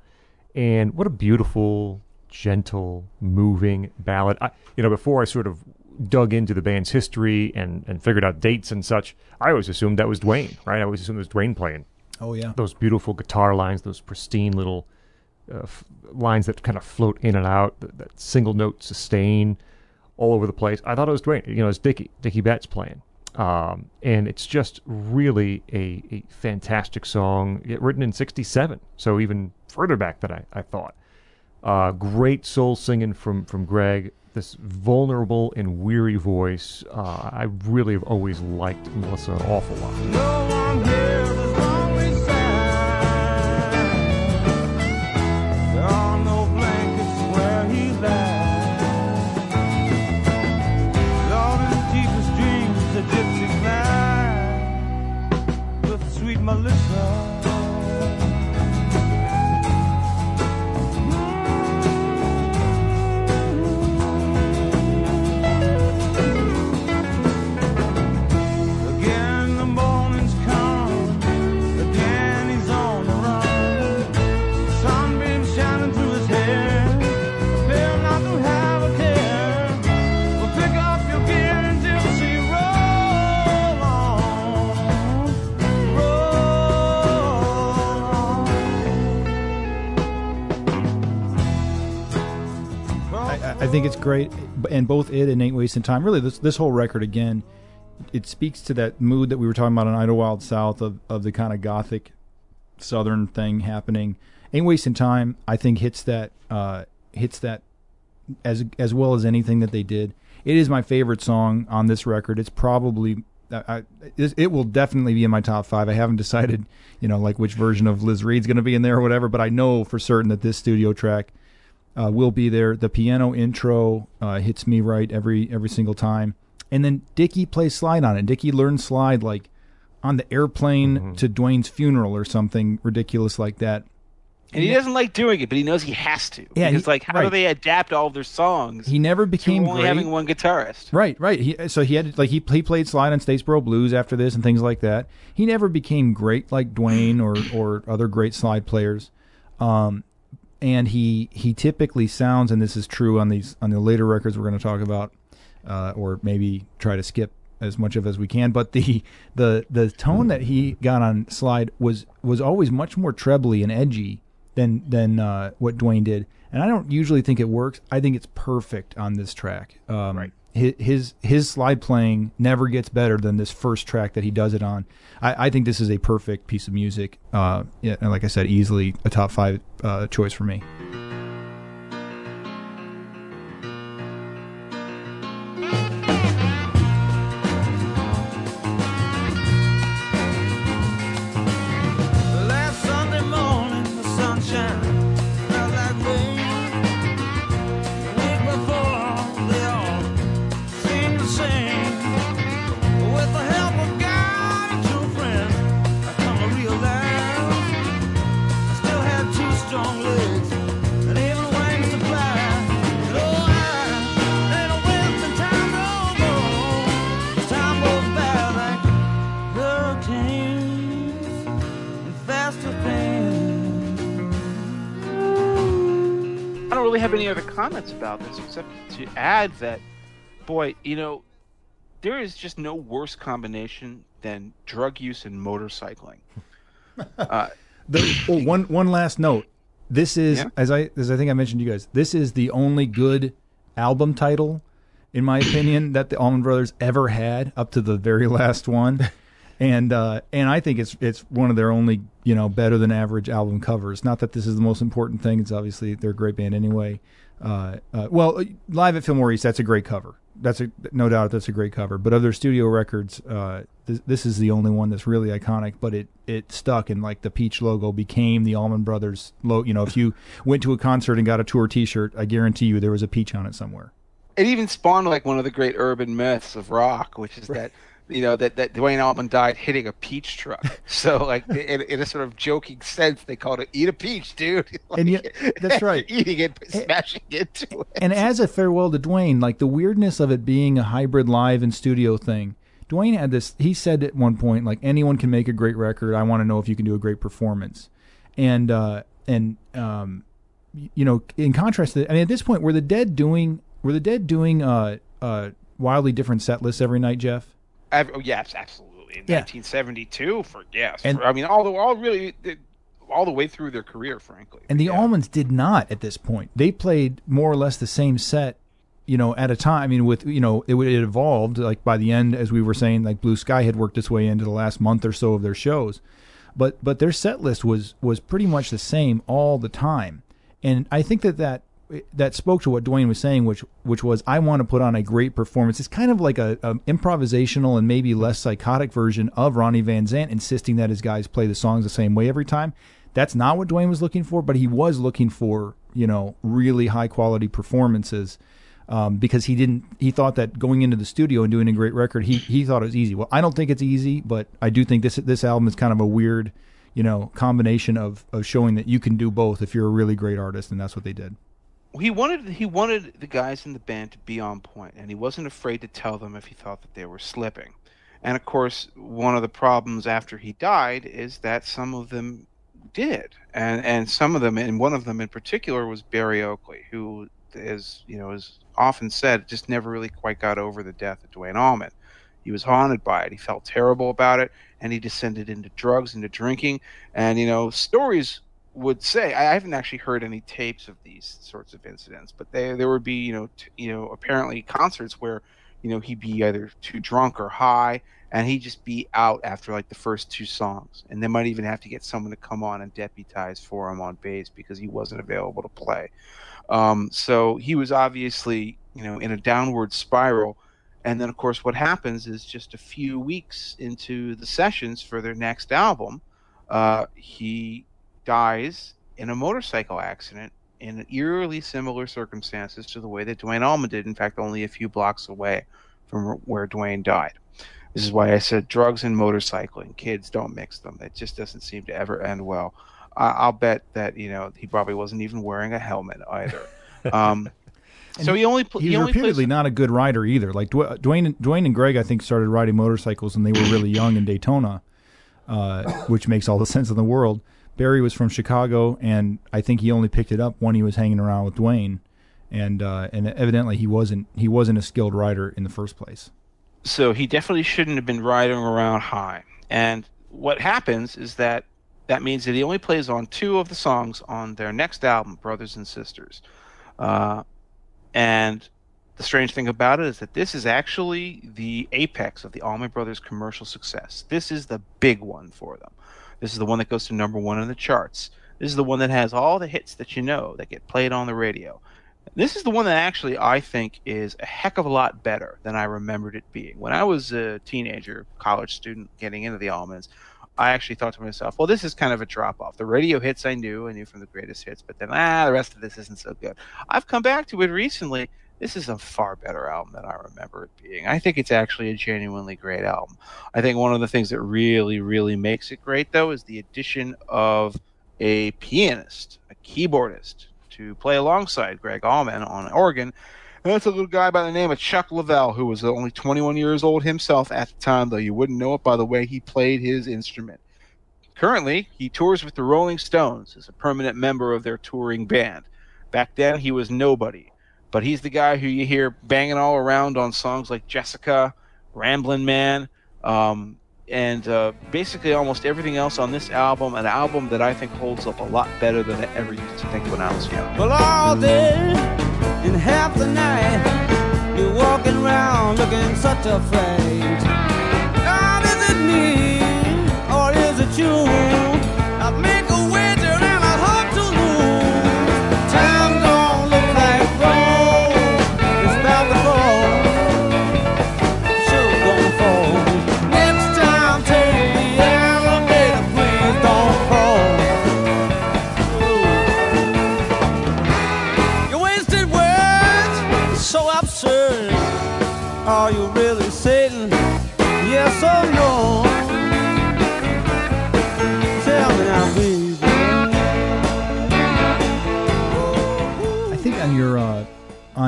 And what a beautiful, gentle, moving ballad. I, you know, before I sort of dug into the band's history and, and figured out dates and such, I always assumed that was Duane, right? I always assumed it was Duane playing Oh yeah. those beautiful guitar lines, those pristine little uh, f- lines that kind of float in and out, that, that single note sustain all over the place. I thought it was Duane, you know, it's Dickey, Dickey Betts playing. Um, and it's just really a, a fantastic song, written in 67, so even further back than I, I thought. Uh, great soul singing from, from Gregg, this vulnerable and weary voice. Uh, I really have always liked Melissa an awful lot. No think it's great, and both it and Ain't Wasting Time. Really, this this whole record again, it speaks to that mood that we were talking about in Idlewild South of of the kind of gothic southern thing happening. Ain't Wasting Time, I think, hits that uh, hits that as as well as anything that they did. It is my favorite song on this record. It's probably I, it will definitely be in my top five. I haven't decided, you know, like which version of Liz Reed's going to be in there or whatever, but I know for certain that this studio track uh, will be there. The piano intro uh, hits me right every every single time, and then Dickey plays slide on it. Dickey learned slide like on the airplane to Duane's funeral or something ridiculous like that. And he doesn't like doing it, but he knows he has to. Yeah, Because, he- like, how do they adapt all of their songs He never became only great. having one guitarist? Right, right. He, so he had like he he played slide on Statesboro Blues after this and things like that. He never became great like Duane or or other great slide players. Um, and he he typically sounds, and this is true on these on the later records we're going to talk about, uh, or maybe try to skip as much of as we can. But the the the tone that he got on slide was was always much more trebly and edgy than than uh, what Duane did. And I don't usually think it works. I think it's perfect on this track. Um, Right. His, his slide playing never gets better than this first track that he does it on. I, I think this is a perfect piece of music. Uh, and like I said, easily a top five uh, choice for me. Comments about this except to add that, boy, you know, there is just no worse combination than drug use and motorcycling. uh, The, oh, one one last note. This is Yeah. as I as I think I mentioned to you guys. This is the only good album title, in my opinion, that the Allman Brothers ever had up to the very last one. And uh, and I think it's it's one of their only you know better than average album covers. Not that this is the most important thing. It's obviously they're a great band anyway. Uh, uh, well, live at Fillmore East, that's a great cover. That's a no doubt that's a great cover. But of their studio records, uh, this, this is the only one that's really iconic. But it it stuck and like the peach logo became the Allman Brothers logo. You know, if you went to a concert and got a tour T-shirt, I guarantee you there was a peach on it somewhere. it even spawned like one of the great urban myths of rock, which is that you know that that Duane Allman died hitting a peach truck. So like in, in a sort of joking sense, they called it "eat a peach, dude." Like, And yet- that's right. eating it, smashing into it. and as a farewell to Duane, like the weirdness of it being a hybrid live and studio thing. Duane had this. He said at one point, like anyone can make a great record. I want to know if you can do a great performance. And uh, and um, you know, in contrast to, I mean, at this point, were the Dead doing were the Dead doing uh uh wildly different set lists every night, Jeff? Oh, yes, absolutely. In Yeah. 1972, for yes, And- for- I mean, all the all really all the way through their career, frankly. And the Yeah. Allmans did not at this point. They played more or less the same set, you know, at a time. I mean, with you know, it, it evolved. Like by the end, as we were saying, like Blue Sky had worked its way into the last month or so of their shows, but but their set list was was pretty much the same all the time. And I think that that that spoke to what Duane was saying, which which was I want to put on a great performance. It's kind of like a, a improvisational and maybe less psychotic version of Ronnie Van Zant, insisting that his guys play the songs the same way every time. That's not what Duane was looking for, but he was looking for you know really high quality performances. Um, because he didn't, he thought that going into the studio and doing a great record, he he thought it was easy. Well, I don't think it's easy, but I do think this this album is kind of a weird, you know, combination of of showing that you can do both if you're a really great artist, and that's what they did. He wanted he wanted the guys in the band to be on point, and he wasn't afraid to tell them if he thought that they were slipping. And of course, one of the problems after he died is that some of them did, and and some of them, and one of them in particular was Berry Oakley, who is you know is often said just never really quite got over the death of Duane Allman. He was haunted by it. He felt terrible about it, and he descended into drugs, into drinking, and you know stories would say I haven't actually heard any tapes of these sorts of incidents, but they, there would be you know t- you know apparently concerts where you know he'd be either too drunk or high, and he'd just be out after like the first two songs, and they might even have to get someone to come on and deputize for him on bass because he wasn't available to play. Um, so he was obviously you know in a downward spiral. And then, of course, what happens is just a few weeks into the sessions for their next album, uh, he dies in a motorcycle accident in eerily similar circumstances to the way that Duane Allman did. In fact, only a few blocks away from where Duane died. This is why I said drugs and motorcycling. Kids don't mix them. It just doesn't seem to ever end well. I I'll bet that you know he probably wasn't even wearing a helmet either. Um, so he only pl- He's he only reputedly plays, not a good rider either. Like Dw- Duane, Duane and Gregg, I think started riding motorcycles when they were really young in Daytona, uh, which makes all the sense in the world. Berry was from Chicago, and I think he only picked it up when he was hanging around with Duane, and uh, and evidently he wasn't he wasn't a skilled rider in the first place. so he definitely shouldn't have been riding around high. And what happens is that that means that he only plays on two of the songs on their next album, Brothers and Sisters. Uh, and the strange thing about it is that this is actually the apex of the Allman Brothers commercial success. This is the big one for them. This is the one that goes to number one on the charts. This is the one that has all the hits that you know that get played on the radio. This is the one that actually I think is a heck of a lot better than I remembered it being. When I was a teenager, college student getting into the Allmans, I actually thought to myself, well, this is kind of a drop off. The radio hits I knew, I knew from the greatest hits, but then, ah, the rest of this isn't so good. I've come back to it recently. This is a far better album than I remember it being. I think it's actually a genuinely great album. I think one of the things that really, really makes it great, though, is the addition of a pianist, a keyboardist, to play alongside Gregg Allman on organ. And that's a little guy by the name of Chuck Leavell, who was only 21 years old himself at the time, though you wouldn't know it by the way he played his instrument. Currently, he tours with the Rolling Stones as a permanent member of their touring band. Back then, he was nobody, but he's the guy who you hear banging all around on songs like Jessica, Ramblin' Man, um, and uh, basically almost everything else on this album. An album that I think holds up a lot better than I ever used to think when I was young. Well, all day and half the night, you're walking around looking such afraid. God, is it me or is it you?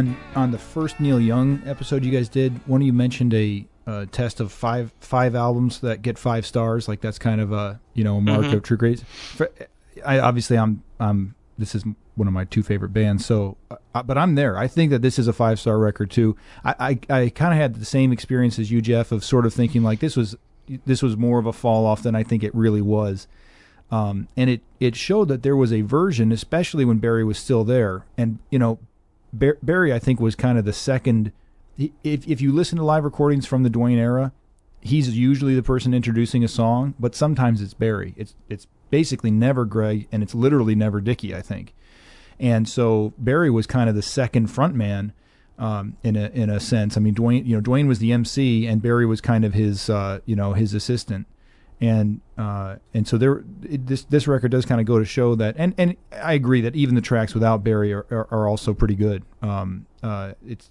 On on the first Neil Young episode you guys did, one of you mentioned a uh, test of five five albums that get five stars. Like that's kind of a you know a mark Mm-hmm. of true grades. For, I obviously I'm I'm this is one of my two favorite bands. So, uh, but I'm there. I think that this is a five star record too. I I, I kind of had the same experience as you, Jeff, of sort of thinking like this was this was more of a fall off than I think it really was. Um, and it, it showed that there was a version, especially when Berry was still there. And, you know, Berry, I think, was kind of the second. If, if you listen to live recordings from the Duane era, he's usually the person introducing a song, but sometimes it's Berry. It's, it's basically never Gregg, and it's literally never Dickey, I think. And so Berry was kind of the second front man um, in a in a sense. I mean, Duane, you know, Duane was the MC, and Berry was kind of his, uh, you know, his assistant and uh, and so there it, this this record does kind of go to show that and and I agree that even the tracks without Berry are, are, are also pretty good. Um, uh, it's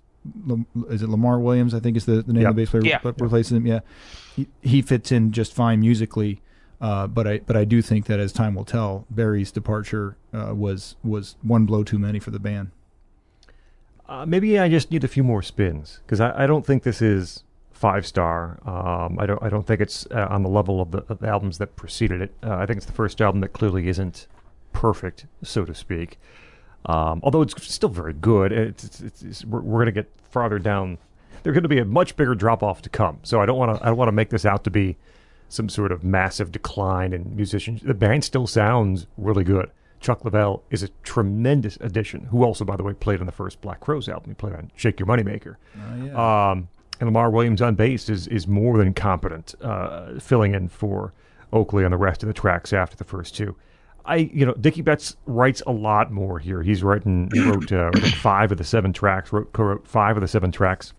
is it Lamar Williams? I think is the, the name of the bass player Yeah. that replaces him. Yeah, he, he fits in just fine musically. Uh, but I but I do think that as time will tell, Berry's departure uh, was was one blow too many for the band. Uh, maybe I just need a few more spins because I, I don't think this is five star. Um, I don't I don't think it's uh, on the level of the, of the albums that preceded it. Uh, I think it's the first album that clearly isn't perfect, so to speak. Um, although it's still very good. It's, it's, it's, we're, we're going to get farther down. There's going to be a much bigger drop off to come. So I don't want to I don't want to make this out to be some sort of massive decline in musicians. The band still sounds really good. Chuck Leavell is a tremendous addition, who also, by the way, played on the first Black Crowes album. He played on Shake Your Moneymaker. Um, and Lamar Williams on bass is, is more than competent, uh, filling in for Oakley on the rest of the tracks after the first two. I, you know, Dickey Betts writes a lot more here. He's written, he wrote uh, five of the seven tracks, wrote, co-wrote five of the seven tracks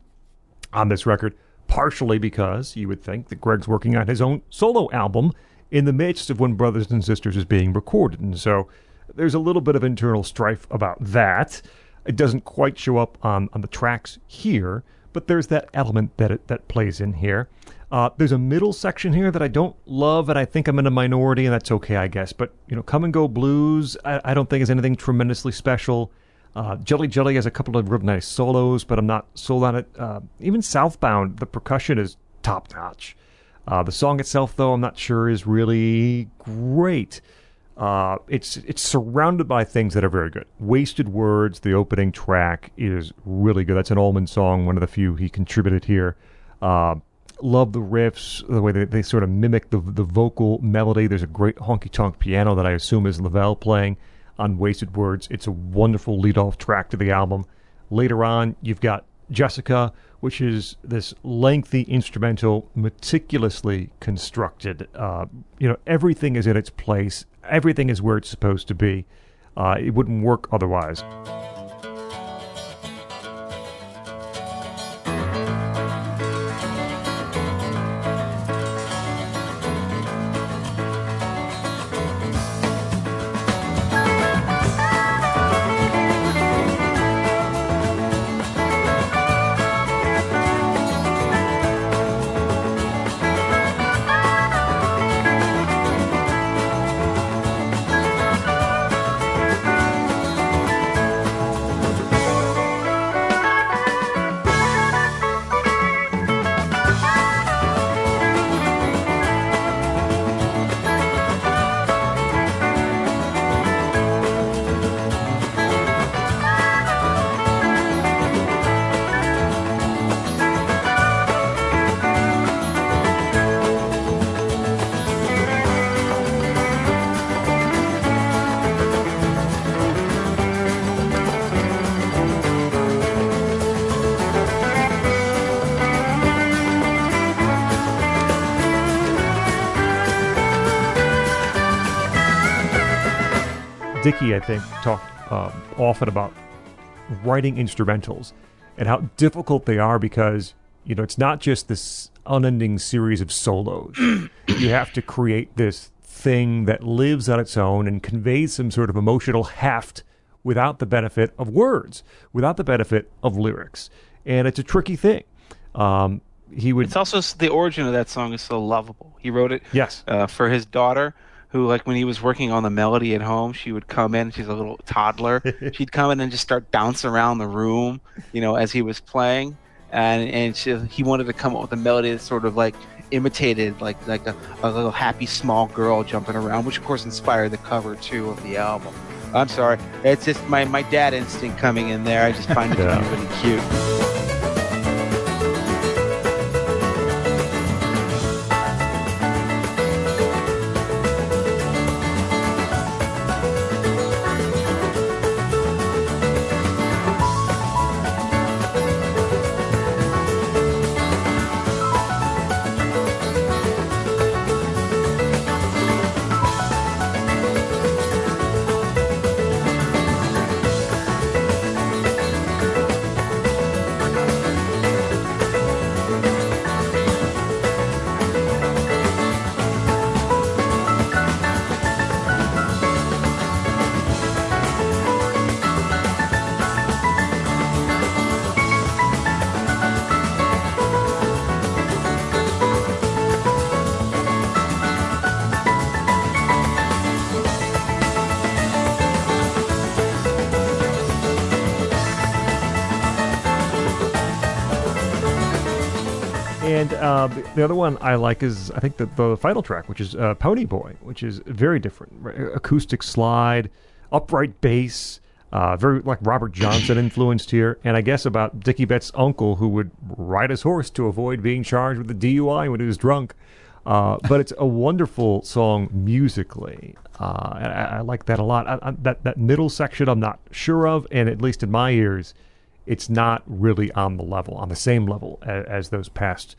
on this record, partially because you would think that Gregg's working on his own solo album in the midst of when Brothers and Sisters is being recorded. And so there's a little bit of internal strife about that. It doesn't quite show up on, on the tracks here, but there's that element that it, that plays in here. Uh, there's a middle section here that I don't love, and I think I'm in a minority, and that's okay, I guess. But you know, Come and Go Blues, I, I don't think is anything tremendously special. Uh, Jelly Jelly has a couple of real nice solos, but I'm not sold on it. Uh, even Southbound, the percussion is top notch. Uh, the song itself, though, I'm not sure is really great. Uh, it's it's surrounded by things that are very good. Wasted Words, the opening track, is really good. That's an Allman song, one of the few he contributed here. Uh, love the riffs, the way they, they sort of mimic the the vocal melody. There's a great honky tonk piano that I assume is Leavell playing on Wasted Words. It's a wonderful lead off track to the album. Later on, you've got Jessica, which is this lengthy instrumental, meticulously constructed. Uh, you know, everything is in its place. Everything is where it's supposed to be. Uh, it wouldn't work otherwise. I think, talked um, often about writing instrumentals and how difficult they are because you know it's not just this unending series of solos. you have to create this thing that lives on its own and conveys some sort of emotional heft without the benefit of words, without the benefit of lyrics, and it's a tricky thing. Um, he would It's also the origin of that song is so lovable. He wrote it yes, uh, for his daughter, who like when he was working on the melody at home, she would come in. She's a little toddler. She'd come in and just start bouncing around the room, you know, as he was playing, and and she, he wanted to come up with a melody that sort of like imitated like like a, a little happy small girl jumping around, which of course inspired the cover too of the album. I'm sorry, it's just my my dad instinct coming in there. I just find it to Yeah. be really cute. The- the other one I like is I think the, the final track, which is uh, Pony Boy, which is very different. Acoustic slide, upright bass, uh, very like Robert Johnson influenced here. And I guess about Dickey Betts' uncle who would ride his horse to avoid being charged with a DUI when he was drunk. Uh, but it's a wonderful song musically. Uh, I, I like that a lot. I, I, that that middle section I'm not sure of, and at least in my ears, it's not really on the level, on the same level as, as those past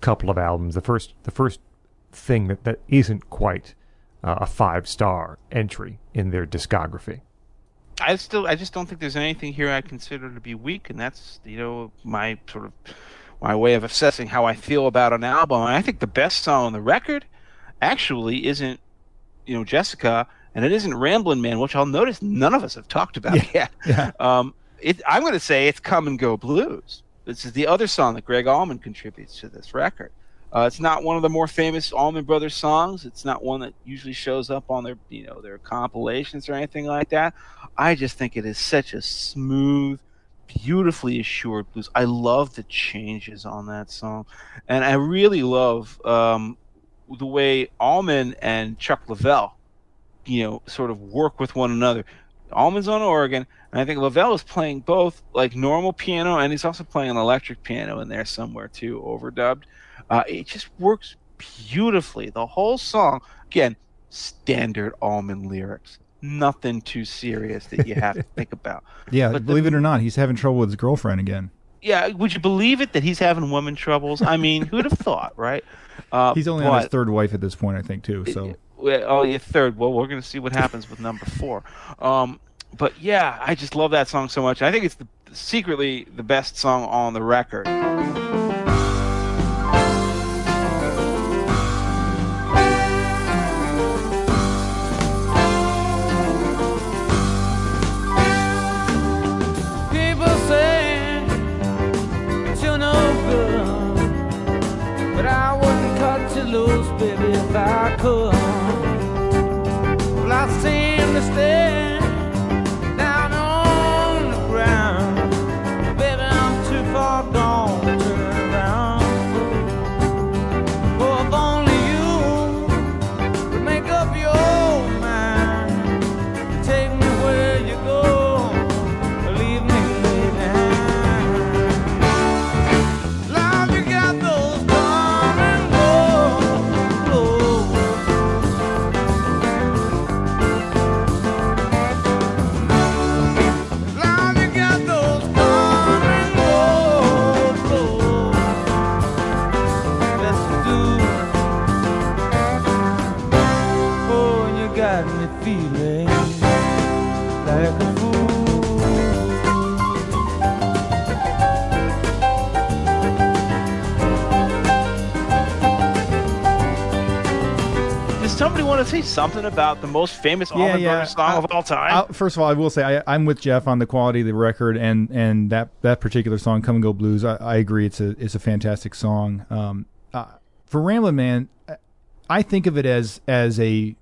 couple of albums. The first, the first thing that, that isn't quite uh, a five star entry in their discography. I still, I just don't think there's anything here I consider to be weak, and that's you know my sort of my way of assessing how I feel about an album. And I think the best song on the record actually isn't you know Jessica, and it isn't Ramblin' Man, which I'll notice none of us have talked about yet. yeah. Um, it, I'm going to say it's "Come and Go Blues." This is the other song that Gregg Allman contributes to this record. Uh, it's not one of the more famous Allman Brothers songs. It's not one that usually shows up on their, you know, their compilations or anything like that. I just think it is such a smooth, beautifully assured blues. I love the changes on that song, and I really love um, the way Allman and Chuck Leavell, you know, sort of work with one another. Allman's on organ, and I think Leavell is playing both like normal piano, and he's also playing an electric piano in there somewhere too, overdubbed. Uh, it just works beautifully. The whole song, again, standard Allman lyrics. Nothing too serious that you have to think about. Yeah, But the- believe it or not, he's having trouble with his girlfriend again. Yeah, would you believe it that he's having woman troubles? I mean, who'd have thought, right? Uh, He's only on his third wife at this point, I think, too. So Well, oh, yeah, third. Well, we're to see what happens with number four. Um, but yeah, I just love that song so much. I think it's the, secretly the best song on the record. Want to say something about the most famous Allman Brothers song of all time? I'll- first of all, I will say I, I'm with Jeff on the quality of the record and and that that particular song, "Come and Go Blues." I, I agree, it's a it's a fantastic song. Um, uh, for Ramblin' Man, I- I think of it as as a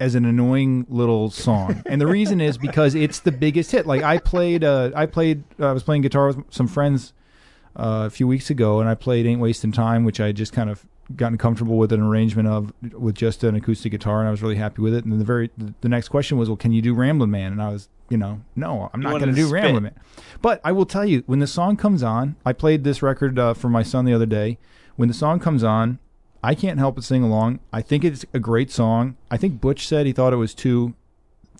as an annoying little song, and the reason is because it's the biggest hit. Like I played, uh, I played, I was playing guitar with some friends uh, a few weeks ago, and I played "Ain't Wasting Time," which I just kind of gotten comfortable with an arrangement of with just an acoustic guitar, and I was really happy with it. And then the very the next question was, "Well, can you do Ramblin' Man?" And I was, you know, no, I'm not going to to do spit. Ramblin' Man. But I will tell you, when the song comes on, I played this record uh, for my son the other day. When the song comes on, I can't help but sing along. I think it's a great song. I think Butch said he thought it was too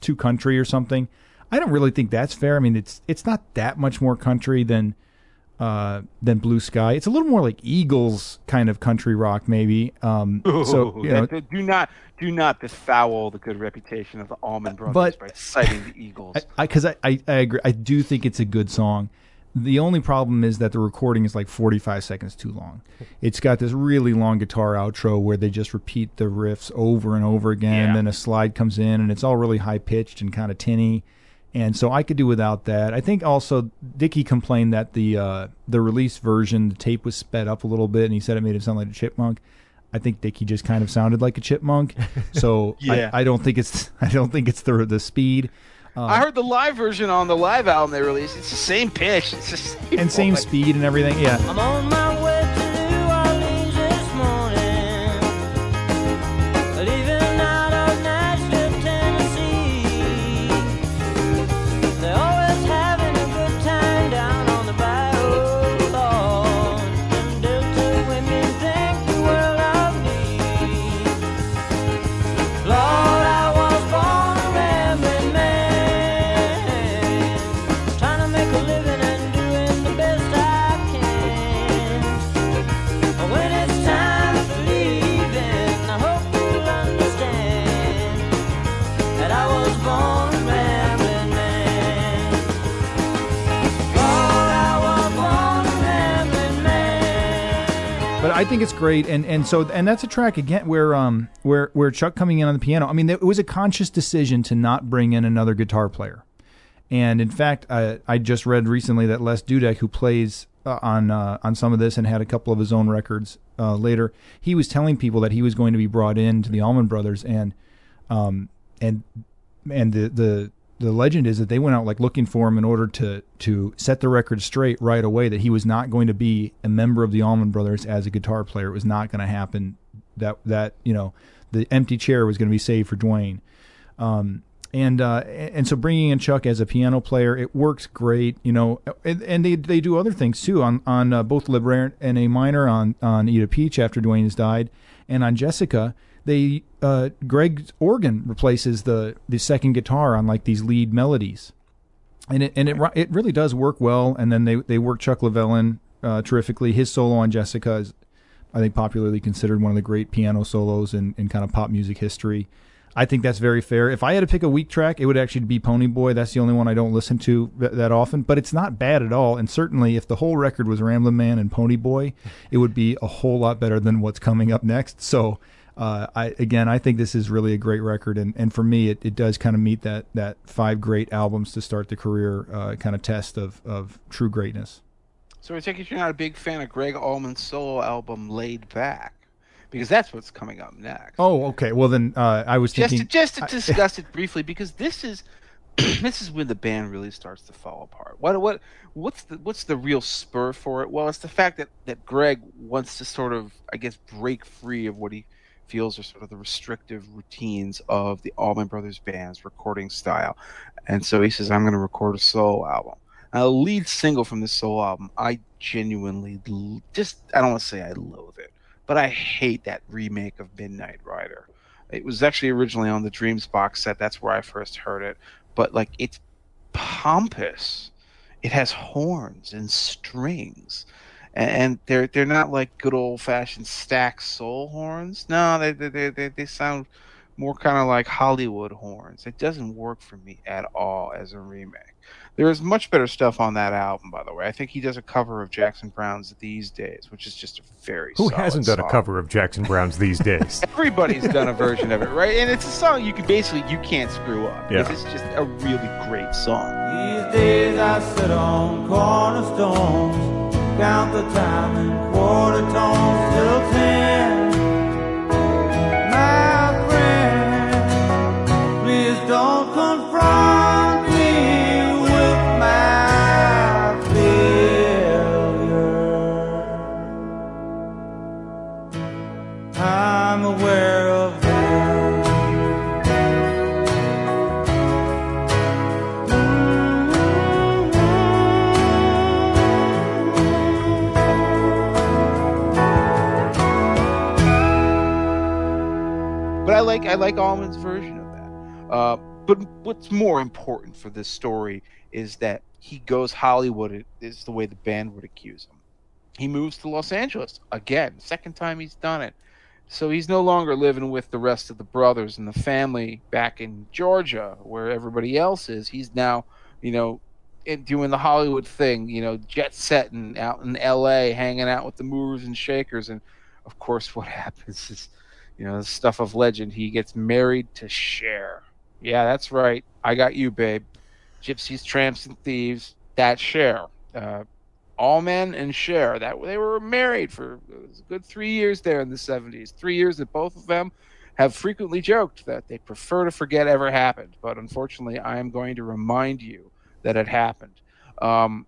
too country or something. I don't really think that's fair. I mean, it's it's not that much more country than uh, than Blue Sky. It's a little more like Eagles kind of country rock, maybe. Um, so you know, do not do not befoul the good reputation of the Allman Brothers But- by citing the Eagles. because I, I, I agree. I do think it's a good song. The only problem is that the recording is like 45 seconds too long. It's got this really long guitar outro where they just repeat the riffs over and over again, Yeah. and then a slide comes in, and it's all really high pitched and kind of tinny. And so I could do without that. I think also Dickey complained that the uh, the release version, the tape was sped up a little bit, and he said it made him sound like a chipmunk. I think Dickey just kind of sounded like a chipmunk. So Yeah. I, I don't think it's I don't think it's the the speed. I heard the live version on the live album they released. It's the same pitch. It's the same and same voice. speed and everything. Yeah, I think it's great, and and so and that's a track again where um where where Chuck coming in on the piano. I mean, it was a conscious decision to not bring in another guitar player, and in fact, I I just read recently that Les Dudek, who plays uh, on uh, on some of this and had a couple of his own records uh, later, he was telling people that he was going to be brought in to the Allman Brothers, and um and and the the the legend is that they went out like looking for him in order to to set the record straight right away that he was not going to be a member of the Allman Brothers as a guitar player. It was not going to happen. That that you know the empty chair was going to be saved for Duane. Um, and uh, and so bringing in Chuck as a piano player, it works great. You know, and, and they they do other things too on on uh, both Les Brers in A minor on on Eat a Peach after Dwayne has died, and on Jessica. They uh, Gregg's organ replaces the the second guitar on like these lead melodies, and it and it it really does work well. And then they they work Chuck Leavell in uh, terrifically. His solo on Jessica is, I think, popularly considered one of the great piano solos in, in kind of pop music history. I think that's very fair. If I had to pick a weak track, it would actually be Pony Boy. That's the only one I don't listen to th- that often, but it's not bad at all. And certainly, if the whole record was Ramblin' Man and Pony Boy, it would be a whole lot better than what's coming up next. So, uh, I again, I think this is really a great record, and, and for me, it, it does kind of meet that that five great albums to start the career uh, kind of test of of true greatness. So I take it you're not a big fan of Gregg Allman's solo album "Laid Back," because that's what's coming up next. Oh, okay. Well, then uh, I was just thinking. to, just to discuss it briefly because this is this is when the band really starts to fall apart. What what what's the what's the real spur for it? Well, it's the fact that that Gregg wants to sort of I guess break free of what he feels are sort of the restrictive routines of the Allman Brothers band's recording style, and so he says, "I'm going to record a solo album." The lead single from this solo album, I genuinely just I don't want to say I loathe it, but I hate that remake of Midnight Rider. It was actually originally on the Dreams box set. That's where I first heard it. But like it's pompous. It has horns and strings. And, and they're they're not like good old fashioned stack soul horns. No, they they they, they, they sound more kind of like Hollywood horns. It doesn't work for me at all as a remake. There is much better stuff on that album, by the way. I think he does a cover of Jackson Browne's "These Days," which is just a very Who solid hasn't done a cover of Jackson Browne's these days? Everybody's done a version of it, right? And it's a song you can basically you can't screw up. Yeah. It's just a really great song. These days I sit on cornerstones, count the time in quarter tones till ten. My friend, please don't confront me with my failure. I'm aware I like Allman's version of that. Uh, but what's more important for this story is that he goes Hollywood is the way the band would accuse him. He moves to Los Angeles again, second time he's done it. So he's no longer living with the rest of the brothers and the family back in Georgia, where everybody else is. He's now, you know, doing the Hollywood thing, you know, jet setting out in L.A., hanging out with the movers and shakers, and of course, what happens is, you know, the stuff of legend. He gets married to Cher. Yeah, that's right. I got you, babe. Gypsies, tramps, and thieves. That Cher. Uh, Allman and Cher. That they were married for a good three years there in the '70s. Three years that both of them have frequently joked that they prefer to forget ever happened. But unfortunately, I am going to remind you that it happened. Um,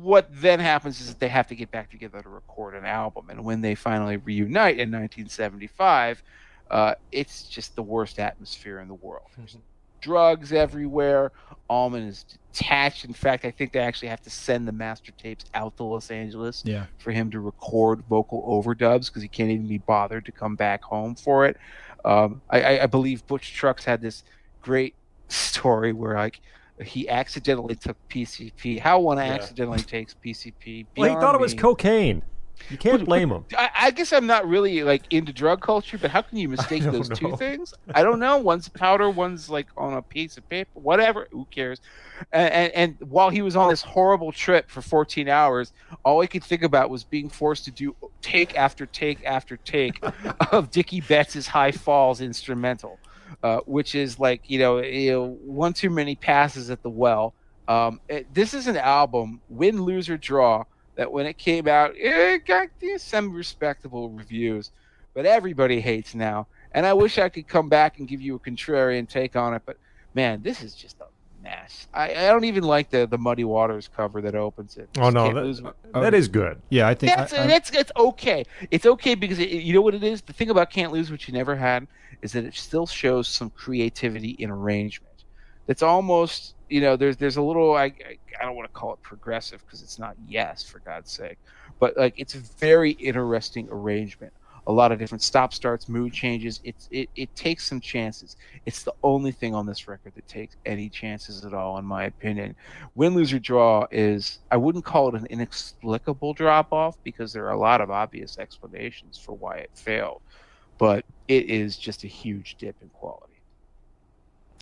what then happens is that they have to get back together to record an album, and when they finally reunite in 1975, uh, it's just the worst atmosphere in the world. There's drugs everywhere. Allman is detached. In fact, I think they actually have to send the master tapes out to Los Angeles Yeah. for him to record vocal overdubs because he can't even be bothered to come back home for it. Um, I, I, I believe Butch Trucks had this great story where like he accidentally took PCP. How one accidentally takes PCP? well, he beyond thought it was me. cocaine. You can't But- blame him. I, I guess I'm not really like into drug culture, but how can you mistake those know. two things? I don't know. One's powder, one's like on a piece of paper, whatever. Who cares? And, and, and while he was on this horrible trip for 14 hours, all he could think about was being forced to do take after take after take of Dickey Betts' High Falls instrumental, uh, which is like you know, you know one too many passes at the well. Um, it- this is an album, win, lose or draw, that when it came out, it got some respectable reviews, but everybody hates now. And I wish I could come back and give you a contrarian take on it, but man, this is just a mess. I, I don't even like the the Muddy Waters cover that opens it. Oh no, that, lose- uh, that is good. Yeah, I think that's I, I- that's it's okay. It's okay because it, you know what it is. The thing about Can't Lose which You Never Had is that it still shows some creativity in arrangement. It's almost you know there's there's a little I I, I don't want to call it progressive because it's not yes for God's sake, but like it's a very interesting arrangement. A lot of different stop starts, mood changes. It's it, it takes some chances. It's the only thing on this record that takes any chances at all, in my opinion. Win, lose, or draw is I wouldn't call it an inexplicable drop off because there are a lot of obvious explanations for why it failed, but it is just a huge dip in quality.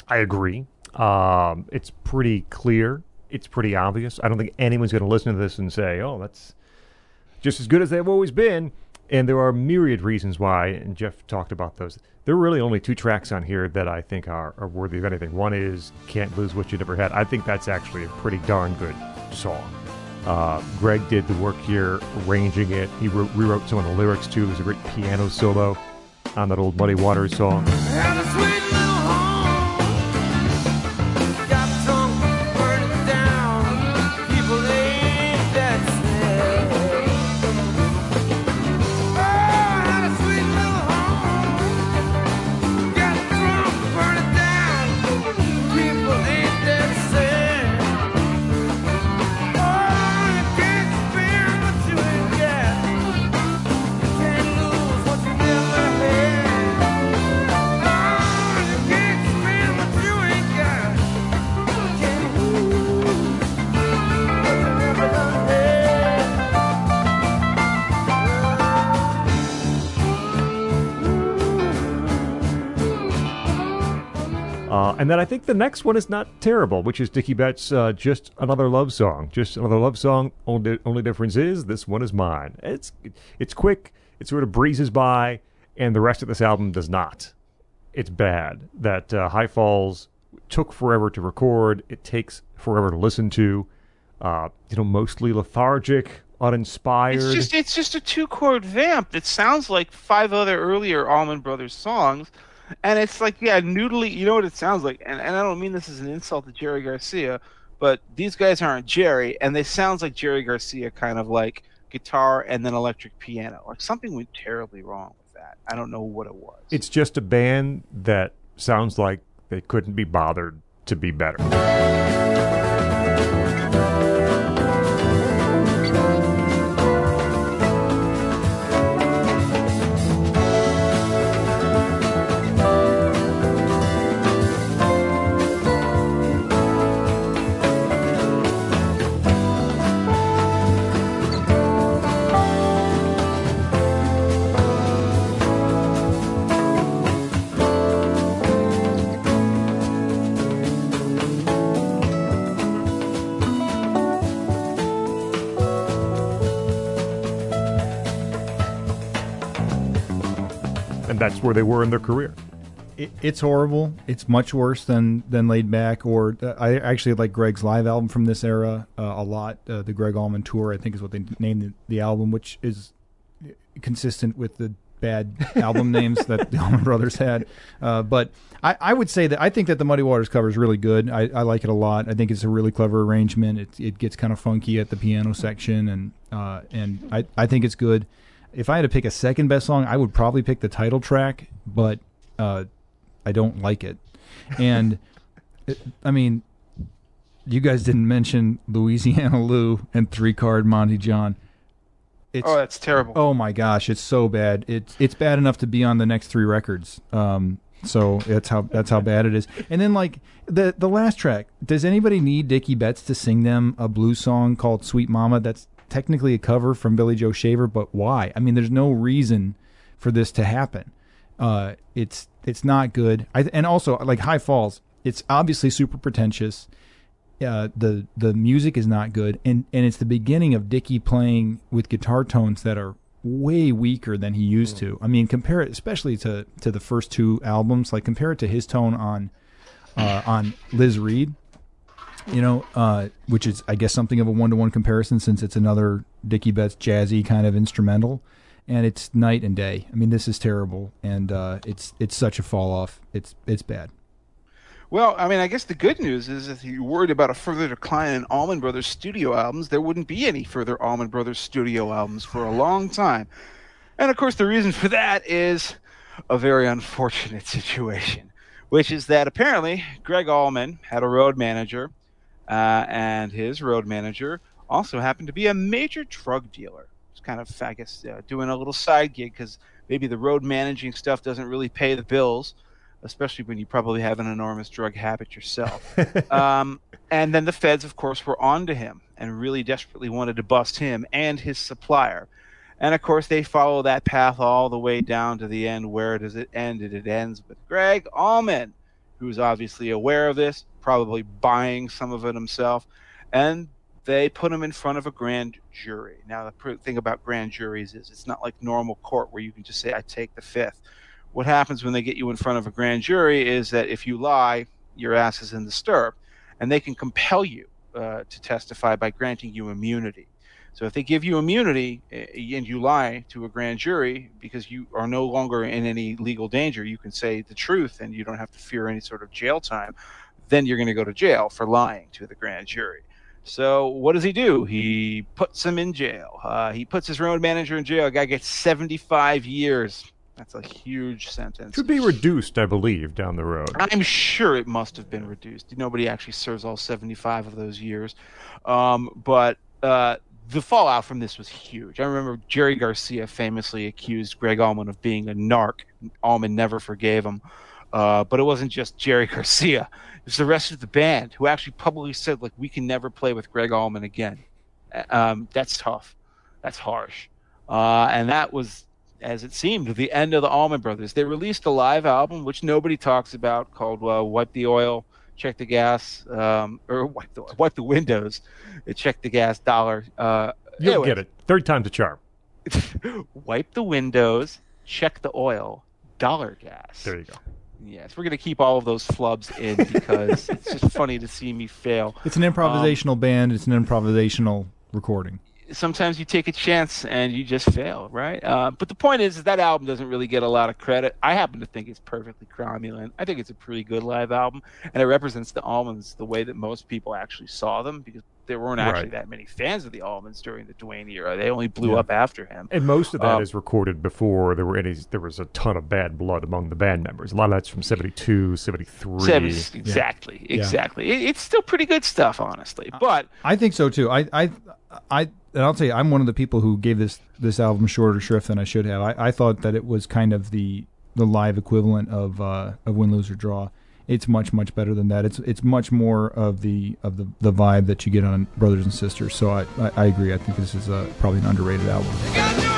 I agree. Um, it's pretty clear. It's pretty obvious. I don't think anyone's going to listen to this and say, "Oh, that's just as good as they've always been." And there are myriad reasons why, and Jeff talked about those. There are really only two tracks on here that I think are, are worthy of anything. One is "Can't Lose What You Never Had." I think that's actually a pretty darn good song. Uh, Gregg did the work here, arranging it. He wrote, rewrote some of the lyrics too. There's a great piano solo on that old Muddy Waters song. And then I think the next one is not terrible, which is Dickey Betts' uh, "Just Another Love Song." Just another love song. Only only difference is this one is mine. It's it's quick. It sort of breezes by, and the rest of this album does not. It's bad. That uh, High Falls took forever to record. It takes forever to listen to. Uh, you know, mostly lethargic, uninspired. It's just it's just a two chord vamp that sounds like five other earlier Allman Brothers songs. And it's like, yeah, noodly you know what it sounds like. And and I don't mean this as an insult to Jerry Garcia, but these guys aren't Jerry, and they sounds like Jerry Garcia kind of like guitar and then electric piano. Like something went terribly wrong with that. I don't know what it was. It's just a band that sounds like they couldn't be bothered to be better. That's where they were in their career. It, it's horrible. It's much worse than than Laid Back. Or uh, I actually like Gregg's live album from this era uh, a lot. Uh, the Gregg Allman Tour, I think, is what they named the, the album, which is consistent with the bad album names that the Allman Brothers had. Uh, but I, I would say that I think that the Muddy Waters cover is really good. I, I like it a lot. I think it's a really clever arrangement. It it gets kind of funky at the piano section, and uh, and I I think it's good. If I had to pick a second best song, I would probably pick the title track, but uh, I don't like it. And it, I mean, you guys didn't mention Louisiana Lou and three card Monty John. It's, oh, that's terrible. Oh my gosh, it's so bad. It's it's bad enough to be on the next three records. Um, so that's how that's how bad it is. And then like the the last track, does anybody need Dickey Betts to sing them a blues song called "Sweet Mama"? That's technically a cover from Billy Joe Shaver, but why? I mean, there's no reason for this to happen. Uh, it's it's not good. I, and also like High Falls, it's obviously super pretentious. Uh, the the music is not good, and and it's the beginning of Dickey playing with guitar tones that are way weaker than he used to. I mean, compare it especially to to the first two albums. Like compare it to his tone on uh, on Liz Reed. You know, uh, which is I guess something of a one to one comparison since it's another Dickey Betts jazzy kind of instrumental, and it's night and day. I mean, this is terrible, and uh, it's it's such a fall off. It's it's bad. Well, I mean, I guess the good news is if you're worried about a further decline in Allman Brothers studio albums, there wouldn't be any further Allman Brothers studio albums for a long time. And of course, the reason for that is a very unfortunate situation, which is that apparently Gregg Allman had a road manager, uh, and his road manager also happened to be a major drug dealer. It's kind of, I guess, uh, doing a little side gig because maybe the road managing stuff doesn't really pay the bills especially when you probably have an enormous drug habit yourself. um, and then the feds, of course, were onto him and really desperately wanted to bust him and his supplier. And of course, they follow that path all the way down to the end. Where does it end? It ends with Gregg Allman, who's obviously aware of this, probably buying some of it himself, and they put him in front of a grand jury. Now, the thing about grand juries is it's not like normal court where you can just say, I take the fifth what happens when they get you in front of a grand jury is that if you lie, your ass is in the stirrup, and they can compel you uh, to testify by granting you immunity. So if they give you immunity uh, and you lie to a grand jury because you are no longer in any legal danger, you can say the truth and you don't have to fear any sort of jail time. Then you're going to go to jail for lying to the grand jury. So what does he do? He puts him in jail. Uh, he puts his road manager in jail. A guy gets 75 years. That's a huge sentence. Should be reduced, I believe, down the road. I'm sure it must have been reduced. Nobody actually serves all 75 of those years. Um, but uh, the fallout from this was huge. I remember Jerry Garcia famously accused Gregg Allman of being a narc. Allman never forgave him. Uh, but it wasn't just Jerry Garcia. It was the rest of the band who actually publicly said, like, we can never play with Gregg Allman again. Um, that's tough. That's harsh. Uh, and that was as it seemed, the end of the Allman Brothers. They released a live album, which nobody talks about, called uh, "Wipe the Oil, Check the Gas," um, or wipe the, wipe the windows, uh, check the gas dollar. Uh, You'll get it. Third time's a charm. wipe the windows, check the oil, dollar gas. There you go. Yes, we're gonna keep all of those flubs in because it's just funny to see me fail. It's an improvisational band. It's an improvisational recording. sometimes you take a chance and you just fail, right? Uh, but the point is, is that album doesn't really get a lot of credit. I happen to think it's perfectly cromulent. I think it's a pretty good live album, and it represents the Allmans the way that most people actually saw them because there weren't actually Right. that many fans of the Allmans during the Duane era. They only blew Yeah. up after him. And most of that is Um, recorded before there were any. There was a ton of bad blood among the band members. A lot of that's from 72, 73. Seven- exactly, exactly. It, it's still pretty good stuff, honestly. But I think so too. I, I, I, and I'll tell you, I'm one of the people who gave this this album shorter shrift than I should have. I, I thought that it was kind of the the live equivalent of uh, of Win, Lose or Draw. It's much much better than that. It's it's much more of the of the, the vibe that you get on Brothers and Sisters. So I, I, I agree. I think this is uh, probably an underrated album.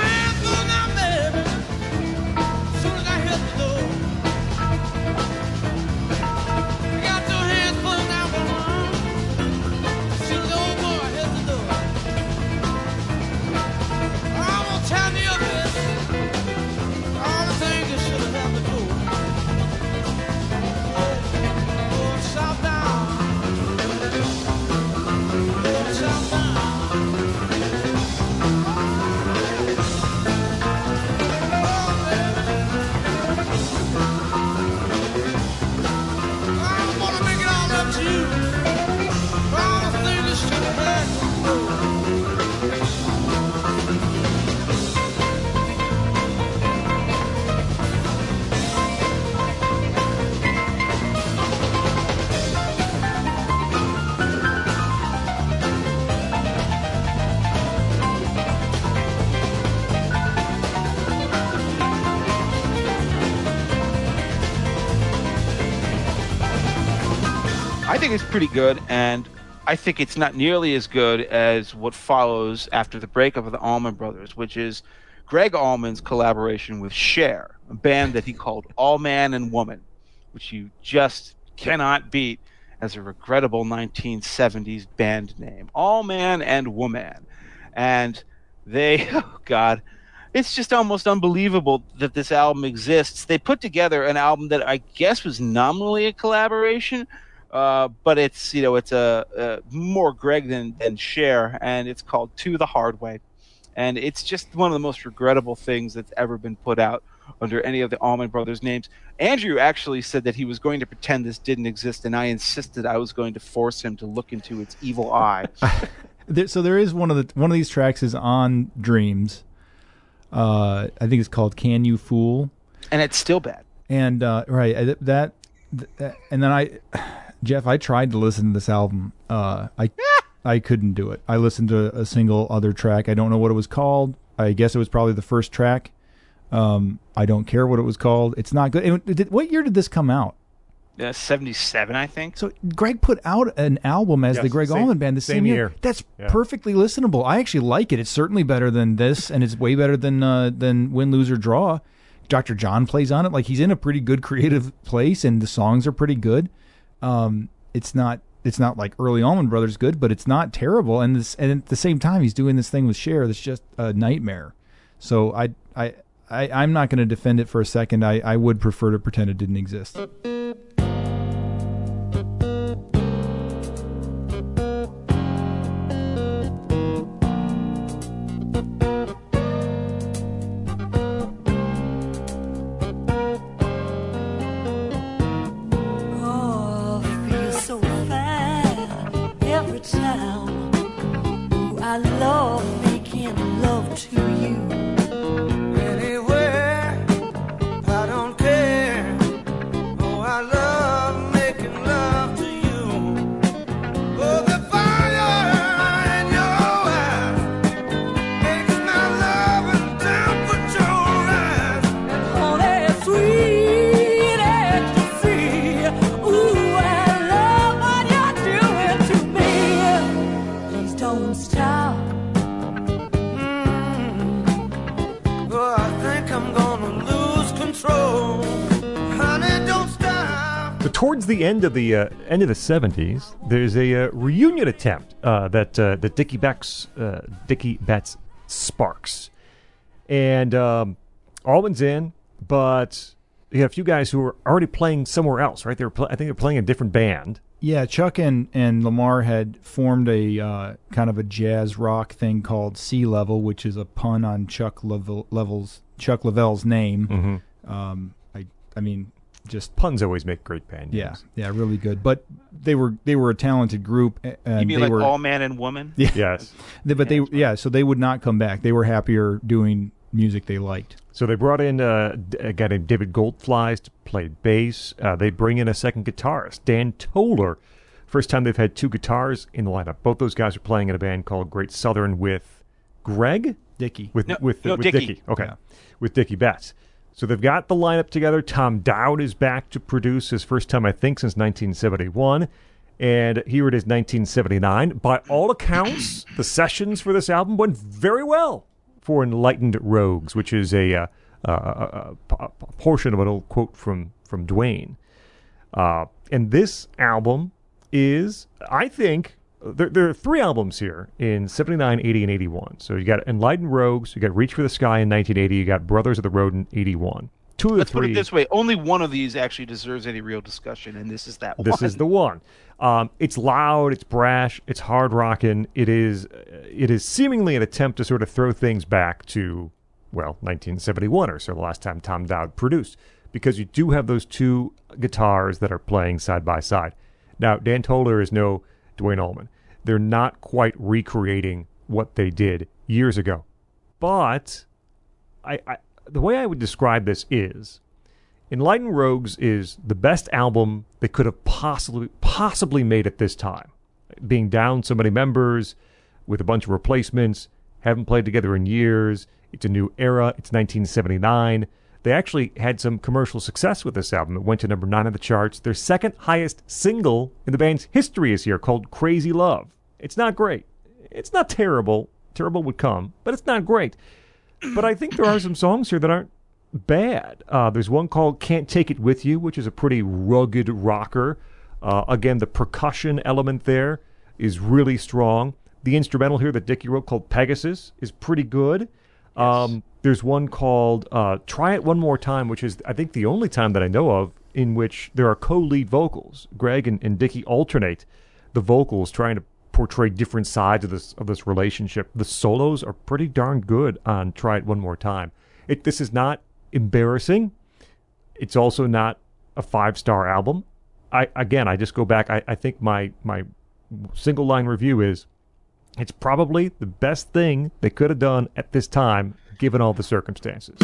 Good, and I think it's not nearly as good as what follows after the breakup of the Allman Brothers, which is Gregg Allman's collaboration with Cher, a band that he called Allman and Woman, which you just cannot beat as a regrettable 1970s band name. Allman and Woman. And they, oh God, it's just almost unbelievable that this album exists. They put together an album that I guess was nominally a collaboration, uh, but it's you know it's a, a more Gregg than than Cher, and it's called Two the Hard Way, and it's just one of the most regrettable things that's ever been put out under any of the Allman Brothers names. Andrew actually said that he was going to pretend this didn't exist, and I insisted I was going to force him to look into its evil eye. So there is one of the one of these tracks is on Dreams. Uh, I think it's called "Can You Fool." and it's still bad. and uh, right uh, that, that and then I, Jeff, I tried to listen to this album. Uh, I I couldn't do it. I listened to a single other track. I don't know what it was called. I guess it was probably the first track. Um, I don't care what it was called. It's not good. And did- what year did this come out? Uh, Seventy-seven, I think. So Gregg put out an album as Yes, the Gregg same- Allman Band the same, same year. year. That's Yeah. perfectly listenable. I actually like it. It's certainly better than this, and it's way better than uh, than Win, Lose or Draw. Dr. John plays on it. Like he's in a pretty good creative place, and the songs are pretty good. Um, it's not it's not like early Allman Brothers good, but it's not terrible. And this and at the same time, he's doing this thing with Cher that's just a nightmare. So I I. I, I'm not going to defend it for a second. I, I would prefer to pretend it didn't exist. The end of the uh, end of the seventies, there's a uh, reunion attempt uh, that uh, that Dickey Betts uh, Dickey Betts sparks, and um, Allman's in, but you got a few guys who are already playing somewhere else, right? They're pl- I think they're playing a different band. Yeah, Chuck and, and Lamar had formed a uh, kind of a jazz rock thing called Sea Level, which is a pun on Chuck Level, Level's Chuck Leavell's name. Mm-hmm. Um, I I mean, just Puns always make great band yeah, names. yeah, really good. But they were they were a talented group. And You mean they like were, all man and woman? Yeah. Yes. They- but they yeah, so they would not come back. They were happier doing music they liked. So they brought in uh, d- a guy named David Goldflies to play bass. Uh, they bring in a second guitarist, Dan Toler. First time they've had two guitars in the lineup. Both those guys are playing in a band called Great Southern with Gregg Dickey. with No, with no, with Dickey. Okay, Yeah. with Dickey Betts. So they've got the lineup together. Tom Dowd is back to produce his first time, I think, since 1971. And here it is, 1979. By all accounts, the sessions for this album went very well for Enlightened Rogues, which is a, uh, uh, a, a, a portion of an old quote from from Duane. Uh, and this album is, I think, there, there are three albums here in 79, 80, and 81. So you got Enlightened Rogues, you got Reach for the Sky in 1980, you got Brothers of the Road in 81. Two of the Let's three. put it this way: only one of these actually deserves any real discussion, and this is that one. This is the one. Um, it's loud, it's brash, it's hard rocking. It is, it is seemingly an attempt to sort of throw things back to, well, 1971 or so, the last time Tom Dowd produced, because you do have those two guitars that are playing side by side. Now, Dan Toler is no Duane Allman. They're not quite recreating what they did years ago, but I, I the way I would describe this is Enlightened Rogues is the best album they could have possibly possibly made at this time. Being down so many members, with a bunch of replacements, haven't played together in years. It's a new era. It's 1979. They actually had some commercial success with this album. It went to number nine on the charts. Their second highest single in the band's history is here, called "Crazy Love." It's not great. It's not terrible. Terrible would come, but it's not great. But I think there are some songs here that aren't bad. Uh, there's one called Can't Take It With You, which is a pretty rugged rocker. Uh, again, the percussion element there is really strong. The instrumental here that Dickey wrote called Pegasus is pretty good. Um, there's one called uh, Try It One More Time, which is, I think, the only time that I know of in which there are co lead vocals. Gregg and, and Dickey alternate the vocals, trying to portray different sides of this of this relationship. The solos are pretty darn good on Try It One More Time. It this is not embarrassing. It's also not a five star album. I again I just go back. I, I think my my single line review is it's probably the best thing they could have done at this time given all the circumstances.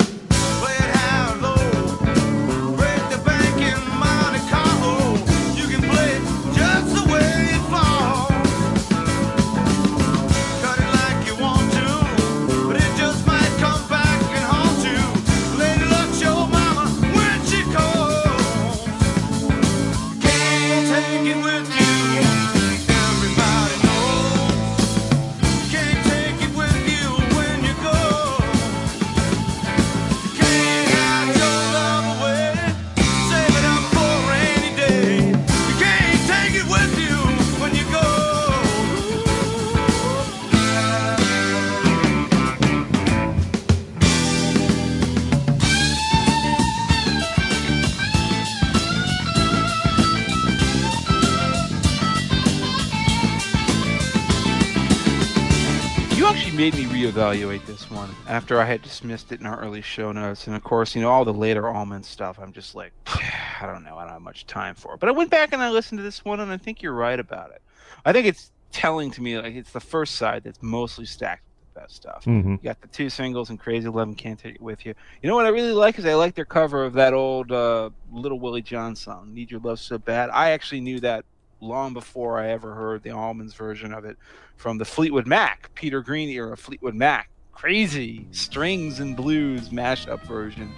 Reevaluate this one after I had dismissed it in our early show notes, and of course, you know all the later Allman stuff. I'm just like, I don't know, I don't have much time for it. But I went back and I listened to this one, and I think you're right about it. I think it's telling to me like it's the first side that's mostly stacked with the best stuff. Mhm. You got the two singles and Crazy Love and Can't Take It With You. You know what I really like is I like their cover of that old uh, Little Willie John song, Need Your Love So Bad. I actually knew that long before I ever heard the Allmans version of it from the Fleetwood Mac, Peter Green era Fleetwood Mac. Crazy strings and blues mashup version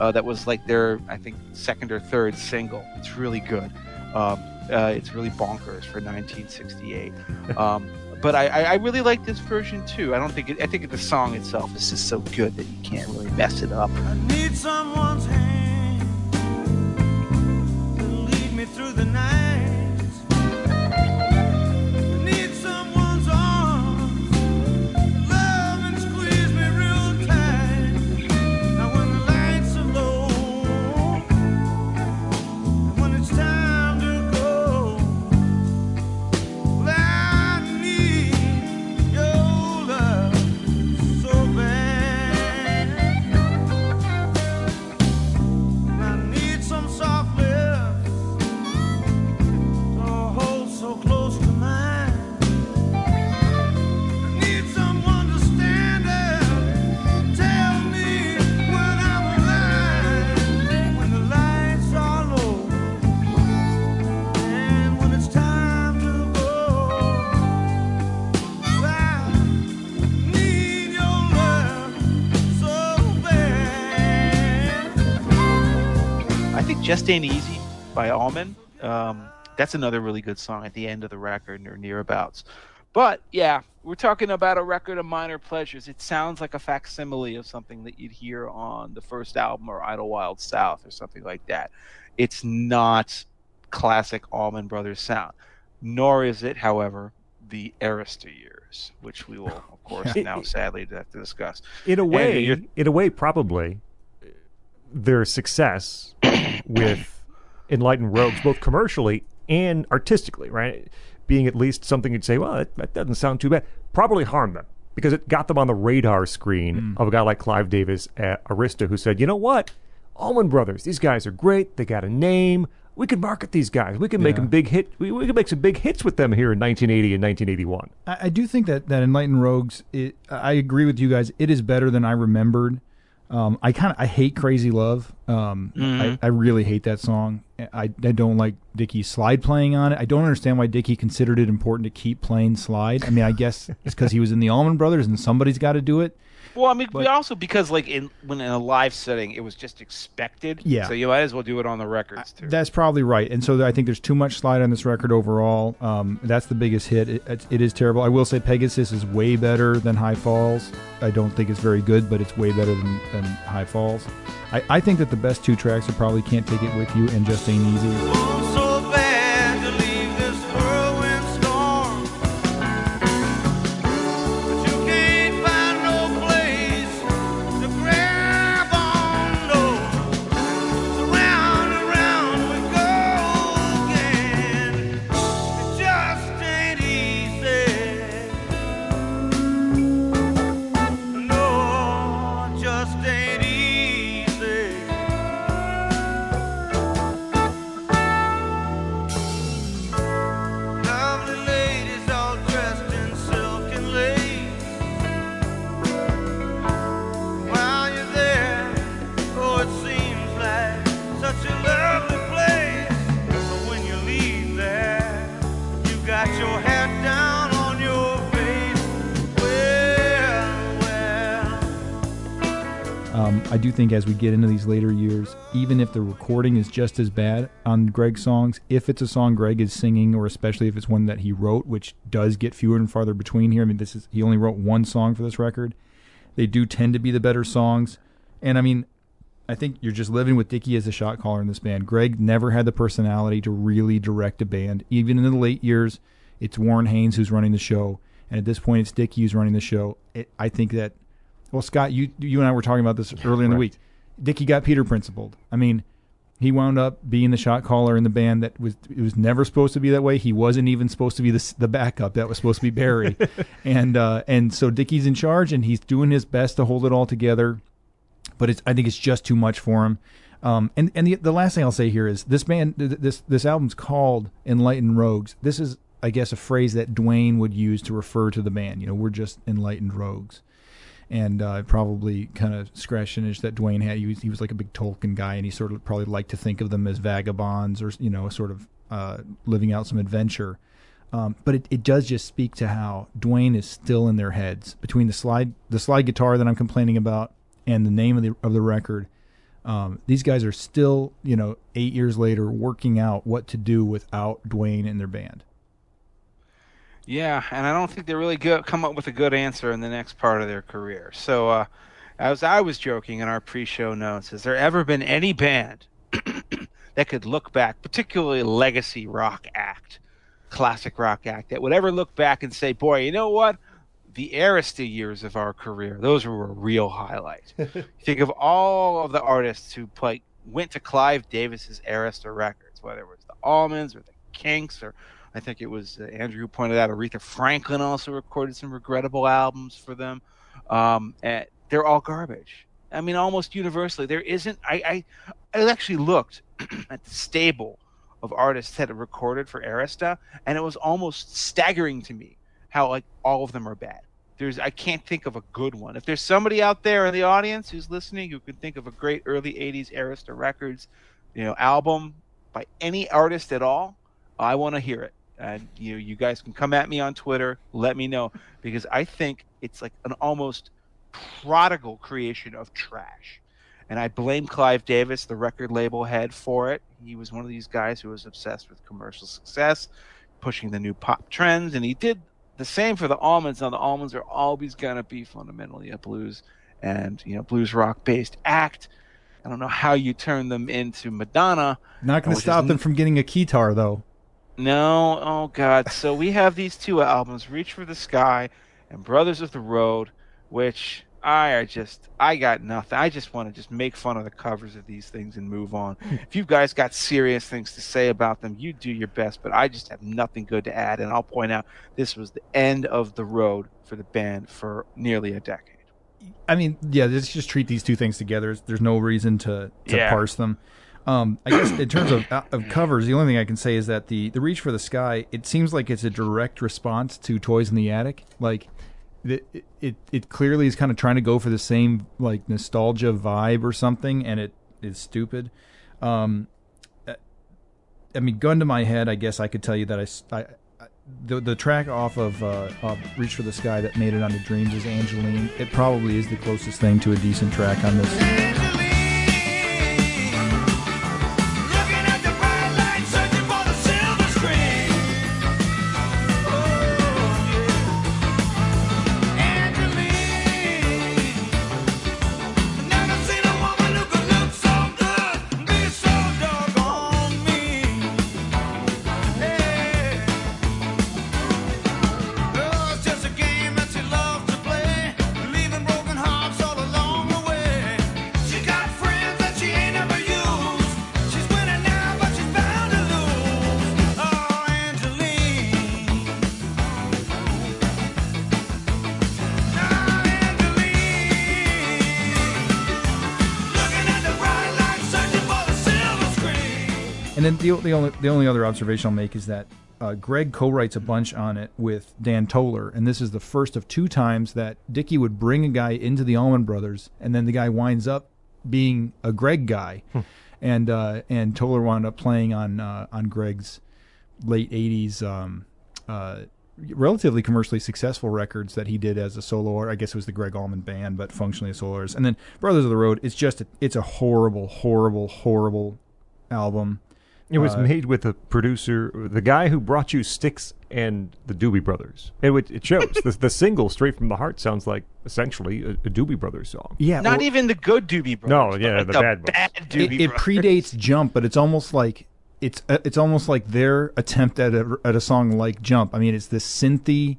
uh, that was like their, I think, second or third single. It's really good. Um, uh, it's really bonkers for 1968. Um, but I, I, I really like this version too. I don't think it, I think the song itself is just so good that you can't really mess it up. "Just Ain't Easy" by Allman. Um, that's another really good song at the end of the record or nearabouts. But yeah, we're talking about a record of minor pleasures. It sounds like a facsimile of something that you'd hear on the first album or Idlewild South or something like that. It's not classic Allman Brothers sound, nor is it, however, the Arista years, which we will, of course, now sadly have to discuss. in a way, in a way, probably their success with Enlightened Rogues, both commercially and artistically, right, being at least something you'd say, well, that, that doesn't sound too bad, probably harmed them because it got them on the radar screen mm. of a guy like Clive Davis at Arista, who said, you know what, Allman Brothers, these guys are great. They got a name. We can market these guys. We can make Yeah. them big hit. We, we can make some big hits with them here in 1980 and 1981. I, I do think that that Enlightened Rogues. It, I agree with you guys. It is better than I remembered. Um, I kind of I hate Crazy Love. Um, I, I really hate that song. I, I don't like Dickey's slide playing on it. I don't understand why Dickey considered it important to keep playing slide. I mean, I guess it's because he was in the Allman Brothers and somebody's got to do it. Well, I mean, But- but also because like in when in a live setting, it was just expected. Yeah. So you might as well do it on the records too. That's probably right. And so I think there's too much slide on this record overall. Um, that's the biggest hit. It, it, it is terrible. I will say Pegasus is way better than High Falls. I don't think it's very good, but it's way better than, than High Falls. I, I think that the best two tracks are probably Can't Take It With You and Just Ain't Easy. Think as we get into these later years, even if the recording is just as bad on Gregg's songs, if it's a song Gregg is singing, or especially if it's one that he wrote, which does get fewer and farther between here. I mean, this is he only wrote one song for this record. They do tend to be the better songs, and I mean, I think you're just living with Dickey as the shot caller in this band. Gregg never had the personality to really direct a band, even in the late years. It's Warren Haynes who's running the show, and at this point, it's Dickey who's running the show. It, I think that well, Scott, you you and I were talking about this earlier in the week. Dickey got Peter principled. I mean, he wound up being the shot caller in the band that was it was never supposed to be that way. He wasn't even supposed to be the the backup. That was supposed to be Berry, and uh, and so Dickey's in charge and he's doing his best to hold it all together. But it's I think it's just too much for him. Um, and and the, the last thing I'll say here is this band this this album's called Enlightened Rogues. This is I guess a phrase that Duane would use to refer to the band. You know, we're just enlightened rogues and uh, probably kind of scratched an itch that Duane had. He was, he was like a big Tolkien guy, and he sort of probably liked to think of them as vagabonds or you know, sort of uh, living out some adventure. Um, but it, it does just speak to how Duane is still in their heads between the slide the slide guitar that I'm complaining about and the name of the of the record. Um, these guys are still, you know, eight years later, working out what to do without Duane in their band. Yeah, and I don't think they really go, come up with a good answer in the next part of their career. So, uh, as I was joking in our pre-show notes, has there ever been any band that could look back, particularly legacy rock act, classic rock act, that would ever look back and say, "Boy, you know what? The Arista years of our career, those were a real highlight." Think of all of the artists who play went to Clive Davis's Arista records, whether it was the Allmans or the Kinks, or I think it was uh, Andrew who pointed out Aretha Franklin also recorded some regrettable albums for them. Um, and they're all garbage. I mean, almost universally, there isn't. I I, I actually looked at the stable of artists that have recorded for Arista, and it was almost staggering to me how like all of them are bad. There's I can't think of a good one. If there's somebody out there in the audience who's listening who can think of a great early '80s Arista Records, you know, album by any artist at all, I want to hear it. And you know, you guys can come at me on Twitter, let me know because I think it's like an almost prodigal creation of trash. And I blame Clive Davis, the record label head, for it. He was one of these guys who was obsessed with commercial success, pushing the new pop trends, and he did the same for the Allmans. Now the Allmans are always gonna be fundamentally a blues and you know blues rock based act. I don't know how you turn them into Madonna. Not gonna stop them from getting a guitar, though. No, oh God. So we have these two albums, Reach for the Sky and Brothers of the Road, which I are just I got nothing. I just want to just make fun of the covers of these things and move on. Hmm. if you guys got serious things to say about them, you do your best, but I just have nothing good to add and I'll point out this was the end of the road for the band for nearly a decade. I mean, yeah, let's just treat these two things together. There's no reason to, to Yeah. parse them. Um, I guess in terms of, uh, of covers, the only thing I can say is that the, the Reach for the Sky, it seems like it's a direct response to Toys in the Attic. Like, it, it, it clearly is kind of trying to go for the same, like, nostalgia vibe or something, and it is stupid. Um, uh, I mean, gun to my head, I guess I could tell you that I I, the, the track off of, uh, of Reach for the Sky that made it onto Dreams is Angeline. It probably is the closest thing to a decent track on this. The, only the only other observation I'll make is that uh, Gregg co-writes a bunch on it with Dan Toler, and this is the first of two times that Dickey would bring a guy into the Allman Brothers, and then the guy winds up being a Gregg guy, and uh, and Toler wound up playing on uh, on Gregg's late '80s. Um, uh, relatively commercially successful records that he did as a solo or I guess it was the Gregg Allman band but functionally a solo artist. and then Brothers of the Road it's just a, it's a horrible horrible horrible album It was Uh, made with the producer, the guy who brought you Styx and the Doobie Brothers. It, it shows. the, the single, Straight from the Heart, sounds like essentially a, a Doobie Brothers song. yeah Not well- even the good Doobie Brothers. No, yeah, like the the bad ones. bad it, Doobie it Brothers. predates Jump, but it's almost like it's uh, it's almost like their attempt at a at a song like Jump. I mean, it's this synthy,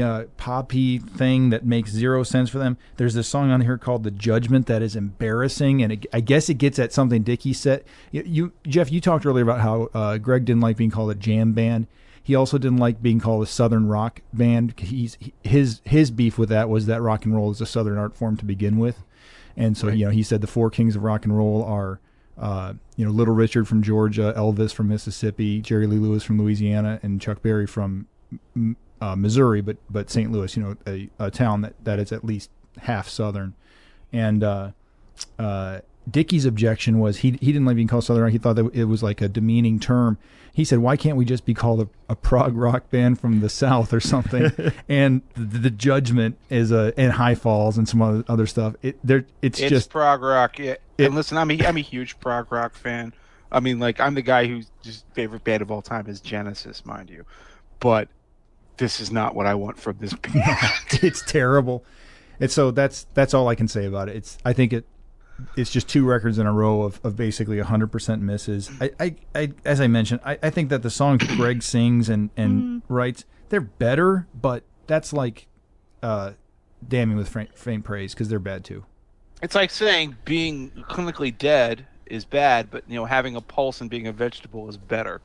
uh, poppy thing that makes zero sense for them. There's this song on here called "The Judgment" that is embarrassing, and it, I guess it gets at something Dickey said. You, you Jeff, you talked earlier about how uh, Gregg didn't like being called a jam band. He also didn't like being called a southern rock band. He's he- his his beef with that was that rock and roll is a southern art form to begin with. And so, you know, he said the four kings of rock and roll are, uh, you know, Little Richard from Georgia, Elvis from Mississippi, Jerry Lee Lewis from Louisiana, and Chuck Berry from M- uh, Missouri, but but St. Louis, you know, a, a town that, that is at least half Southern. And uh, uh, Dickey's objection was he he didn't like being called Southern rock. He thought that it was like a demeaning term. He said, "Why can't we just be called a, a prog rock band from the South or something?" and the, the judgment is a and High Falls and some other, other stuff. It there it's, It's just prog rock. Yeah. It- and listen, I'm a, I'm a huge prog rock fan. I mean, like, I'm the guy whose just favorite band of all time is Genesis, mind you. But this is not what I want from this band. it's terrible. And so that's that's all I can say about it. It's I think it it's just two records in a row of, of basically 100% misses. I, I, I as I mentioned, I, I think that the songs Gregg sings and and writes they're better, but that's like uh, damning with faint, faint praise because they're bad too. It's like saying being clinically dead is bad, but you know having a pulse and being a vegetable is better,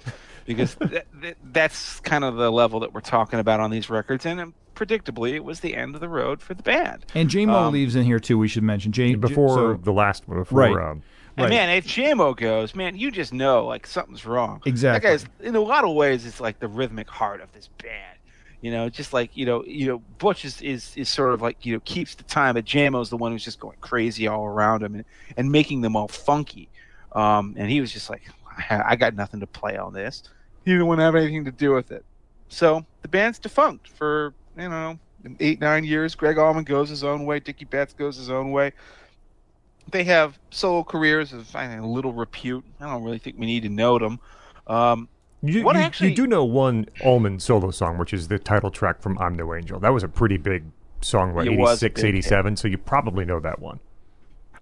because th- th- that's kind of the level that we're talking about on these records. And um, predictably, it was the end of the road for the band. And Jaimoe Um, leaves in here too. We should mention J Before so- the last one, before Right. um, And man, if Jaimoe goes, man, you just know like something's wrong. Exactly. That guy's in a lot of ways it's like the rhythmic heart of this band. You know, just like you know, you know, Butch is, is, is sort of like you know keeps the time, but Jaimoe's the one who's just going crazy all around him and, and making them all funky. Um, and he was just like, I I got nothing to play on this. He didn't want to have anything to do with it. So the band's defunct for you know eight nine years. Gregg Allman goes his own way. Dickey Betts goes his own way they have solo careers of I think, little repute. I don't really think we need to note them. Um, you, What you, actually- you do know one Allman solo song, which is the title track from "I'm No Angel." That was a pretty big song, what, It 86, big hit. 87, So you probably know that one.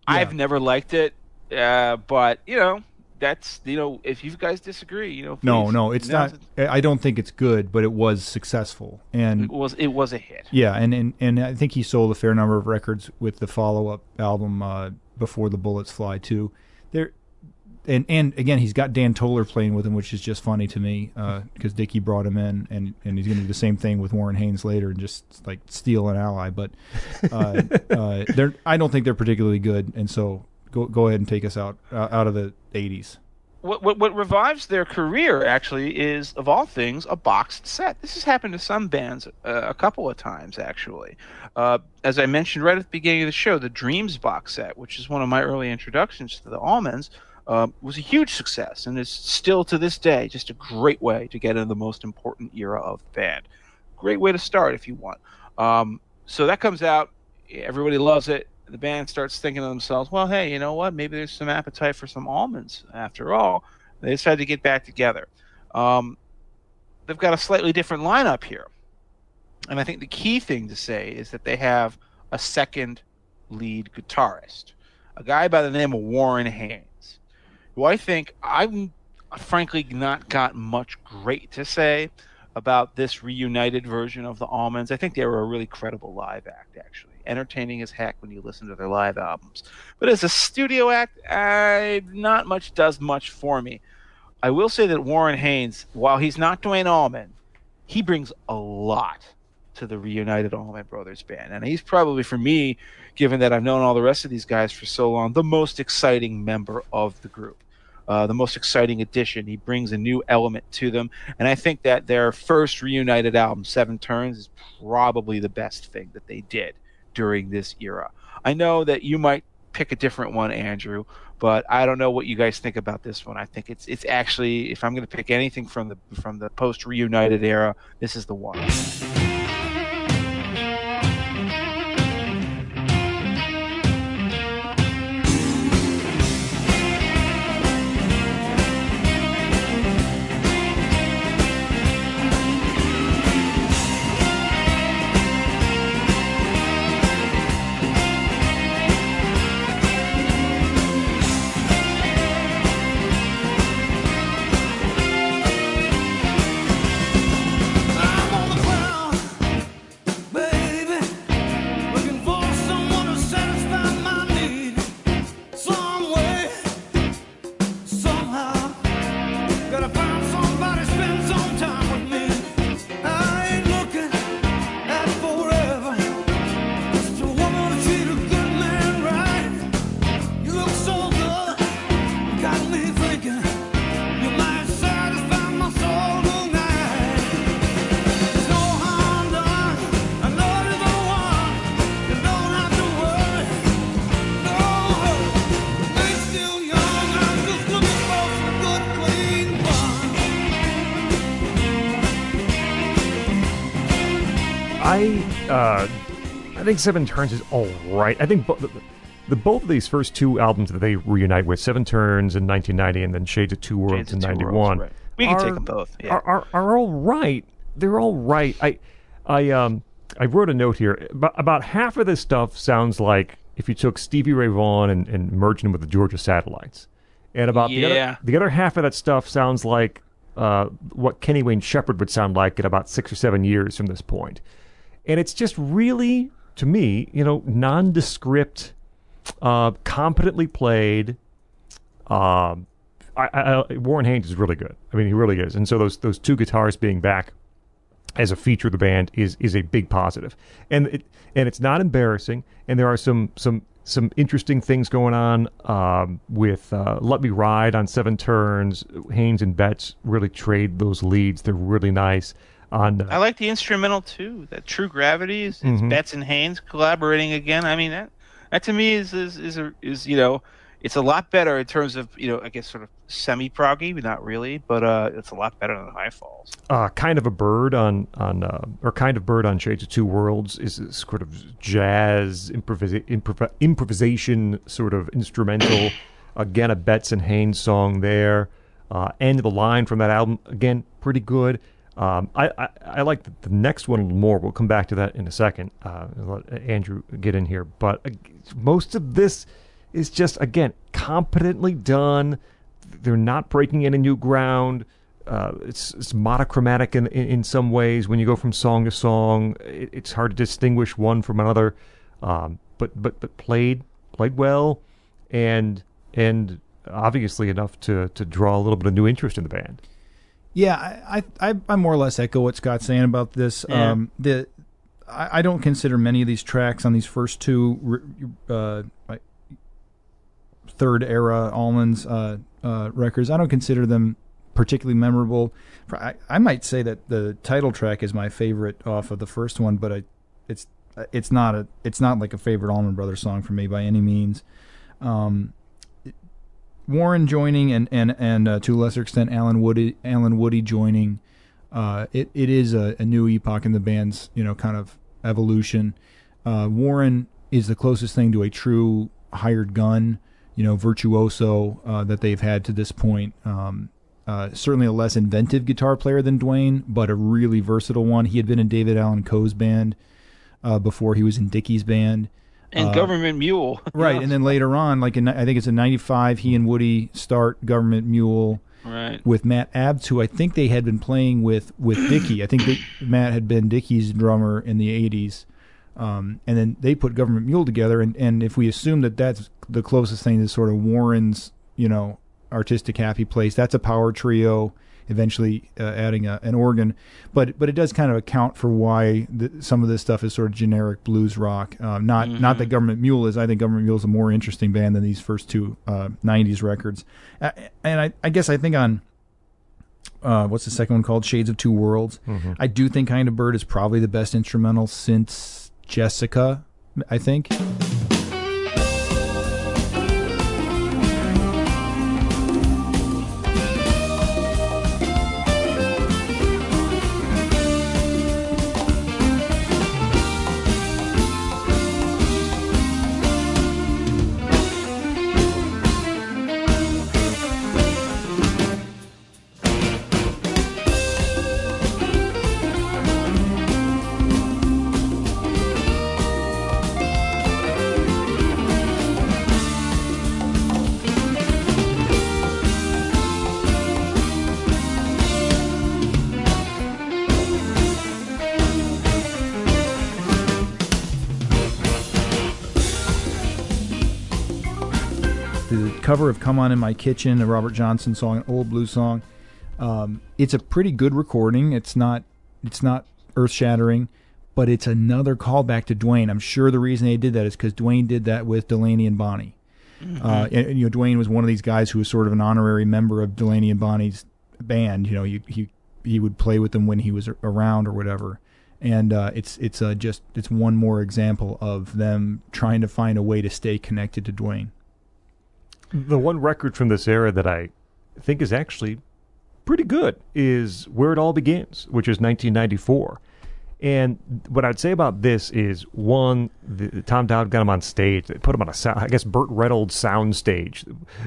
I've never liked it, uh, but you know that's you know if you guys disagree, you know. no, no, it's not. the- I don't think it's good, but it was successful. And It was it was a hit. Yeah, and, and and I think he sold a fair number of records with the follow up album uh, before the Bullets Fly too. There, and and again, he's got Dan Toler playing with him, which is just funny to me because Dickey brought him in, and and he's going to do the same thing with Warren Haynes later and just like steal an ally. But uh, uh, they're I don't think they're particularly good, and so go go ahead and take us out uh, out of the '80s. What, what what revives their career actually is of all things a boxed set. This has happened to some bands uh, a couple of times actually. Uh, as I mentioned right at the beginning of the show, the Dreams box set, which is one of my early introductions to the Allmans, uh, was a huge success and is still to this day just a great way to get into the most important era of the band. Great way to start if you want. Um, so that comes out, everybody loves it. The band starts thinking to themselves, well, hey, you know what? Maybe there's some appetite for some Allmans after all. They decide to get back together. Um, they've got a slightly different lineup here. And I think the key thing to say is that they have a second lead guitarist, a guy by the name of Warren Haynes, who I think I've frankly not got much great to say about this reunited version of the Allmans. I think they were a really credible live act, actually. Entertaining as heck when you listen to their live albums. But as a studio act, I, not much does much for me. I will say that Warren Haynes, while he's not Duane Allman, he brings a lot to the reunited Allman Brothers band. And he's probably, for me, given that I've known all the rest of these guys for so long, the most exciting member of the group. Uh, the most exciting addition. He brings a new element to them. And I think that their first reunited album, Seven Turns, is probably the best thing that they did during this era. I know that you might pick a different one, Andrew, but I don't know what you guys think about this one. I think it's it's actually if I'm going to pick anything from the from the post reunited era, this is the one. Think Seven Turns is all right. I think bo- the, the both of these first two albums that they reunite with, Seven Turns in 1990 and then Shades of Two Worlds Shades in of 91, right. We can are- take them both, yeah. Are, are are all right. They're all right. I I um I wrote a note here. About, about half of this stuff sounds like if you took Stevie Ray Vaughan and, and merged him with the Georgia Satellites. And about the, Yeah. other, the other half of that stuff sounds like uh, what Kenny Wayne Shepherd would sound like in about six or seven years from this point. And it's just really, to me, you know, nondescript, uh, competently played. I, I, I- Warren Haynes is really good. I mean, he really is. And so those those two guitars being back as a feature of the band is is a big positive. And it and it's not embarrassing. And there are some some some interesting things going on um, with uh, "Let Me Ride" on Seven Turns. Haynes and Betts really trade those leads. They're really nice. On uh, I like the instrumental too. That True Gravity is it's Mhm. Betts and Haynes collaborating again. I mean that that to me is is is, a, is you know it's a lot better in terms of you know I guess sort of semi proggy, but not really. But uh, it's a lot better than High Falls. uh, kind of a bird on on uh, or kind of bird on Shades of Two Worlds is sort of jazz improvisa- improv- improvisation sort of instrumental. again, a Betts and Haynes song there. Uh, end of the line from that album again, pretty good. Um, I, I I like the, next one more. We'll come back to that in a second. Uh, let Andrew get in here, but uh, most of this is just again competently done. They're not breaking any new ground. Uh, it's, it's monochromatic in, in in some ways. When you go from song to song, it, it's hard to distinguish one from another. Um, but but but played played well, and and obviously enough to to draw a little bit of new interest in the band. Yeah, I, I, I- more or less echo what Scott's saying about this. Yeah. Um, the I, I don't consider many of these tracks on these first two uh, third era Allman's uh, uh, records. I don't consider them particularly memorable. I, I might say that the title track is my favorite off of the first one, but I, it's it's not a it's not like a favorite Allman Brothers song for me by any means. Um, Warren joining and and and uh, to a lesser extent Allen Woody Allen Woody joining. Uh, it it is a, a new epoch in the band's you know kind of evolution. Uh, Warren is the closest thing to a true hired gun, you know, virtuoso uh, that they've had to this point. Um, uh, certainly a less inventive guitar player than Duane, but a really versatile one. He had been in David Allan Coe's band uh, before he was in Dickey's band. And Uh, Government Mule. Right, and then later on, like in I think it's in '95, he and Woody start Government Mule Right. with Matt Abts, who I think they had been playing with with Dickey. I think that Matt had been Dickey's drummer in the '80s, um, and then they put Government Mule together. And, and if we assume that that's the closest thing to sort of Warren's, you know, artistic happy place, that's a power trio. Eventually, uh, adding a, an organ, but but it does kind of account for why the, some of this stuff is sort of generic blues rock. Um, not not that Government Mule is. I think Government Mule is a more interesting band than these first two uh, '90s records. Uh, and I, I guess I think on uh, what's the second one called? Shades of Two Worlds. I do think Kind of Bird is probably the best instrumental since Jessica. I think. Cover of "Come On in My Kitchen," a Robert Johnson song, an old blues song. Um, it's a pretty good recording. It's not it's not earth shattering, but it's another callback to Duane. I'm sure the reason they did that is because Duane did that with Delaney and Bonnie. Uh, and, and, you know, Duane was one of these guys who was sort of an honorary member of Delaney and Bonnie's band. You know, he he he would play with them when he was around or whatever. And uh, it's it's uh, just it's one more example of them trying to find a way to stay connected to Duane. The one record from this era that I think is actually pretty good is Where It All Begins, which is 1994. And what I'd say about this is one, the, Tom Dowd got him on stage. They put him on a sound, I guess Burt Reynolds sound stage,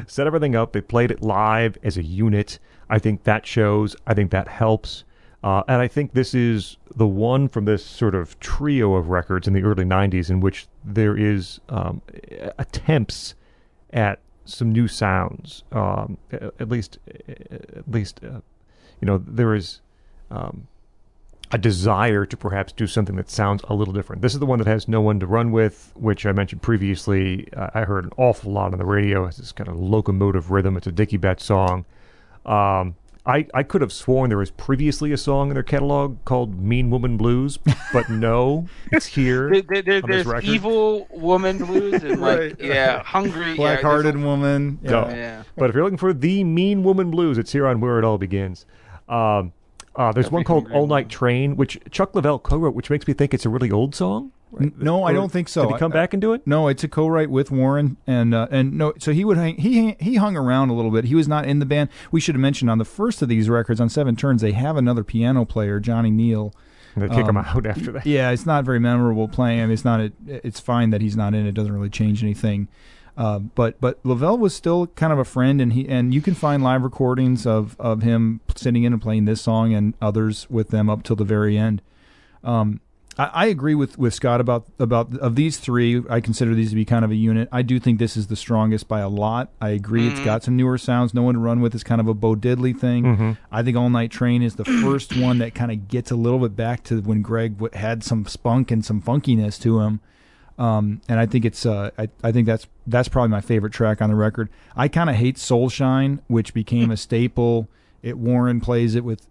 set everything up. They played it live as a unit. I think that shows. I think that helps. Uh, and I think this is the one from this sort of trio of records in the early 90s in which there is um, attempts at some new sounds. Um, at least, at least, uh, you know, there is um, a desire to perhaps do something that sounds a little different. This is the one that has no one to run with, which I mentioned previously. I heard an awful lot on the radio. It's this kind of locomotive rhythm. It's a Dickey Betts song. Um, I, I could have sworn there was previously a song in their catalog called Mean Woman Blues, but no, it's here. There, there, there- on this there's record. evil woman blues and like Right. yeah, hungry. Black Hearted there's woman. No. Yeah. But if you're looking for the Mean Woman Blues, it's here on Where It All Begins. Um, uh, there's one called All Night. Train, which Chuck Leavell co-wrote, which makes me think it's a really old song. N- No, I don't think so. Did he come I- back and do it? No, it's a co-write with Warren, and uh, and no, so he would hang, he he hung around a little bit. He was not in the band. We should have mentioned on the first of these records on Seven Turns, they have another piano player, Johnny Neel. And they kick him Um, out after that. Yeah, it's not very memorable playing. I mean, it's not. A, it's fine that he's not in. It doesn't really change anything. Uh, but but Leavell was still kind of a friend, and he and you can find live recordings of of him sitting in and playing this song and others with them up till the very end. Um, I, I agree with, with Scott about about of these three. I consider these to be kind of a unit. I do think this is the strongest by a lot. I agree. It's got some newer sounds. No one to run with is kind of a Bo Diddley thing. I think All Night Train is the first one that kind of gets a little bit back to when Gregg w- had some spunk and some funkiness to him. Um, and I think it's uh, I, I think that's that's probably my favorite track on the record. I kind of hate Soul Shine, which became a staple. It Warren plays it with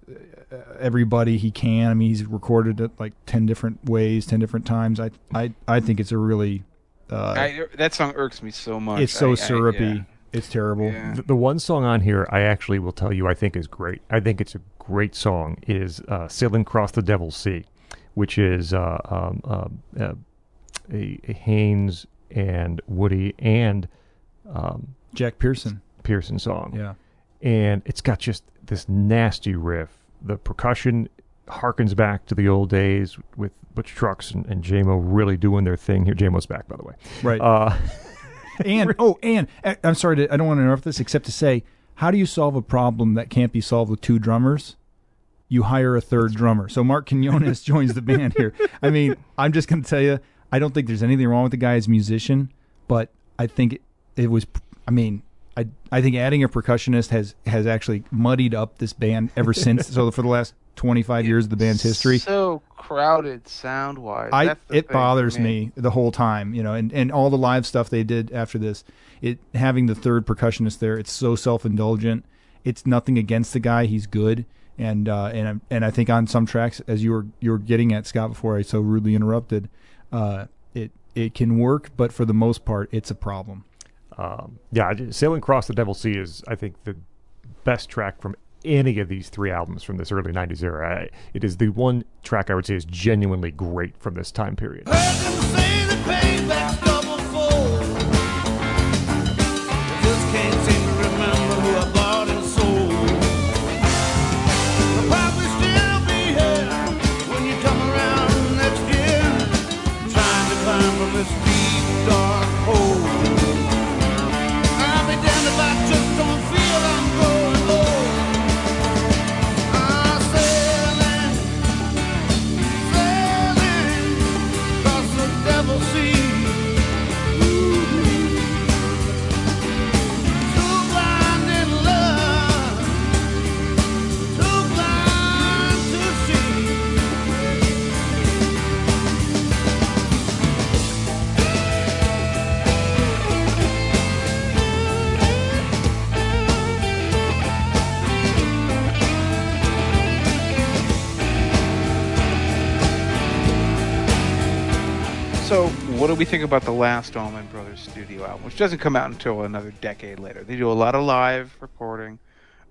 everybody he can. I mean, he's recorded it like ten different ways, ten different times. I I I think it's a really uh, I, that song irks me so much. it's so I- I- syrupy. yeah. It's terrible. Yeah. The, the one song on here, I actually will tell you, I think is great. I think it's a great song. Is uh, "Sailing Across the Devil's Sea," which is uh, um, um, uh, a, a Haynes and Woody and um, Jack Pearson. Pearson song. Yeah. and it's got just this nasty riff. The percussion harkens back to the old days with Butch Trucks and, and Jaimoe really doing their thing here. Jaimoe's back, by the way. Right. Uh, and oh, and uh, I'm sorry, to, I don't want to interrupt this, except to say, how do you solve a problem that can't be solved with two drummers? You hire a third drummer. So Marc Quiñones joins the band here. I mean, I'm just going to tell you, I don't think there's anything wrong with the guy as a musician, but I think it, it was. I mean, I I think adding a percussionist has has actually muddied up this band ever since. so for the last 25 years of the band's history, So crowded sound wise. I it bothers me. the whole time, you know, and, and all the live stuff they did after this, it having the third percussionist there, it's so self indulgent. It's nothing against the guy; he's good, and uh, and and I think on some tracks, as you were you were getting at Scott before I so rudely interrupted, uh, it it can work, but for the most part, it's a problem. Um, yeah, "Sailing Across the Devil's Sea" is, I think, the best track from any of these three albums from this early '90s era. I, it is the one track I would say is genuinely great from this time period. What do we think about the last Allman Brothers studio album, which doesn't come out until another decade later? They do a lot of live recording,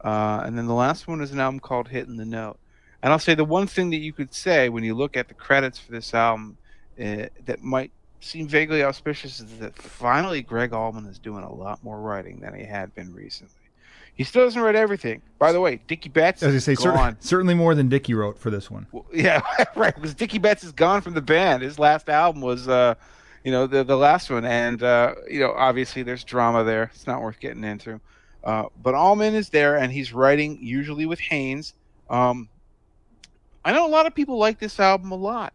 uh, and then the last one is an album called "Hitting the Note." And I'll say the one thing that you could say when you look at the credits for this album uh, that might seem vaguely auspicious is that finally Gregg Allman is doing a lot more writing than he had been recently. He still doesn't write everything. By the way, Dickey Betts As is say, cer- certainly more than Dickey wrote for this one. Well, Yeah, right. Because Dickey Betts is gone from the band. His last album was, uh, you know, the the last one, and uh, you know, obviously there's drama there. It's not worth getting into. Uh, but Allman is there, and he's writing usually with Haynes. Um, I know a lot of people like this album a lot.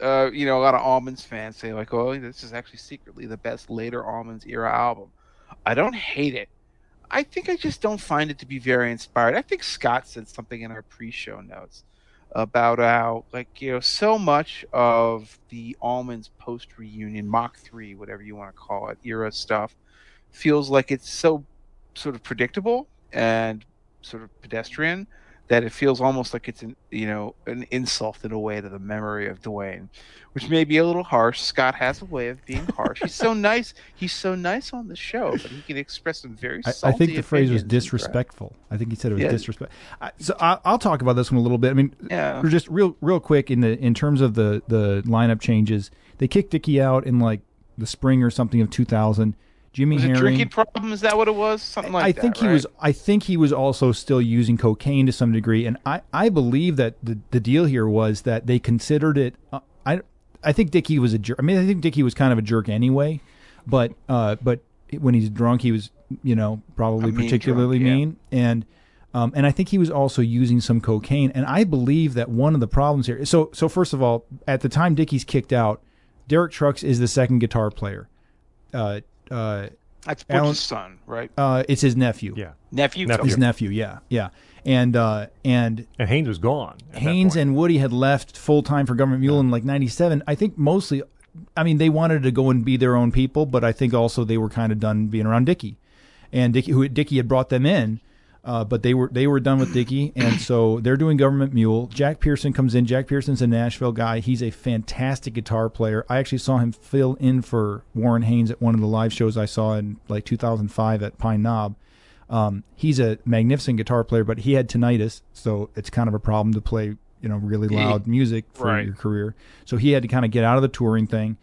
Uh, you know, a lot of Allmans fans say like, "Oh, this is actually secretly the best later Allmans era album." I don't hate it. I think I just don't find it to be very inspired. I think Scott said something in our pre-show notes about how, like, you know, so much of the Allmans post reunion, Mach 3, whatever you want to call it, era stuff, feels like it's so sort of predictable and sort of pedestrian that it feels almost like it's an you know an insult in a way to the memory of Duane, which may be a little harsh. Scott has a way of being harsh. He's so nice. He's so nice on the show, but he can express some very. I, I think the phrase was disrespectful. I think he said it was Yeah. disrespect. I, so I, I'll talk about this one a little bit. I mean, Yeah. just real, real quick in the in terms of the the lineup changes, they kicked Dickey out in like the spring or something of 2000. Jimmy Was it Herring. drinking problem? Is that what it was? Something like I that. I think he right? was. I think he was also still using cocaine to some degree, and I, I believe that the the deal here was that they considered it. Uh, I I think Dickey was a jerk. I mean, I think Dickey was kind of a jerk anyway, but uh, but when he's drunk, he was you know probably mean particularly drunk, yeah. mean, and um, and I think he was also using some cocaine. And I believe that one of the problems here. So so first of all, at the time Dickey's kicked out, Derek Trucks is the second guitar player. Uh, uh, That's Butch's Alan- son, right? uh, it's his nephew. Yeah. Nephew. Nephew. His nephew, yeah, yeah, and uh, and And Haynes was gone. at Haynes and Woody had left full time for Government Mule in like '97. I think mostly, I mean, they wanted to go and be their own people, but I think also they were kind of done being around Dickey, and Dickey, who Dickey had brought them in, uh, but they were they were done with Dickey, and so they're doing Government Mule. Jack Pearson comes in. Jack Pearson's a Nashville guy. He's a fantastic guitar player. I actually saw him fill in for Warren Haynes at one of the live shows I saw in like 2005 at Pine Knob. Um, he's a magnificent guitar player, but he had tinnitus, so it's kind of a problem to play, you know, really loud music for Right. your career. So he had to kind of get out of the touring thing.